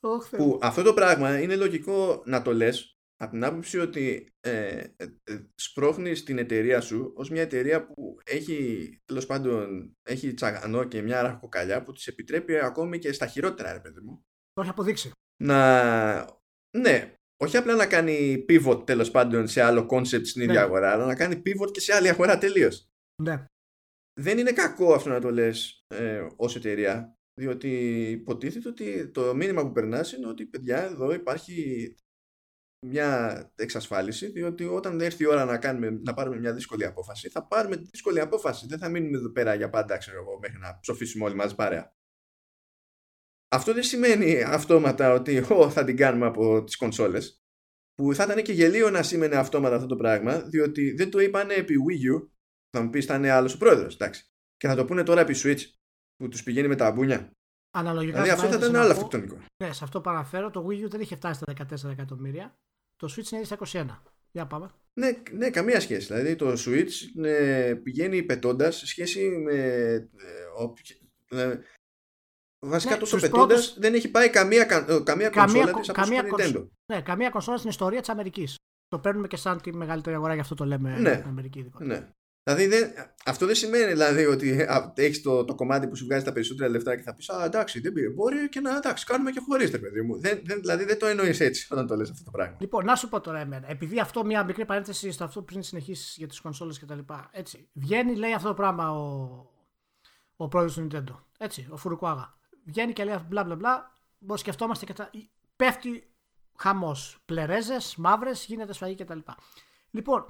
Ωχ, Θεέ. Που αυτό το πράγμα είναι λογικό να το λες από την άποψη ότι ε, ε, ε, σπρώχνεις την εταιρεία σου ως μια εταιρεία που έχει τέλος πάντων έχει τσαγανό και μια ραχοκοκαλιά που της επιτρέπει ακόμη και στα χειρότερα ρε παιδί μου Το έχεις αποδείξει. να ναι όχι απλά να κάνει pivot τέλος πάντων σε άλλο concept στην ίδια Ναι. αγορά αλλά να κάνει pivot και σε άλλη αγορά τελείως Ναι. δεν είναι κακό αυτό να το λες ε, ως εταιρεία διότι υποτίθεται ότι το μήνυμα που περνάς είναι ότι παιδιά εδώ υπάρχει μια εξασφάλιση διότι όταν έρθει η ώρα να, κάνουμε, να πάρουμε μια δύσκολη απόφαση θα πάρουμε τη δύσκολη απόφαση. Δεν θα μείνουμε εδώ πέρα για πάντα ξέρω εγώ μέχρι να ψοφήσουμε όλοι μαζί παρέα. Αυτό δεν σημαίνει αυτόματα ότι ο, θα την κάνουμε από τις κονσόλες που θα ήταν και γελίο να σήμαινε αυτόματα αυτό το πράγμα διότι δεν το είπανε επί Wii U. Θα μου πεις θα είναι άλλος ο πρόεδρος εντάξει. και θα το πούνε τώρα επί Switch που τους πηγαίνει με τα μπούνια Αναλογικά δηλαδή αυτό θα ήταν άλλο αυτοκτονικό ναι σε αυτό παραφέρω το Wii U δεν είχε φτάσει στα 14 εκατομμύρια το Switch είναι στα 21 για πάμε ναι, ναι, καμία σχέση. Δηλαδή το Switch ναι, πηγαίνει πετώντας σε σχέση με. Ε, Βασικά ναι, τόσο πετώντας πρώτους... δεν έχει πάει καμία, καμία, καμία κονσόλα της από καμία Nintendo. Ναι, καμία κονσόλα στην ιστορία της Αμερικής. Το παίρνουμε και σαν τη μεγαλύτερη αγορά, γι' αυτό το λέμε ναι, Αμερική. Ναι. Δηλαδή δεν, αυτό δεν σημαίνει δηλαδή ότι έχεις το, το κομμάτι που σου βγάζει τα περισσότερα λεφτά και θα πεις Α, εντάξει, δεν πήρε. Μπορεί και να εντάξει, κάνουμε και χωρίς το παιδί μου. Δεν, δεν, δηλαδή δεν το εννοείς έτσι όταν το λες αυτό το πράγμα. Λοιπόν, να σου πω τώρα εμένα. Επειδή αυτό μια μικρή παρένθεση στο αυτό πριν συνεχίσεις για τις κονσόλες κτλ. Έτσι. Βγαίνει, λέει αυτό το πράγμα ο, ο πρόεδρος του Nintendo. Έτσι, ο Φουρουκουάγα βγαίνει και λέει μπλα μπλα μπλα. Μπορεί σκεφτόμαστε και τα. Πέφτει χαμός. Πλερέζες, μαύρες, γίνεται σφαγή κτλ. Λοιπόν,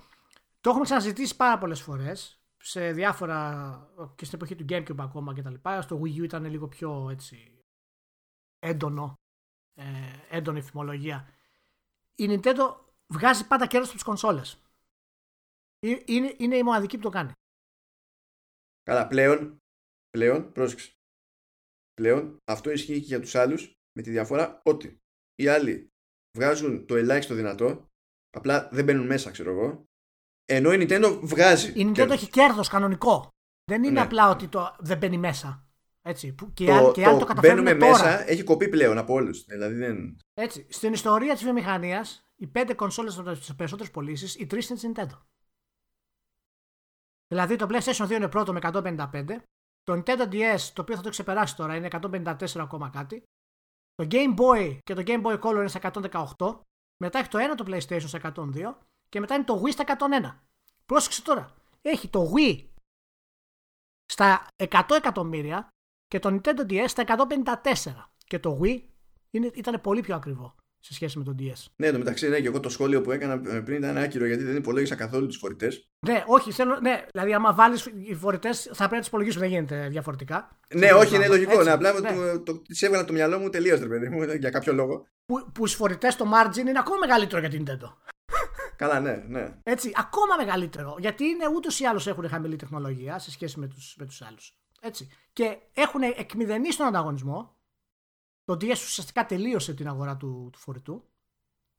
το έχουμε ξαναζητήσει πάρα πολλές φορές σε διάφορα. και στην εποχή του Gamecube ακόμα κτλ. Στο Wii U ήταν λίγο πιο έτσι. έντονο. Ε, έντονη φημολογία. Η Nintendo βγάζει πάντα κέρδος από τις κονσόλες. Ε, είναι, είναι η μοναδική που το κάνει. Καλά, πλέον, πλέον, πρόσεξε. Πλέον αυτό ισχύει και για τους άλλους με τη διαφορά ότι οι άλλοι βγάζουν το ελάχιστο δυνατό, απλά δεν μπαίνουν μέσα, ξέρω εγώ, ενώ η Nintendo βγάζει. Η Nintendo κέρδος. έχει κέρδος κανονικό. Δεν είναι ναι. απλά ότι το δεν μπαίνει μέσα. Έτσι, που και, το, άλλοι, και άλλοι το, καταφέρνουν μπαίνουμε τώρα. μέσα έχει κοπεί πλέον από όλους. Δηλαδή δεν... Έτσι, στην ιστορία της βιομηχανίας, οι πέντε κονσόλες στι περισσότερες πωλήσεις, οι τρεις είναι της Nintendo. Δηλαδή το PlayStation 2 είναι πρώτο με 155, το Nintendo DS, το οποίο θα το ξεπεράσει τώρα, είναι 154 ακόμα κάτι. Το Game Boy και το Game Boy Color είναι στα 118. Μετά έχει το ένα το PlayStation στα 102. Και μετά είναι το Wii στα 101. Πρόσεξε τώρα. Έχει το Wii στα 100 εκατομμύρια και το Nintendo DS στα 154. Και το Wii είναι, ήταν πολύ πιο ακριβό σε σχέση με τον DS. Ναι, το μεταξύ, ναι, και εγώ το σχόλιο που έκανα πριν ήταν άκυρο γιατί δεν υπολόγισα καθόλου τους φορητές. Ναι, όχι, θέλω, ναι, δηλαδή άμα βάλεις οι φορητές θα πρέπει να τους υπολογίσουμε, δεν γίνεται διαφορετικά. Ναι, όχι, είναι λογικό. ναι, απλά ναι. το, το, τη έβγαλα το μυαλό μου τελείω, ρε παιδί μου, για κάποιο λόγο. Που, που στους φορητές το margin είναι ακόμα μεγαλύτερο για την Nintendo. Καλά, ναι, ναι. Έτσι, ακόμα μεγαλύτερο. Γιατί είναι ούτως ή άλλως έχουν χαμηλή τεχνολογία σε σχέση με τους με τους άλλους. Έτσι. Και έχουν εκμηδενήσει τον ανταγωνισμό. Το DS ουσιαστικά τελείωσε την αγορά του, του φορητού.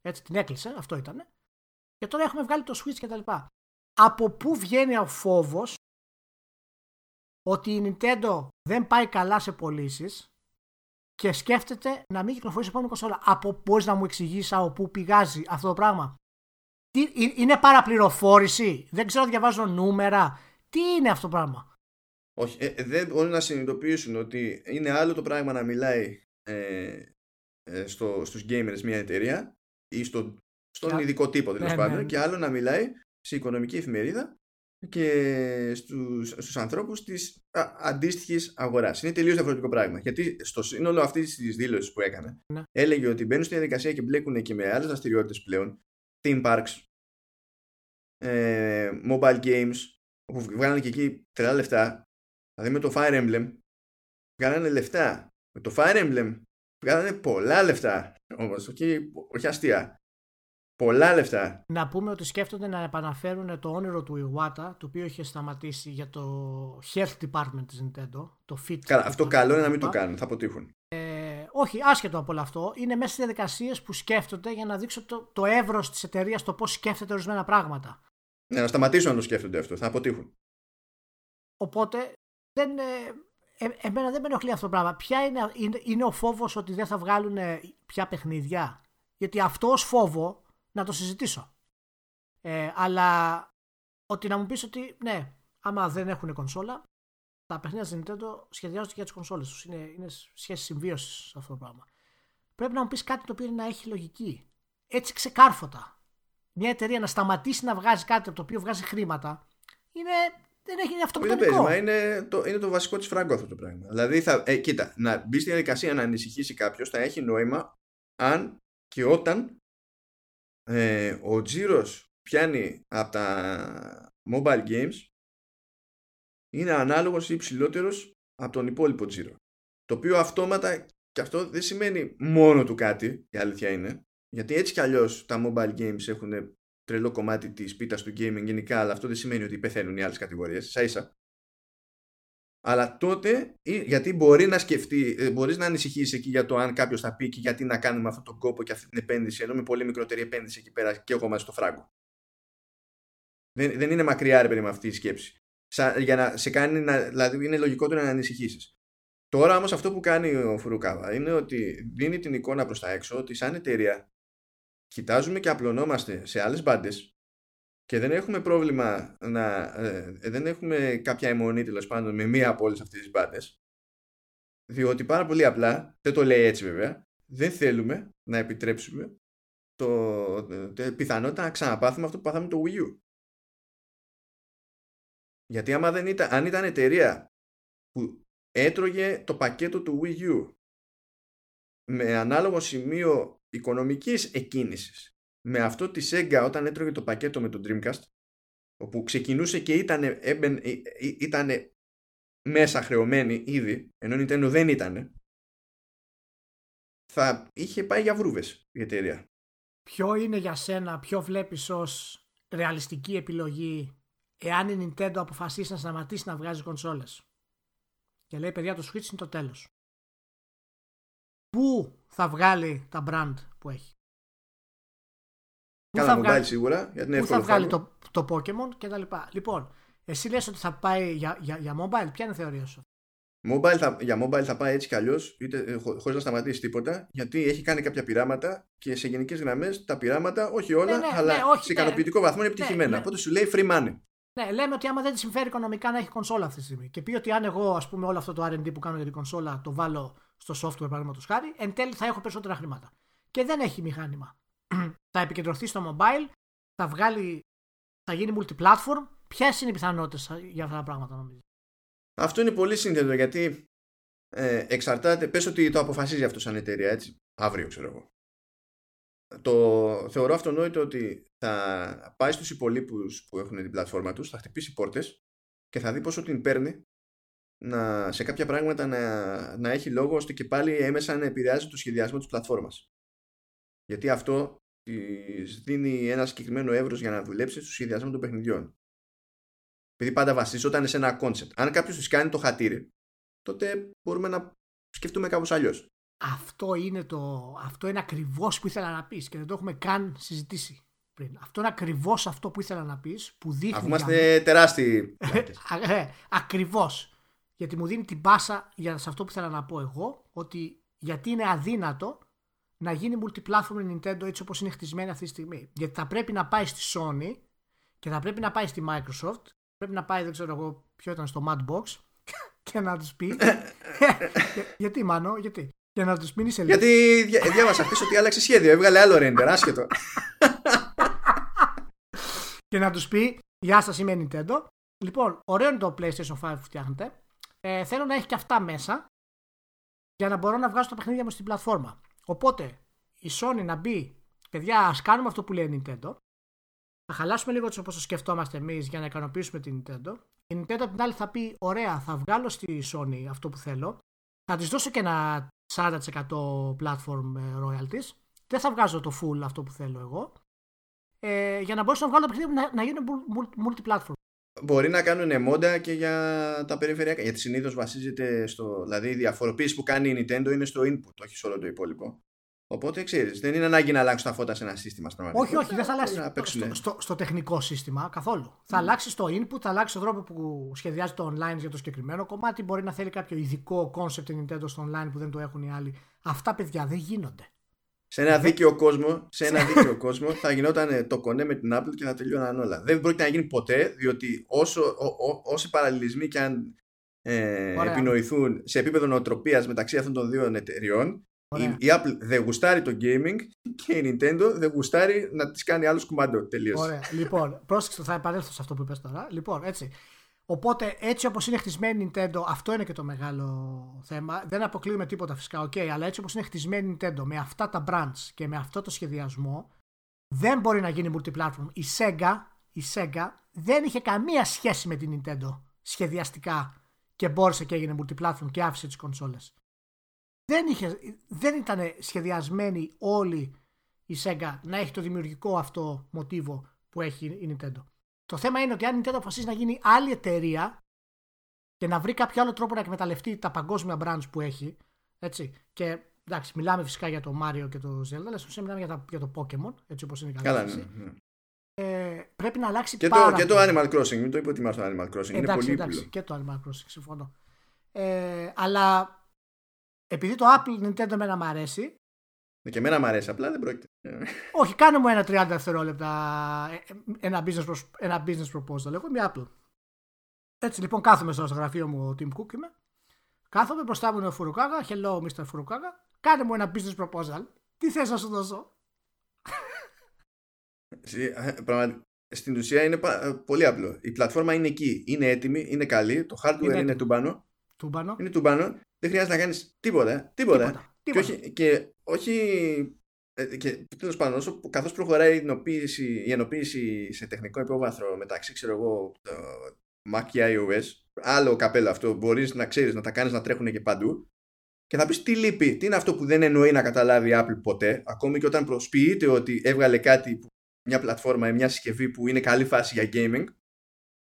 Έτσι, την έκλεισε, αυτό ήταν. Και τώρα έχουμε βγάλει το Switch κτλ. Από πού βγαίνει ο φόβος ότι η Nintendo δεν πάει καλά σε πωλήσεις και σκέφτεται να μην κυκλοφορήσει επόμενη κονσόλα; Από πώς να μου εξηγήσει από πού πηγάζει αυτό το πράγμα; Τι, είναι παραπληροφόρηση; Δεν ξέρω να διαβάζω νούμερα. Τι είναι αυτό το πράγμα; Όχι, ε, ε δεν μπορούν να συνειδητοποιήσουν ότι είναι άλλο το πράγμα να μιλάει ε, ε, στο, στους gamers μια εταιρεία ή στο, στον ειδικό τύπο τέλος ναι, πάντων ναι. και άλλο να μιλάει σε οικονομική εφημερίδα και στους, στους ανθρώπους της α, αντίστοιχης αγοράς. Είναι τελείως διαφορετικό πράγμα. Γιατί στο σύνολο αυτής της δήλωσης που έκανε ναι. έλεγε ότι μπαίνουν στη διαδικασία και μπλέκουν και με άλλες δραστηριότητες πλέον theme parks ε, mobile games όπου βγάλανε και εκεί τρελά λεφτά δηλαδή με το Fire Emblem βγάλανε λεφτά με το Fire Emblem βγάλανε πολλά λεφτά όμως, όχι, όχι αστεία. Πολλά λεφτά. Να πούμε ότι σκέφτονται να επαναφέρουν το όνειρο του Iwata, το οποίο είχε σταματήσει για το Health Department της Nintendo. Το Fit. Καλά, αυτό καλό είναι να μην το κάνουν, θα αποτύχουν. Ε, όχι, άσχετο από όλο αυτό. Είναι μέσα στις διαδικασίες που σκέφτονται για να δείξω το, το εύρος της εταιρείας, το πώς σκέφτεται ορισμένα πράγματα. Ναι, να σταματήσουν να το σκέφτονται αυτό, θα αποτύχουν. Οπότε δεν, ε, ε, εμένα δεν με ενοχλεί αυτό το πράγμα. Ποια είναι, είναι, είναι ο φόβος ότι δεν θα βγάλουν πια παιχνίδια; Γιατί αυτό ως φόβο να το συζητήσω. Ε, αλλά ότι να μου πεις ότι ναι, άμα δεν έχουν κονσόλα, τα παιχνίδια στην Nintendo σχεδιάζονται για τις κονσόλες τους. Είναι, είναι σχέση συμβίωσης αυτό το πράγμα. Πρέπει να μου πεις κάτι το οποίο να έχει λογική. Έτσι ξεκάρφωτα. Μια εταιρεία να σταματήσει να βγάζει κάτι από το οποίο βγάζει χρήματα είναι δεν έχει αυτό που Δεν παίζει, μα είναι το, είναι το βασικό της φράγκο αυτό το πράγμα. Δηλαδή, θα, ε, κοίτα, να μπει στη διαδικασία να ανησυχήσει κάποιος θα έχει νόημα αν και όταν ε, ο τζίρος πιάνει από τα mobile games είναι ανάλογος ή υψηλότερος από τον υπόλοιπο τζίρο. Το οποίο αυτόματα και αυτό δεν σημαίνει μόνο του κάτι, η αλήθεια είναι. Γιατί έτσι κι αλλιώς τα mobile games έχουν τρελό κομμάτι της πίτας του gaming γενικά, αλλά αυτό δεν σημαίνει ότι πεθαίνουν οι άλλες κατηγορίες, ίσα ίσα. Αλλά τότε, γιατί μπορεί να σκεφτεί, ε, μπορείς να ανησυχήσει εκεί για το αν κάποιος θα πει και γιατί να κάνουμε αυτόν τον κόπο και αυτή την επένδυση, ενώ με πολύ μικρότερη επένδυση εκεί πέρα και εγώ μαζί στο φράγκο. Δεν, δεν είναι μακριά, ρε παιδί, με αυτή η σκέψη. Σα, για να σε κάνει να, δηλαδή είναι λογικότερο να ανησυχήσεις. Τώρα όμως αυτό που κάνει ο Φουρουκάβα είναι ότι δίνει την εικόνα προς τα έξω ότι σαν εταιρεία κοιτάζουμε και απλωνόμαστε σε άλλες μπάντες και δεν έχουμε πρόβλημα να. Ε, δεν έχουμε κάποια αιμονή τέλος πάντων με μία από όλες αυτές τις μπάντες. Διότι πάρα πολύ απλά, δεν το λέει έτσι βέβαια, δεν θέλουμε να επιτρέψουμε το, το, πιθανότητα να ξαναπάθουμε αυτό που πάθαμε το Wii U. Γιατί άμα δεν ήταν, αν ήταν εταιρεία που έτρωγε το πακέτο του Wii U με ανάλογο σημείο οικονομικής εκκίνησης με αυτό τη Sega όταν έτρωγε το πακέτο με το Dreamcast όπου ξεκινούσε και ήταν, ήτανε μέσα χρεωμένη ήδη ενώ η Nintendo δεν ήταν θα είχε πάει για βρούβες η εταιρεία. Ποιο είναι για σένα, ποιο βλέπεις ως ρεαλιστική επιλογή εάν η Nintendo αποφασίσει να σταματήσει να βγάζει κονσόλες και λέει παιδιά το Switch είναι το τέλος. Πού θα βγάλει τα brand που έχει; Κάνα mobile βγάλει, σίγουρα. Γιατί είναι πού θα βγάλει το, το Pokemon και τα λοιπά. Λοιπόν, εσύ λες ότι θα πάει για, για, για mobile; Ποια είναι η θεωρία σου; Mobile θα, για mobile θα πάει έτσι κι αλλιώς, ε, χωρίς να σταματήσει τίποτα, γιατί έχει κάνει κάποια πειράματα και σε γενικές γραμμές τα πειράματα, όχι όλα, ναι, ναι, αλλά ναι, όχι, σε ναι. ικανοποιητικό βαθμό είναι ναι, επιτυχημένα. Οπότε σου λέει free money. Ναι, λέμε ότι άμα δεν της συμφέρει οικονομικά να έχει κονσόλα αυτή τη στιγμή και πει ότι αν εγώ ας πούμε, όλο αυτό το RD που κάνω για την κονσόλα το βάλω στο software παραδείγματος χάρη, εν τέλει θα έχω περισσότερα χρήματα. Και δεν έχει μηχάνημα. θα επικεντρωθεί στο mobile, θα βγάλει, θα γίνει multiplatform. Ποιες είναι οι πιθανότητες για αυτά τα πράγματα, νομίζω. Αυτό είναι πολύ σύνθετο γιατί ε, εξαρτάται. Πες ότι το αποφασίζει αυτός σαν εταιρεία, έτσι. Αύριο, ξέρω εγώ. Το θεωρώ αυτονόητο ότι θα πάει στους υπόλοιπους που έχουν την πλατφόρμα τους, θα χτυπήσει πόρτες και θα δει πόσο την παίρνει να, σε κάποια πράγματα να, να έχει λόγο ώστε και πάλι έμμεσα να επηρεάζει το σχεδιασμό της πλατφόρμας. Γιατί αυτό της δίνει ένα συγκεκριμένο εύρος για να δουλέψεις στο σχεδιασμό των παιχνιδιών. Επειδή πάντα βασίζονταν σε ένα concept. Αν κάποιος της κάνει το χατήρι, τότε μπορούμε να σκεφτούμε κάπως αλλιώς. Αυτό είναι, το, αυτό είναι ακριβώς που ήθελα να πεις και δεν το έχουμε καν συζητήσει πριν. Αυτό είναι ακριβώς αυτό που ήθελα να πεις που δείχνει... Αφού είμαστε τεράστιοι. ε, ακριβώς. Γιατί μου δίνει την πάσα για σε αυτό που ήθελα να πω εγώ ότι γιατί είναι αδύνατο να γίνει multiplatform η Nintendo έτσι όπως είναι χτισμένη αυτή τη στιγμή. Γιατί θα πρέπει να πάει στη Sony και θα πρέπει να πάει στη Microsoft πρέπει να πάει δεν ξέρω εγώ ποιο ήταν στο Madbox και να τους πει γιατί Μάνο, γιατί για να τους μείνει σε Γιατί διάβασα χθες ότι άλλαξε σχέδιο. Έβγαλε άλλο render, άσχετο. και να τους πει Γεια σας, είμαι Nintendo. Λοιπόν, ωραίο είναι το PlayStation 5 που φτιάχνετε. Ε, θέλω να έχει και αυτά μέσα για να μπορώ να βγάζω τα παιχνίδια μου στην πλατφόρμα. Οπότε η Sony να μπει, παιδιά, ας κάνουμε αυτό που λέει η Nintendo. Θα χαλάσουμε λίγο όπως το σκεφτόμαστε εμείς για να ικανοποιήσουμε την Nintendo. Η Nintendo απ' την άλλη θα πει: Ωραία, θα βγάλω στη Sony αυτό που θέλω. Θα της δώσω και ένα 40% platform ε, royalties. Δεν θα βγάζω το full αυτό που θέλω εγώ. Ε, για να μπορέσω να βγάλω τα παιχνίδια να, να γίνουν multi-platform. Μπορεί να κάνουν μόντα και για τα περιφερειακά. Γιατί συνήθως βασίζεται στο. Δηλαδή η διαφοροποίηση που κάνει η Nintendo είναι στο input, όχι σε όλο το υπόλοιπο. Οπότε ξέρεις, δεν είναι ανάγκη να αλλάξεις τα φώτα σε ένα σύστημα στην Όχι, όχι, δεν θα αλλάξεις στο, στο, στο, τεχνικό σύστημα καθόλου. Mm. Θα αλλάξεις το input, θα αλλάξεις τον τρόπο που σχεδιάζει το online για το συγκεκριμένο κομμάτι. Μπορεί να θέλει κάποιο ειδικό concept Nintendo στο online που δεν το έχουν οι άλλοι. Αυτά παιδιά δεν γίνονται. Σε ένα δίκαιο κόσμο, σε ένα δίκαιο κόσμο θα γινόταν το κονέ με την Apple και θα τελειώναν όλα. Δεν πρόκειται να γίνει ποτέ, διότι όσο, ό, ό, όσοι παραλληλισμοί και αν ε, επινοηθούν σε επίπεδο νοοτροπίας μεταξύ αυτών των δύο εταιριών, η, η, Apple δεν γουστάρει το gaming και η Nintendo δεν γουστάρει να της κάνει άλλο κουμάντο. Τελείως. Ωραία. λοιπόν, πρόσεξε, θα επανέλθω σε αυτό που είπες τώρα. Λοιπόν, έτσι. Οπότε, έτσι όπως είναι χτισμένη η Nintendo, αυτό είναι και το μεγάλο θέμα. Δεν αποκλείουμε τίποτα φυσικά, ok, αλλά έτσι όπως είναι χτισμένη η Nintendo με αυτά τα brands και με αυτό το σχεδιασμό, δεν μπορεί να γίνει multiplatform. Η Sega, η Sega δεν είχε καμία σχέση με την Nintendo σχεδιαστικά και μπόρεσε και έγινε multiplatform και άφησε τις κονσόλες. Δεν, είχε, δεν ήταν σχεδιασμένη όλη η Sega να έχει το δημιουργικό αυτό μοτίβο που έχει η Nintendo. Το θέμα είναι ότι αν η Nintendo αποφασίσει να γίνει άλλη εταιρεία και να βρει κάποιο άλλο τρόπο να εκμεταλλευτεί τα παγκόσμια brands που έχει, έτσι, και εντάξει, μιλάμε φυσικά για το Mario και το Zelda, αλλά στο μιλάμε για, για το Pokemon, έτσι όπως είναι η Καλά, ναι, ναι. Ε, πρέπει να αλλάξει και πάρα το, και το Animal Crossing, μην το υποτιμάς το Animal Crossing, είναι πολύ εντάξει, και το Animal Crossing, συμφωνώ. Ε, αλλά επειδή το Apple Nintendo εμένα μου αρέσει, και εμένα μου αρέσει, απλά δεν πρόκειται. Όχι, κάνε μου ένα 30 δευτερόλεπτα ένα business, ένα business proposal. Εγώ είμαι Apple. Έτσι λοιπόν κάθομαι στο γραφείο μου ο Tim Cook είμαι. Κάθομαι μπροστά μου είναι ο Φουρουκάγα. Hello Mr. Φουρουκάγα. Κάνε μου ένα business proposal. Τι θες να σου δώσω; Στην ουσία είναι πολύ απλό. Η πλατφόρμα είναι εκεί. Είναι έτοιμη, είναι καλή. Το hardware είναι, είναι τούμπανο. Τούμπανο. Είναι τούμπανο. Δεν χρειάζεται να κάνεις τίποτα. Τίποτα. τίποτα. Και όχι, και όχι ε, και τέλος πάντων, όσο, καθώς προχωράει η ενοποίηση, η ενοποίηση σε τεχνικό υπόβαθρο μεταξύ, ξέρω εγώ, το Mac και iOS, άλλο καπέλο αυτό, μπορείς να ξέρεις να τα κάνεις να τρέχουν και παντού και θα πεις τι λείπει, τι είναι αυτό που δεν εννοεί να καταλάβει η Apple ποτέ, ακόμη και όταν προσποιείται ότι έβγαλε κάτι, μια πλατφόρμα ή μια συσκευή που είναι καλή φάση για gaming,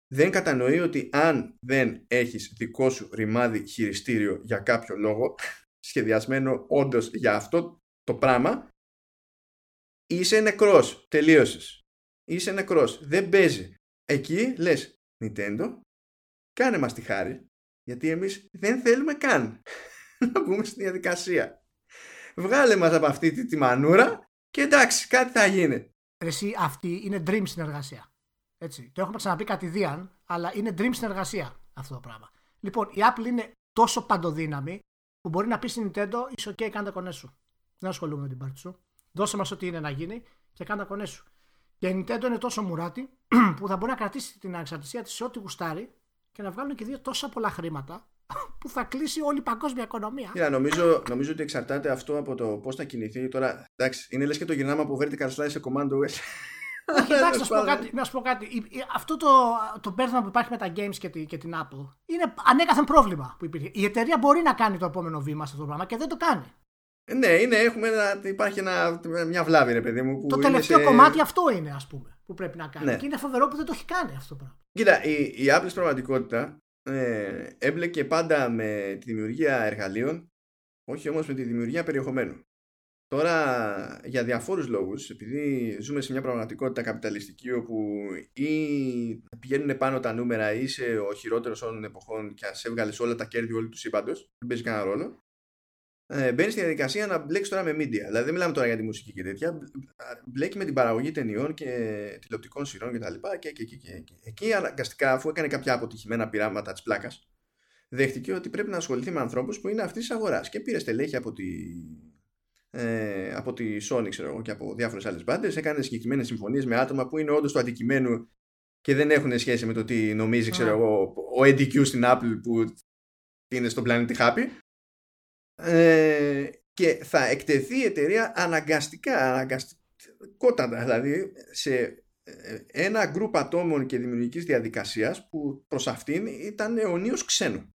δεν κατανοεί ότι αν δεν έχεις δικό σου ρημάδι χειριστήριο για κάποιο λόγο, σχεδιασμένο όντως για αυτό το πράγμα, είσαι νεκρός. Τελείωσες. Είσαι νεκρός. Δεν παίζει. Εκεί λες, Nintendo, κάνε μας τη χάρη, γιατί εμείς δεν θέλουμε καν να μπούμε στη διαδικασία. Βγάλε μας από αυτή τη, τη μανούρα και εντάξει, κάτι θα γίνει. Εσύ, αυτή είναι dream συνεργασία. Έτσι. Το έχουμε ξαναπεί κατηδίαν, αλλά είναι dream συνεργασία αυτό το πράγμα. Λοιπόν, η Apple είναι τόσο παντοδύναμη που μπορεί να πει στην Nintendo είσαι OK, κάνε τα κονέ σου. Δεν ασχολούμαι με την πάρτι σου. Δώσε μας ό,τι είναι να γίνει και κάνε τα κονέ σου. Και η Nintendo είναι τόσο μουράτη που θα μπορεί να κρατήσει την ανεξαρτησία της σε ό,τι γουστάρει και να βγάλουν και δύο τόσα πολλά χρήματα που θα κλείσει όλη η παγκόσμια οικονομία. Yeah, νομίζω, νομίζω ότι εξαρτάται αυτό από το πώς θα κινηθεί. Τώρα, εντάξει, είναι λες και το γυρνάμε από vertical slice σε command OS. Όχι, εντάξει, να σου πω κάτι. Να σου πω κάτι. Αυτό το, το πέρασμα που υπάρχει με τα games και, τη, και την Apple είναι ανέκαθεν πρόβλημα που υπήρχε. Η εταιρεία μπορεί να κάνει το επόμενο βήμα σε αυτό το πράγμα και δεν το κάνει. Ναι, είναι, έχουμε ένα, υπάρχει ένα, μια βλάβη, ρε παιδί μου. Που το τελευταίο σε... κομμάτι αυτό είναι, ας πούμε, που πρέπει να κάνει. Ναι. Και είναι φοβερό που δεν το έχει κάνει αυτό το πράγμα. Κοίτα, η, η Apple στην πραγματικότητα ε, έμπλεκε πάντα με τη δημιουργία εργαλείων, όχι όμως με τη δημιουργία περιεχομένου. Τώρα, για διαφόρους λόγους, επειδή ζούμε σε μια πραγματικότητα καπιταλιστική όπου ή πηγαίνουν πάνω τα νούμερα ή είσαι ο χειρότερος όλων των εποχών και ας έβγαλες όλα τα κέρδη όλου του σύμπαντος, δεν παίζει κανένα ρόλο, ε, μπαίνεις στη διαδικασία να μπλέξει τώρα με media. Δηλαδή δεν μιλάμε τώρα για τη μουσική και τέτοια. Μπλέκει με την παραγωγή ταινιών και τηλεοπτικών σειρών κτλ. Και, και, και, και, και. Εκεί αναγκαστικά, αφού έκανε κάποια αποτυχημένα πειράματα της πλάκας, δέχτηκε ότι πρέπει να ασχοληθεί με ανθρώπους που είναι αυτής της αγοράς. Και πήρε στελέχη από τη, ε, από τη Sony ξέρω εγώ, και από διάφορες άλλες μπάντες. Έκανε συγκεκριμένες συμφωνίες με άτομα που είναι όντως του αντικειμένου και δεν έχουν σχέση με το τι νομίζει ξέρω εγώ, ο EDQ στην Apple που είναι στον πλανήτη Happy. Ε, και θα εκτεθεί η εταιρεία αναγκαστικά, αναγκαστικότατα δηλαδή σε ε, ένα γκρουπ ατόμων και δημιουργικής διαδικασίας που προς αυτήν ήταν αιωνίως ξένο.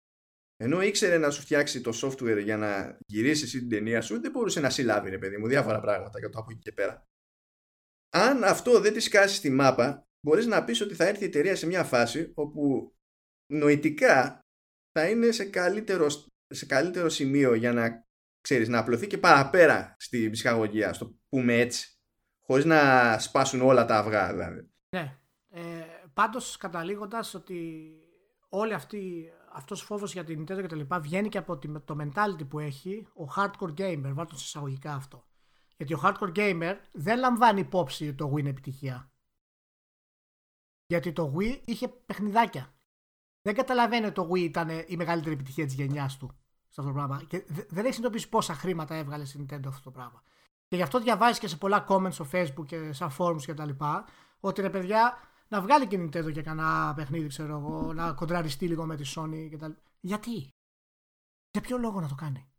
Ενώ ήξερε να σου φτιάξει το software για να γυρίσεις εσύ την ταινία σου, δεν μπορούσε να συλλάβει, ρε παιδί μου, διάφορα πράγματα για το από εκεί και πέρα. Αν αυτό δεν της σκάσει στη μάπα, μπορείς να πεις ότι θα έρθει η εταιρεία σε μια φάση όπου νοητικά θα είναι σε καλύτερο, σε καλύτερο σημείο για να ξέρεις, να απλωθεί και παραπέρα στη ψυχαγωγία, στο πούμε έτσι, χωρίς να σπάσουν όλα τα αυγά δηλαδή. Ναι. Ε, πάντως καταλήγοντας ότι όλη αυτή αυτός ο φόβος για την Nintendo και τα λοιπά βγαίνει και από το mentality που έχει ο hardcore gamer, βάλτε σε εισαγωγικά αυτό. Γιατί ο hardcore gamer δεν λαμβάνει υπόψη το Wii είναι επιτυχία. Γιατί το Wii είχε παιχνιδάκια. Δεν καταλαβαίνει ότι το Wii ήταν η μεγαλύτερη επιτυχία της γενιάς του σε αυτό το πράγμα. Και δεν έχεις συνειδητοποιήσει πόσα χρήματα έβγαλε στην Nintendo αυτό το πράγμα. Και γι' αυτό διαβάζεις και σε πολλά comments στο Facebook και σαν forums και τα λοιπά, ότι ρε παιδιά, να βγάλει και Nintendo και κανένα παιχνίδι, ξέρω εγώ, να κοντραριστεί λίγο με τη Sony και τα Γιατί; Για ποιο λόγο να το κάνει;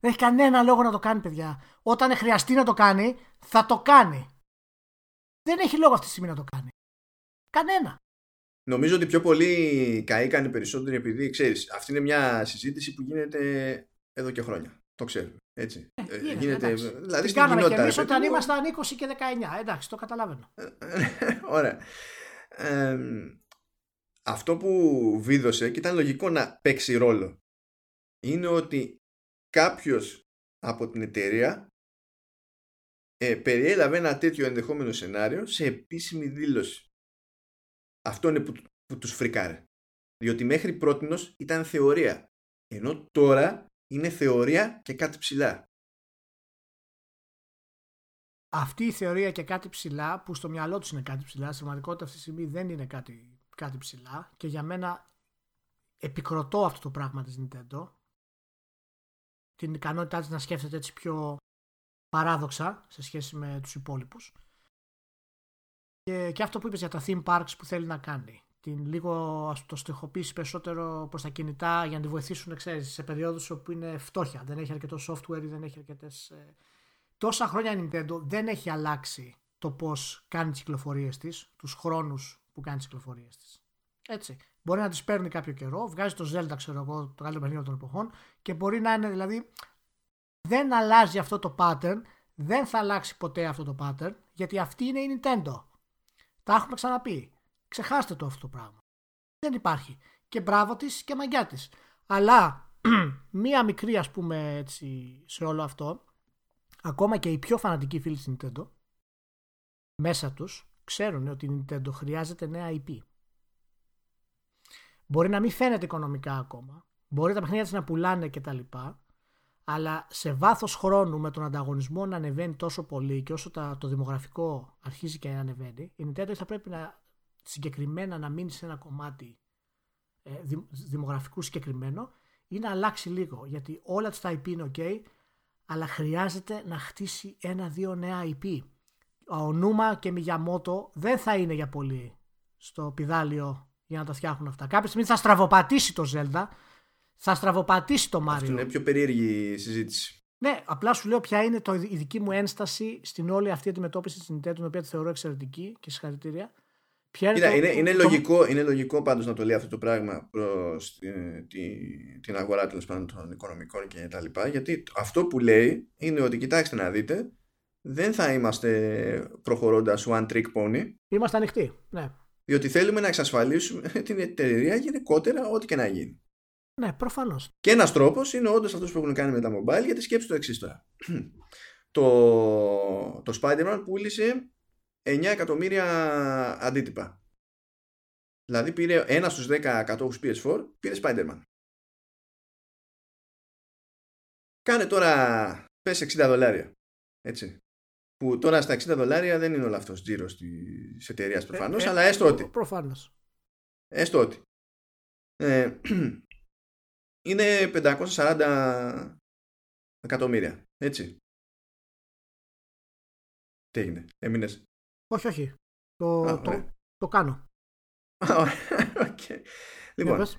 Δεν έχει κανένα λόγο να το κάνει, παιδιά. Όταν χρειαστεί να το κάνει, θα το κάνει. Δεν έχει λόγο αυτή τη στιγμή να το κάνει. Κανένα. Νομίζω ότι πιο πολύ καήκανε περισσότεροι επειδή ξέρεις, αυτή είναι μια συζήτηση που γίνεται εδώ και χρόνια. Το ξέρουμε. Έτσι. Ε, Ε, γίνεται, γίνεται, εντάξει. δηλαδή Την στην κάναμε και κοινότητα. εμείς ρε όταν παιδί μου. ήμασταν 20 και 19. Εντάξει, το καταλαβαίνω. Ωραία. Ε, αυτό που βίδωσε και ήταν λογικό να παίξει ρόλο είναι ότι κάποιος από την εταιρεία ε, περιέλαβε ένα τέτοιο ενδεχόμενο σενάριο σε επίσημη δήλωση. Αυτό είναι που, που τους φρικάρε. Διότι μέχρι πρότινος ήταν θεωρία. Ενώ τώρα είναι θεωρία και κάτι ψηλά. Αυτή η θεωρία και κάτι ψηλά, που στο μυαλό τους είναι κάτι ψηλά, στην πραγματικότητα αυτή τη στιγμή δεν είναι κάτι, κάτι ψηλά και για μένα επικροτώ αυτό το πράγμα της Nintendo. Την ικανότητά της να σκέφτεται έτσι πιο παράδοξα σε σχέση με τους υπόλοιπους. Και, και αυτό που είπες για τα theme parks που θέλει να κάνει. Την λίγο ας το στοιχοποιήσει περισσότερο προς τα κινητά για να τη βοηθήσουν ξέρεις, σε περιόδους όπου είναι φτώχεια. Δεν έχει αρκετό software ή δεν έχει αρκετές... ε, Τόσα χρόνια η Nintendo δεν έχει αλλάξει το πώς κάνει τις κυκλοφορίες της, τους χρόνους που κάνει τις κυκλοφορίες της. Έτσι. Μπορεί να τις παίρνει κάποιο καιρό, βγάζει το Zelda, ξέρω εγώ, το καλύτερο παιχνίδι των εποχών και μπορεί να είναι δηλαδή δεν αλλάζει αυτό το pattern, δεν θα αλλάξει ποτέ αυτό το pattern, γιατί αυτή είναι η Nintendo. Τα έχουμε ξαναπεί. Ξεχάστε το αυτό το πράγμα. Δεν υπάρχει. Και μπράβο της και μαγιά της. Αλλά μία μικρή ας πούμε έτσι σε όλο αυτό, ακόμα και οι πιο φανατικοί φίλοι της Nintendo, μέσα τους ξέρουν ότι η Nintendo χρειάζεται νέα IP. Μπορεί να μην φαίνεται οικονομικά ακόμα, μπορεί τα παιχνίδια της να πουλάνε κτλ. Αλλά σε βάθος χρόνου με τον ανταγωνισμό να ανεβαίνει τόσο πολύ και όσο τα, το δημογραφικό αρχίζει και ανεβαίνει, η Nintendo θα πρέπει να συγκεκριμένα να μείνει σε ένα κομμάτι ε, δη- δημογραφικού συγκεκριμένο ή να αλλάξει λίγο. Γιατί όλα της τα IP είναι ok, αλλά χρειάζεται να χτίσει ένα-δύο νέα IP. Ο Νούμα και Μιγιαμότο δεν θα είναι για πολύ στο πιδάλιο για να τα φτιάχνουν αυτά. Κάποια στιγμή θα στραβοπατήσει το Zelda, θα στραβοπατήσει το Αυτό Mario. είναι πιο περίεργη συζήτηση. Ναι, απλά σου λέω ποια είναι το, η δική μου ένσταση στην όλη αυτή αντιμετώπιση της Nintendo, την οποία τη θεωρώ εξαιρετική και συγχαρητήρια. Ποια είναι, Κοίτα, το- είναι, το- είναι, το- λογικό, είναι λογικό πάντως να το λέει αυτό το πράγμα προς τη, τη, την αγορά τέλος πάντων των οικονομικών και τα λοιπά γιατί αυτό που λέει είναι ότι κοιτάξτε να δείτε δεν θα είμαστε προχωρώντας one trick pony Είμαστε ανοιχτοί. Ναι. διότι θέλουμε να εξασφαλίσουμε την εταιρεία γενικότερα ό,τι και να γίνει. Ναι, προφανώς. Και ένας τρόπος είναι όντως αυτός που έχουν κάνει με τα mobile γιατί σκέψτε το εξής τώρα. το, το Spider-Man πούλησε 9 εκατομμύρια αντίτυπα. Δηλαδή πήρε ένα στους 10 κατόχους PS4 πήρε Spider-Man. Κάνε τώρα πες 60 δολάρια. Έτσι. Που τώρα στα 60 δολάρια δεν είναι όλο αυτός τζίρος της εταιρείας προφανώς, αλλά έστω ότι. Προφανώς. Έστω ότι. Ε, είναι 540 εκατομμύρια. Έτσι. Τι έγινε, έμεινες. Όχι, όχι. Το, Α, το, ωραία. το κάνω. Οκ. Λοιπόν, Για πες.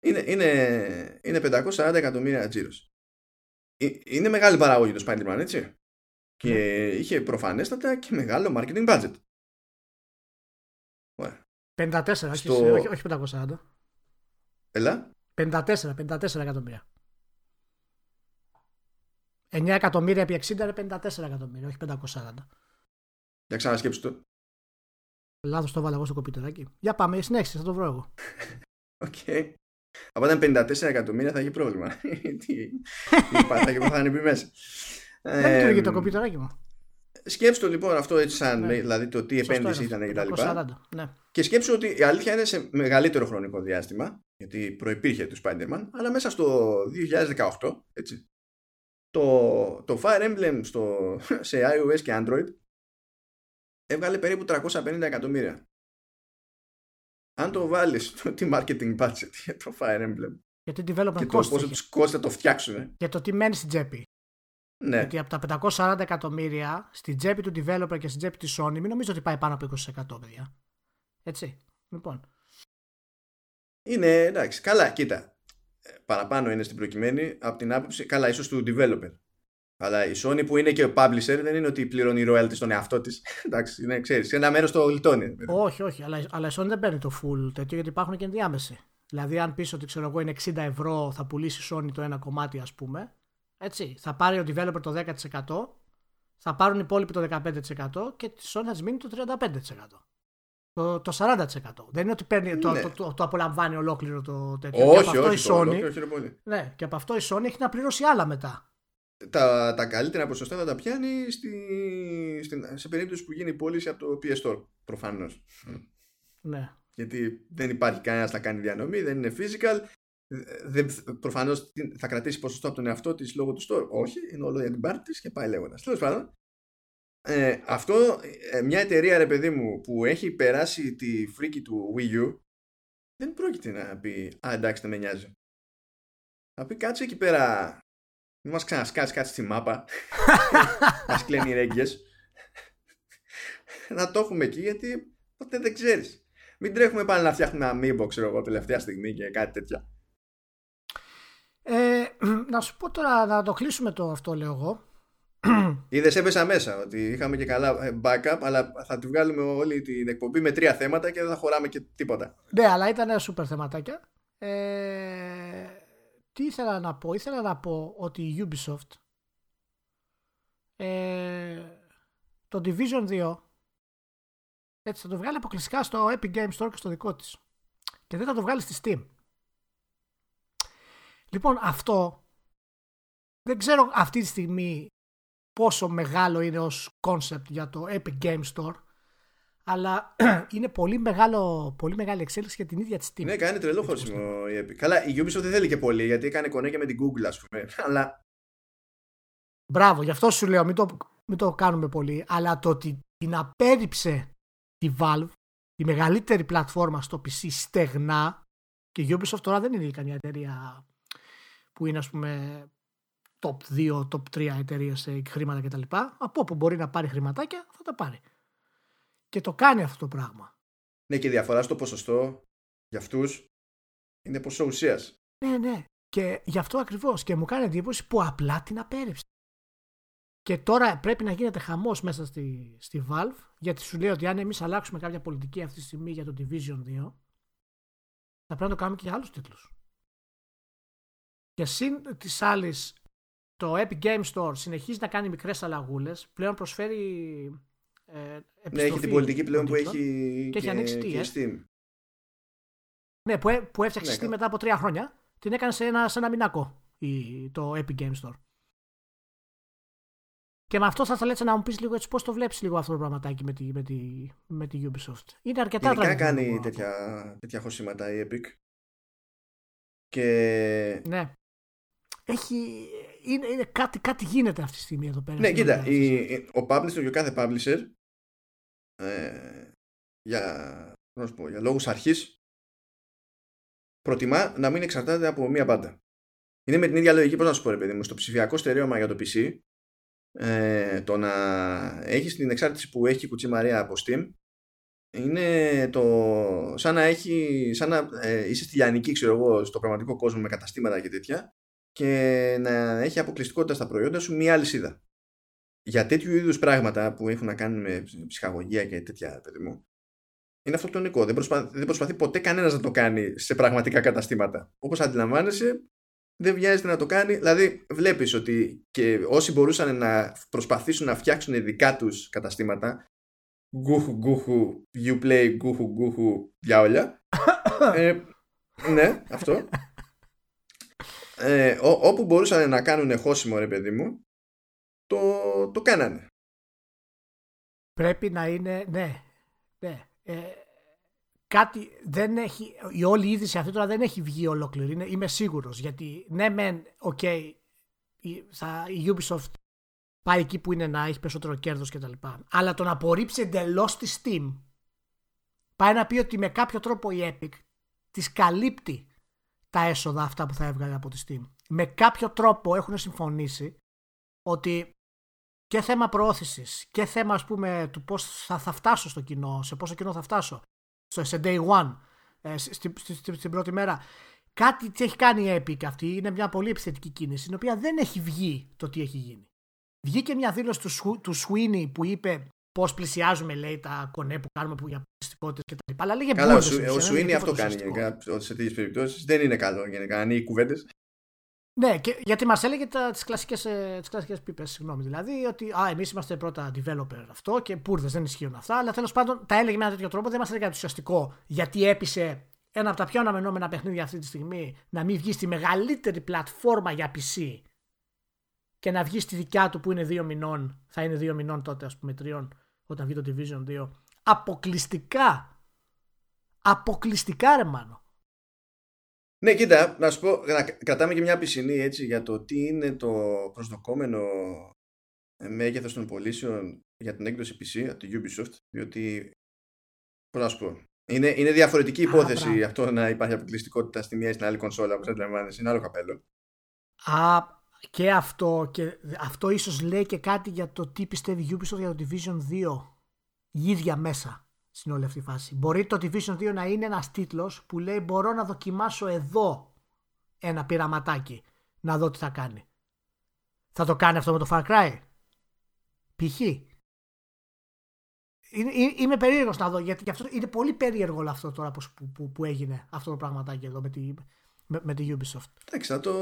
είναι, είναι, είναι 540 εκατομμύρια τζίρος. Ε, Είναι μεγάλη παραγωγή το Spider-Man, έτσι. Και είχε προφανέστατα και μεγάλο marketing budget. Ωραία. 54, όχι, Στο- όχι, όχι 540. Έλα. 54, 54 εκατομμύρια. 9 εκατομμύρια επί 60 είναι 54 εκατομμύρια, όχι 540. Για ξανασκέψου το. Λάθος το βάλα εγώ στο κομπιουτεράκι. Για πάμε, συνέχισε, θα το βρω εγώ. Οκ. Από όταν 54 εκατομμύρια θα έχει πρόβλημα. τι, τι πάθα και θα είναι πει μέσα. Δεν Ε, λειτουργεί το κομπιουτεράκι μου. Σκέψτε το λοιπόν αυτό έτσι σαν Ναι. δηλαδή το τι Σωστό επένδυση είναι ήταν αυτό, κτλ. 540, Ναι. Και σκέψου ότι η αλήθεια είναι σε μεγαλύτερο χρονικό διάστημα, γιατί προϋπήρχε του Spider-Man, αλλά μέσα στο 2018, έτσι, το, το Fire Emblem στο, σε iOS και Android έβγαλε περίπου 350 εκατομμύρια. Αν το βάλεις το τι marketing budget για το Fire Emblem Γιατί development και το cost πόσο είχε. τους κόστησε το φτιάξουν, Και το τι μένει στην τσέπη. ναι, Γιατί από τα 540 εκατομμύρια στην τσέπη του developer και στην τσέπη της Sony, μην νομίζω ότι πάει πάνω από 20% παιδιά. Έτσι. Λοιπόν. είναι εντάξει, καλά, κοίτα, ε, παραπάνω είναι στην προκειμένη από την άποψη, καλά ίσως του developer. Αλλά η Sony που είναι και ο publisher δεν είναι ότι πληρώνει royalty στον εαυτό της. Εντάξει, είναι, ξέρεις, ένα μέρος το γλιτώνει. Όχι, όχι, αλλά, αλλά η Sony δεν παίρνει το full τέτοιο γιατί υπάρχουν και ενδιάμεση. Δηλαδή, αν πεις ότι ξέρω εγώ είναι 60 ευρώ, θα πουλήσει η Sony το ένα κομμάτι, ας πούμε. Έτσι, θα πάρει ο developer το 10%, θα πάρουν οι υπόλοιποι το 15% και τη Sony θα τη μείνει το 35% το, το 40%. Δεν είναι ότι παίρνει, το, ναι. το, το, το, απολαμβάνει ολόκληρο το τέτοιο. Όχι, και από όχι, αυτό η Sony, πολύ. Ναι, και από αυτό η Sony έχει να πληρώσει άλλα μετά. Τα, τα καλύτερα ποσοστά θα τα πιάνει στη, στη, σε περίπτωση που γίνει η πώληση από το PS Store, προφανώς. Ναι. Γιατί δεν υπάρχει κανένας να κάνει διανομή, δεν είναι physical. Δεν, προφανώς θα κρατήσει ποσοστό από τον εαυτό της λόγω του store. Όχι, είναι όλο για την πάρτη και πάει λέγοντας. Τέλος πάντων, ε, αυτό, ε, μια εταιρεία ρε παιδί μου που έχει περάσει τη φρίκη του Wii U δεν πρόκειται να πει «Α, εντάξει, δεν με νοιάζει». Θα πει κάτσε εκεί πέρα, μην μας ξανασκάτσει κάτι στη μάπα, μας κλαίνει ρέγγες. να το έχουμε εκεί γιατί ποτέ δεν ξέρεις. Μην τρέχουμε πάλι να φτιάχνουμε αμίμπο, ξέρω εγώ, τελευταία στιγμή και κάτι τέτοια. Ε, να σου πω τώρα, να το κλείσουμε το αυτό λέω εγώ. Είδες, έπεσα μέσα ότι είχαμε και καλά ε, backup, αλλά θα τη βγάλουμε όλη την εκπομπή με τρία θέματα και δεν θα χωράμε και τίποτα. Ναι, αλλά ήταν σούπερ θεματάκια. Ε, τι ήθελα να πω, ήθελα να πω ότι η Ubisoft ε, το Division 2 έτσι θα το βγάλει αποκλειστικά στο Epic Games Store και στο δικό της και δεν θα το βγάλει στη Steam. Λοιπόν αυτό δεν ξέρω αυτή τη στιγμή πόσο μεγάλο είναι ως concept για το Epic Game Store αλλά είναι πολύ, μεγάλο, πολύ μεγάλη εξέλιξη για την ίδια της Steam. Ναι, κάνει τρελό χώσιμο η Epic. Καλά, η Ubisoft δεν θέλει και πολύ γιατί έκανε κονέκια με την Google, ας πούμε. Αλλά. Μπράβο, γι' αυτό σου λέω, μην το, μην το κάνουμε πολύ. Αλλά το ότι την απέρριψε τη Valve, η μεγαλύτερη πλατφόρμα στο PC, στεγνά. Και η Ubisoft τώρα δεν είναι καμιά εταιρεία που είναι, ας πούμε, top 2, top 3 εταιρείες σε χρήματα κτλ. Από όπου μπορεί να πάρει χρηματάκια θα τα πάρει. Και το κάνει αυτό το πράγμα. Ναι, και η διαφορά στο ποσοστό για αυτούς είναι ποσό ουσίας. Ναι, ναι. Και γι' αυτό ακριβώς. Και μου κάνει εντύπωση που απλά την απέρριψε. Και τώρα πρέπει να γίνεται χαμός μέσα στη, στη Valve, γιατί σου λέει ότι αν εμείς αλλάξουμε κάποια πολιτική αυτή τη στιγμή για το Division 2, θα πρέπει να το κάνουμε και για άλλους τίτλους. Και συν της άλλης το Epic Game Store συνεχίζει να κάνει μικρές αλλαγούλες, πλέον προσφέρει ε, Ναι, έχει την πολιτική πλέον που έχει και, έχει ανοίξει και ε; Steam. Ναι, που, που έφτιαξε ναι, Steam μετά από τρία χρόνια, την έκανε σε ένα, σε ένα μηνακό η, το Epic Game Store. Και με αυτό θα ήθελα να μου πεις λίγο έτσι πώς το βλέπεις λίγο αυτό το πραγματάκι με τη, με τη, με τη Ubisoft. Είναι αρκετά Γενικά κάνει τέτοια, τέτοια χωσήματα η Epic. Και... Ναι. Έχει, είναι, είναι κάτι, κάτι γίνεται αυτή τη στιγμή εδώ πέρα. Ναι, κοίτα, η, ο publisher και ο κάθε publisher ε, για, να σου πω, για λόγους αρχής προτιμά να μην εξαρτάται από μία μπάντα. Είναι με την ίδια λογική, πώς να σου πω ρε παιδί μου, στο ψηφιακό στερέωμα για το PC ε, το να έχεις την εξάρτηση που έχει η Κουτσή Μαρία από Steam είναι το σαν να, έχει, σαν να ε, είσαι στη Λιανική ξέρω εγώ στο πραγματικό κόσμο με καταστήματα και τέτοια και να έχει αποκλειστικότητα στα προϊόντα σου μία αλυσίδα. Για τέτοιου είδους πράγματα που έχουν να κάνουν με ψυχαγωγία και τέτοια, παιδί μου, είναι αυτοκτονικό. Δεν, προσπα... δεν προσπαθεί ποτέ κανένας να το κάνει σε πραγματικά καταστήματα. Όπως αντιλαμβάνεσαι, δεν βιάζεται να το κάνει. Δηλαδή, βλέπεις ότι και όσοι μπορούσαν να προσπαθήσουν να φτιάξουν δικά τους καταστήματα, γκούχου γκούχου, you play γκούχου γκούχου, για ε, ναι, αυτό ε, ό, όπου μπορούσαν να κάνουν χώσιμο ρε παιδί μου το, το κάνανε πρέπει να είναι ναι, ναι ε, κάτι δεν έχει η όλη είδηση αυτή τώρα δεν έχει βγει ολόκληρη είναι, είμαι σίγουρος γιατί ναι μεν οκ okay, η, η Ubisoft πάει εκεί που είναι να έχει περισσότερο κέρδος και τα λοιπά αλλά το να απορρίψει εντελώς τη Steam πάει να πει ότι με κάποιο τρόπο η Epic της καλύπτει τα έσοδα αυτά που θα έβγαλε από τη Steam. Με κάποιο τρόπο έχουν συμφωνήσει ότι και θέμα προώθησης και θέμα ας πούμε του πώς θα, θα φτάσω στο κοινό, σε πόσο κοινό θα φτάσω, στο, σε day one, ε, στην, στην, πρώτη μέρα. Κάτι τι έχει κάνει η Epic αυτή, είναι μια πολύ επιθετική κίνηση, η οποία δεν έχει βγει το τι έχει γίνει. βγήκε μια δήλωση του, του Sweeney που είπε πώς πλησιάζουμε λέει τα κονέ που κάνουμε που για πολιτιστικότητε κτλ. Αλλά λέγε Καλά, ο, Sweeney αυτό κάνει γενικά σε τέτοιες περιπτώσεις. Δεν είναι καλό γενικά. Αν οι κουβέντες ναι, και, γιατί μας έλεγε τις κλασικές τις κλασικές πίπες. Συγγνώμη, δηλαδή ότι εμείς είμαστε πρώτα developer αυτό και πούρδε δεν ισχύουν αυτά. Αλλά τέλος πάντων τα έλεγε με ένα τέτοιο τρόπο. Δεν μας έλεγε ενθουσιαστικό γιατί έπεισε ένα από τα πιο αναμενόμενα παιχνίδια αυτή τη στιγμή να μην βγει στη μεγαλύτερη πλατφόρμα για PC και να βγει στη δικιά του που είναι δύο μηνών. Θα είναι δύο μηνών τότε, ας πούμε, τριών, όταν βγει το Division 2. Αποκλειστικά. Αποκλειστικά, ρε μάνο. Ναι, κοίτα, να σου πω, να κρατάμε και μια πισινή έτσι για το τι είναι το προσδοκόμενο ε, μέγεθος των πωλήσεων για την έκδοση PC από τη Ubisoft, διότι, πώς να σου πω, είναι, είναι διαφορετική υπόθεση αυτό να υπάρχει αποκλειστικότητα στη μία ή στην άλλη κονσόλα, όπως αντιλαμβάνεσαι, είναι άλλο καπέλο. Α, και αυτό, και αυτό ίσως λέει και κάτι για το τι πιστεύει η Ubisoft για το Division 2 η ίδια μέσα στην όλη αυτή φάση. Μπορεί το Division 2 να είναι ένας τίτλος που λέει μπορώ να δοκιμάσω εδώ ένα πειραματάκι να δω τι θα κάνει. Θα το κάνει αυτό με το Far Cry; Π.χ. Είμαι περίεργος να δω γιατί αυτό είναι πολύ περίεργο όλο αυτό τώρα που, που, που έγινε αυτό το πραγματάκι εδώ με τη, με, με τη Ubisoft. Εντάξει, θα το,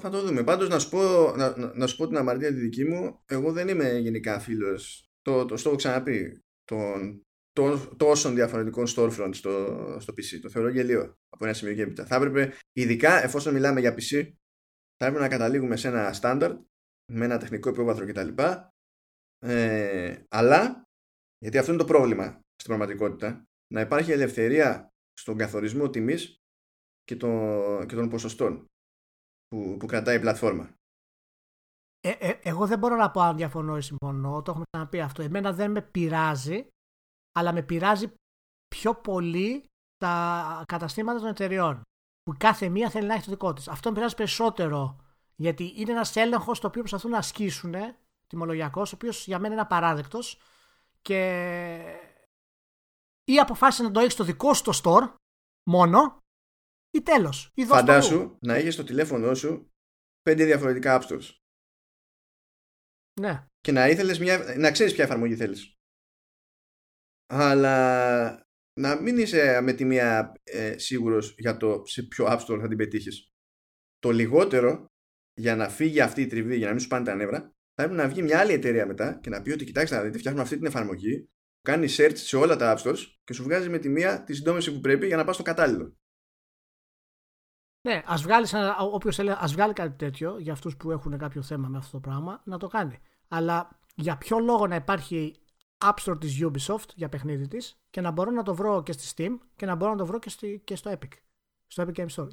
θα το δούμε. Πάντως να σου, πω, να, να σου πω την αμαρτία τη δική μου. Εγώ δεν είμαι γενικά φίλος, το, το, το έχω ξαναπεί, των τόσων διαφορετικών storefront στο, στο PC. Το θεωρώ γελίο από ένα σημείο και έπειτα. Θα έπρεπε, ειδικά εφόσον μιλάμε για PC, θα έπρεπε να καταλήγουμε σε ένα standard με ένα τεχνικό υπόβαθρο κτλ. Ε, αλλά, γιατί αυτό είναι το πρόβλημα στην πραγματικότητα, να υπάρχει ελευθερία στον καθορισμό τιμής και, το, και των ποσοστών που, που κρατάει η πλατφόρμα. Ε, ε, εγώ δεν μπορώ να πω αν διαφωνώ ή συμφωνώ, το έχουμε ξαναπεί αυτό. Εμένα δεν με πειράζει αλλά με πειράζει πιο πολύ τα καταστήματα των εταιριών. Που κάθε μία θέλει να έχει το δικό της. Αυτό με πειράζει περισσότερο γιατί είναι ένας έλεγχος το οποίο προσπαθούν να ασκήσουν, τιμολογιακός, ο οποίος για μένα είναι απαράδεκτος και ή αποφάσισε να το έχει στο δικό σου το store μόνο ή τέλος. Φαντάσου να έχει στο τηλέφωνο σου πέντε διαφορετικά app stores. Ναι. Και να ήθελες μια... να ξέρεις ποια εφαρμογή θέλεις αλλά να μην είσαι με τη μία ε, σίγουρος για το σε ποιο App Store θα την πετύχεις. Το λιγότερο για να φύγει αυτή η τριβή, για να μην σου πάνε τα νεύρα, θα έπρεπε να βγει μια άλλη εταιρεία μετά και να πει ότι κοιτάξτε να δείτε, φτιάχνουμε αυτή την εφαρμογή, που κάνει search σε όλα τα App Stores και σου βγάζει με τη μία τη συντόμηση που πρέπει για να πας στο κατάλληλο. Ναι, ας βγάλεις, όποιος θέλει, ας βγάλει κάτι τέτοιο για αυτούς που έχουν κάποιο θέμα με αυτό το πράγμα, να το κάνει. Αλλά για ποιο λόγο να υπάρχει App Store της Ubisoft για παιχνίδι της και να μπορώ να το βρω και στη Steam και να μπορώ να το βρω και, στη, και στο Epic. Στο Epic Game Store.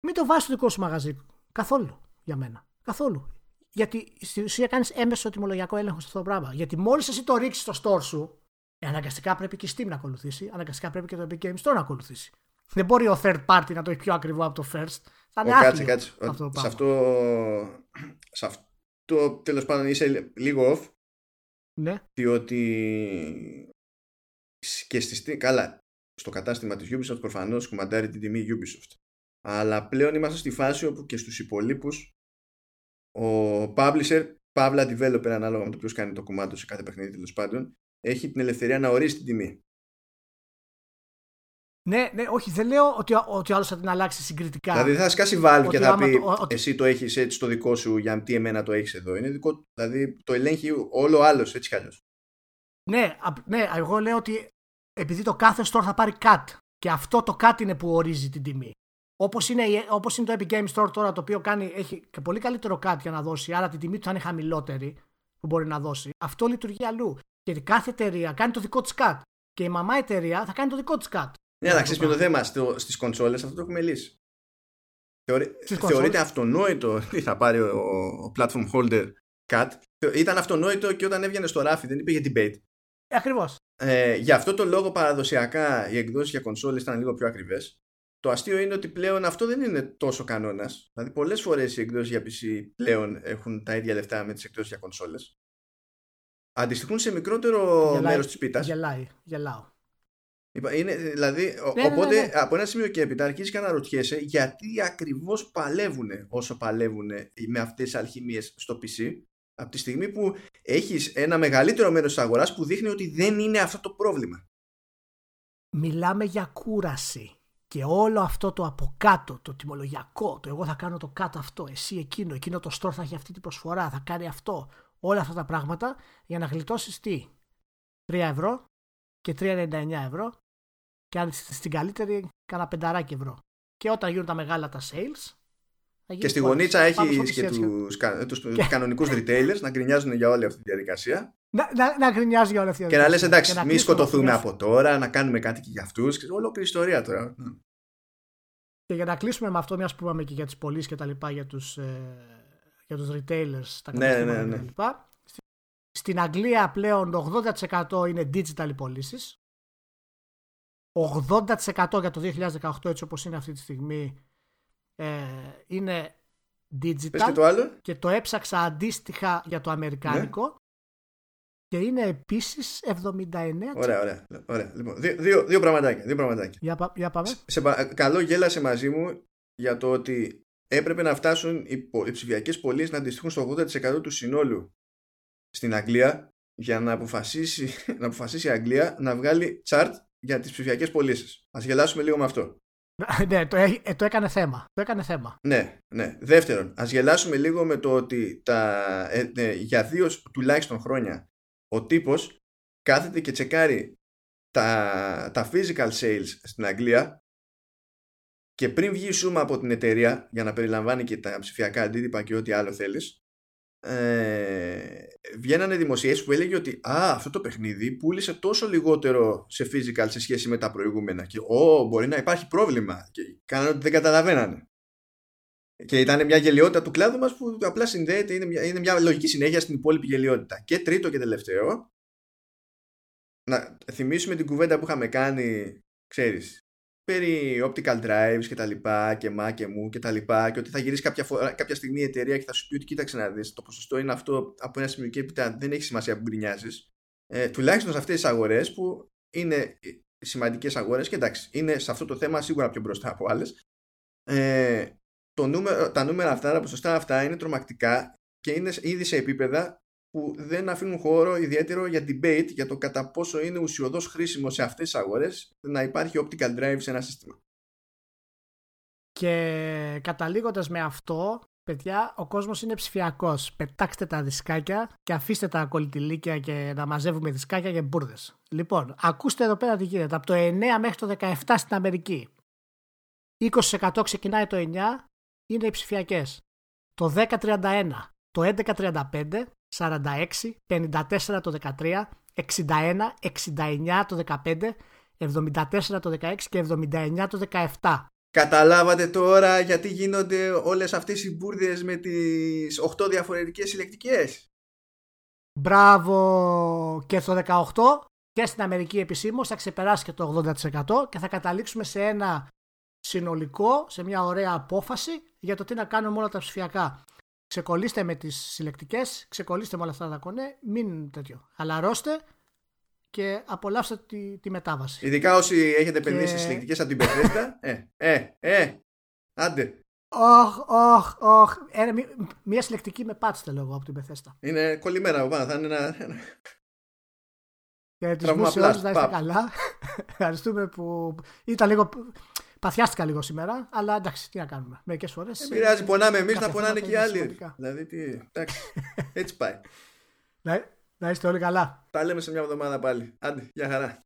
Μην το βάζεις στο δικό σου μαγαζί. Καθόλου για μένα. Καθόλου. Γιατί στην ουσία κάνεις έμεσο τιμολογιακό έλεγχο σε αυτό το πράγμα. Γιατί μόλις εσύ το ρίξεις στο store σου, ε, αναγκαστικά πρέπει και η Steam να ακολουθήσει, αναγκαστικά πρέπει και το Epic Game Store να ακολουθήσει. Δεν μπορεί ο third party να το έχει πιο ακριβό από το first. Θα είναι κάτσε, κάτσε. Αυτό σε αυτό, σε αυτό τέλος πάντων είσαι λίγο off ναι. Διότι και στη καλά, στο κατάστημα της Ubisoft προφανώς κουμαντάρει την τιμή Ubisoft. Αλλά πλέον είμαστε στη φάση όπου και στους υπολείπους ο publisher, παύλα developer ανάλογα με το ποιος κάνει το κομμάτι σε κάθε παιχνίδι τέλος πάντων, έχει την ελευθερία να ορίσει την τιμή. Ναι, ναι, όχι, δεν λέω ότι, ότι άλλος θα την αλλάξει συγκριτικά. Δηλαδή θα σκάσει Valve και θα πει το, εσύ το έχεις έτσι στο δικό σου για τι εμένα το έχεις εδώ. Είναι δικό, δηλαδή το ελέγχει όλο άλλος έτσι κι αλλιώς. Ναι, ναι, εγώ λέω ότι επειδή το κάθε store θα πάρει cut και αυτό το cut είναι που ορίζει την τιμή. Όπως είναι, όπως είναι το Epic Game Store τώρα το οποίο κάνει, έχει και πολύ καλύτερο cut για να δώσει, άρα την τιμή του θα είναι χαμηλότερη που μπορεί να δώσει. Αυτό λειτουργεί αλλού. Γιατί κάθε εταιρεία κάνει το δικό της cut. Και η μαμά εταιρεία θα κάνει το δικό της cut. Ναι, αλλά ξέρεις ποιο το θέμα. Στις κονσόλες αυτό το έχουμε λύσει. Θεωρεί, θεωρείται αυτονόητο ότι θα πάρει ο, ο platform holder cut. Ήταν αυτονόητο και όταν έβγαινε στο ράφι, δεν υπήρχε debate. Ακριβώς. Ε, γι' αυτό το λόγο παραδοσιακά οι εκδόσεις για κονσόλες ήταν λίγο πιο ακριβές. Το αστείο είναι ότι πλέον αυτό δεν είναι τόσο κανόνας. Δηλαδή, πολλές φορές οι εκδόσεις για PC πλέον έχουν τα ίδια λεφτά με τις εκδόσεις για κονσόλες. Αντιστοιχούν σε μικρότερο μέρος της πίτας. Γελάει, γελάω. Είναι, δηλαδή, ναι, ναι, οπότε ναι, από ένα σημείο και έπειτα αρχίζεις και αναρωτιέσαι γιατί ακριβώς παλεύουν όσο παλεύουν με αυτές τις αλχημίες στο PC Από τη στιγμή που έχεις ένα μεγαλύτερο μέρος της αγοράς που δείχνει ότι δεν είναι αυτό το πρόβλημα. Μιλάμε για κούραση. Και όλο αυτό το από κάτω, το τιμολογιακό, το εγώ θα κάνω το κάτω αυτό, εσύ εκείνο, εκείνο το store θα έχει αυτή την προσφορά, θα κάνει αυτό, όλα αυτά τα πράγματα για να γλιτώσεις τι; 3 ευρώ και 3,99 ευρώ και αν στην καλύτερη κάνα πενταράκι ευρώ. Και όταν γίνουν τα μεγάλα τα sales. Και στη γωνίτσα έχεις και τους τους και... κανονικούς retailers να γκρινιάζουν για όλη αυτή τη διαδικασία. Να, να, να γκρινιάζουν για όλη αυτή τη διαδικασία. Και να λες εντάξει, μην σκοτωθούμε από τώρα, να κάνουμε κάτι και για αυτούς. Ολόκληρη ιστορία τώρα. Και για να κλείσουμε με αυτό, μιας που είπαμε και για τις πωλήσεις και τα λοιπά, για τους ε, για τους retailers, τα ναι, ναι, ναι. λοιπά. Στην Αγγλία πλέον 80% είναι digital πωλήσεις. 80% για το 2018 έτσι όπως είναι αυτή τη στιγμή ε, είναι digital το άλλο. και το έψαξα αντίστοιχα για το αμερικάνικο ναι. και είναι επίσης 79%. Ωραία, ωραία. ωραία. Λοιπόν, δύο, δύο, δύο πραγματάκια. Δύο πραγματάκια. Για, για πάμε. Σε, καλό γέλασε μαζί μου για το ότι έπρεπε να φτάσουν οι, οι ψηφιακές πωλήσεις να αντιστοιχούν στο 80% του συνόλου στην Αγγλία για να αποφασίσει, να αποφασίσει η Αγγλία να βγάλει chart για τις ψηφιακές πωλήσεις. Ας γελάσουμε λίγο με αυτό. ναι, το, ε, το έκανε θέμα. Το έκανε θέμα. Ναι, ναι. Δεύτερον, ας γελάσουμε λίγο με το ότι τα, ε, ναι, για δύο τουλάχιστον χρόνια ο τύπος κάθεται και τσεκάρει τα, τα physical sales στην Αγγλία και πριν βγει η σούμα από την εταιρεία για να περιλαμβάνει και τα ψηφιακά αντίτυπα και ό,τι άλλο θέλεις ε, βγαίνανε δημοσιεύσεις που έλεγε ότι α, αυτό το παιχνίδι πούλησε τόσο λιγότερο σε physical σε σχέση με τα προηγούμενα και ο, μπορεί να υπάρχει πρόβλημα και κάνανε ότι δεν καταλαβαίνανε. Και ήταν μια γελιότητα του κλάδου μας που απλά συνδέεται, είναι μια, είναι μια λογική συνέχεια στην υπόλοιπη γελιότητα. Και τρίτο και τελευταίο, να θυμίσουμε την κουβέντα που είχαμε κάνει, ξέρεις, περί optical drives και τα λοιπά και μα και μου και τα λοιπά και ότι θα γυρίσει κάποια, φορά, κάποια στιγμή η εταιρεία και θα σου πει ότι κοίταξε να δεις το ποσοστό είναι αυτό από ένα σημείο και έπειτα δεν έχει σημασία που γκρινιάζεις. Ε, τουλάχιστον σε αυτές τις αγορές που είναι σημαντικές αγορές και εντάξει είναι σε αυτό το θέμα σίγουρα πιο μπροστά από άλλες. Ε, το νούμερο, τα νούμερα αυτά, τα ποσοστά αυτά είναι τρομακτικά και είναι ήδη σε επίπεδα που δεν αφήνουν χώρο ιδιαίτερο για debate για το κατά πόσο είναι ουσιοδός χρήσιμο σε αυτές τις αγορές να υπάρχει optical drive σε ένα σύστημα. Και καταλήγοντας με αυτό, παιδιά, ο κόσμος είναι ψηφιακός. Πετάξτε τα δισκάκια και αφήστε τα κολλητηλίκια και να μαζεύουμε δισκάκια για μπουρδες. Λοιπόν, ακούστε εδώ πέρα τι γίνεται. Από το 9 μέχρι το 17 στην Αμερική. 20% ξεκινάει το 9, είναι οι ψηφιακές. Το 10-31, το 11-35, 46, 54 το 13, 61, 69 το 15, 74 το 16 και 79 το 17. Καταλάβατε τώρα γιατί γίνονται όλες αυτές οι μπουρδες με τις 8 διαφορετικές συλλεκτικές; Μπράβο και στο 18 και στην Αμερική επισήμως θα ξεπεράσει και το 80% και θα καταλήξουμε σε ένα συνολικό, σε μια ωραία απόφαση για το τι να κάνουμε όλα τα ψηφιακά ξεκολλήστε με τις συλλεκτικές, ξεκολλήστε με όλα αυτά τα κονέ, μην τέτοιο. Χαλαρώστε και απολαύστε τη, τη μετάβαση. Ειδικά όσοι έχετε επενδύσει και... συλλεκτικές από την Πεθέστα. ε, ε, ε, άντε. Όχ, όχ, όχ. Μία συλλεκτική με πάτστε λόγω από την Πεθέστα. Είναι κολλημένα από πάνω, θα είναι ένα... Και τους μου σε όλους να είστε καλά. Ευχαριστούμε που ήταν λίγο Παθιάστηκα λίγο σήμερα, αλλά εντάξει, τι να κάνουμε. Μερικές φορές. Δεν πειράζει, πονάμε εμείς να πονάνε και οι άλλοι. Δηλαδή, τι. Εντάξει. Έτσι πάει. να, να είστε όλοι καλά. Τα λέμε σε μια εβδομάδα πάλι. Άντε, για χαρά.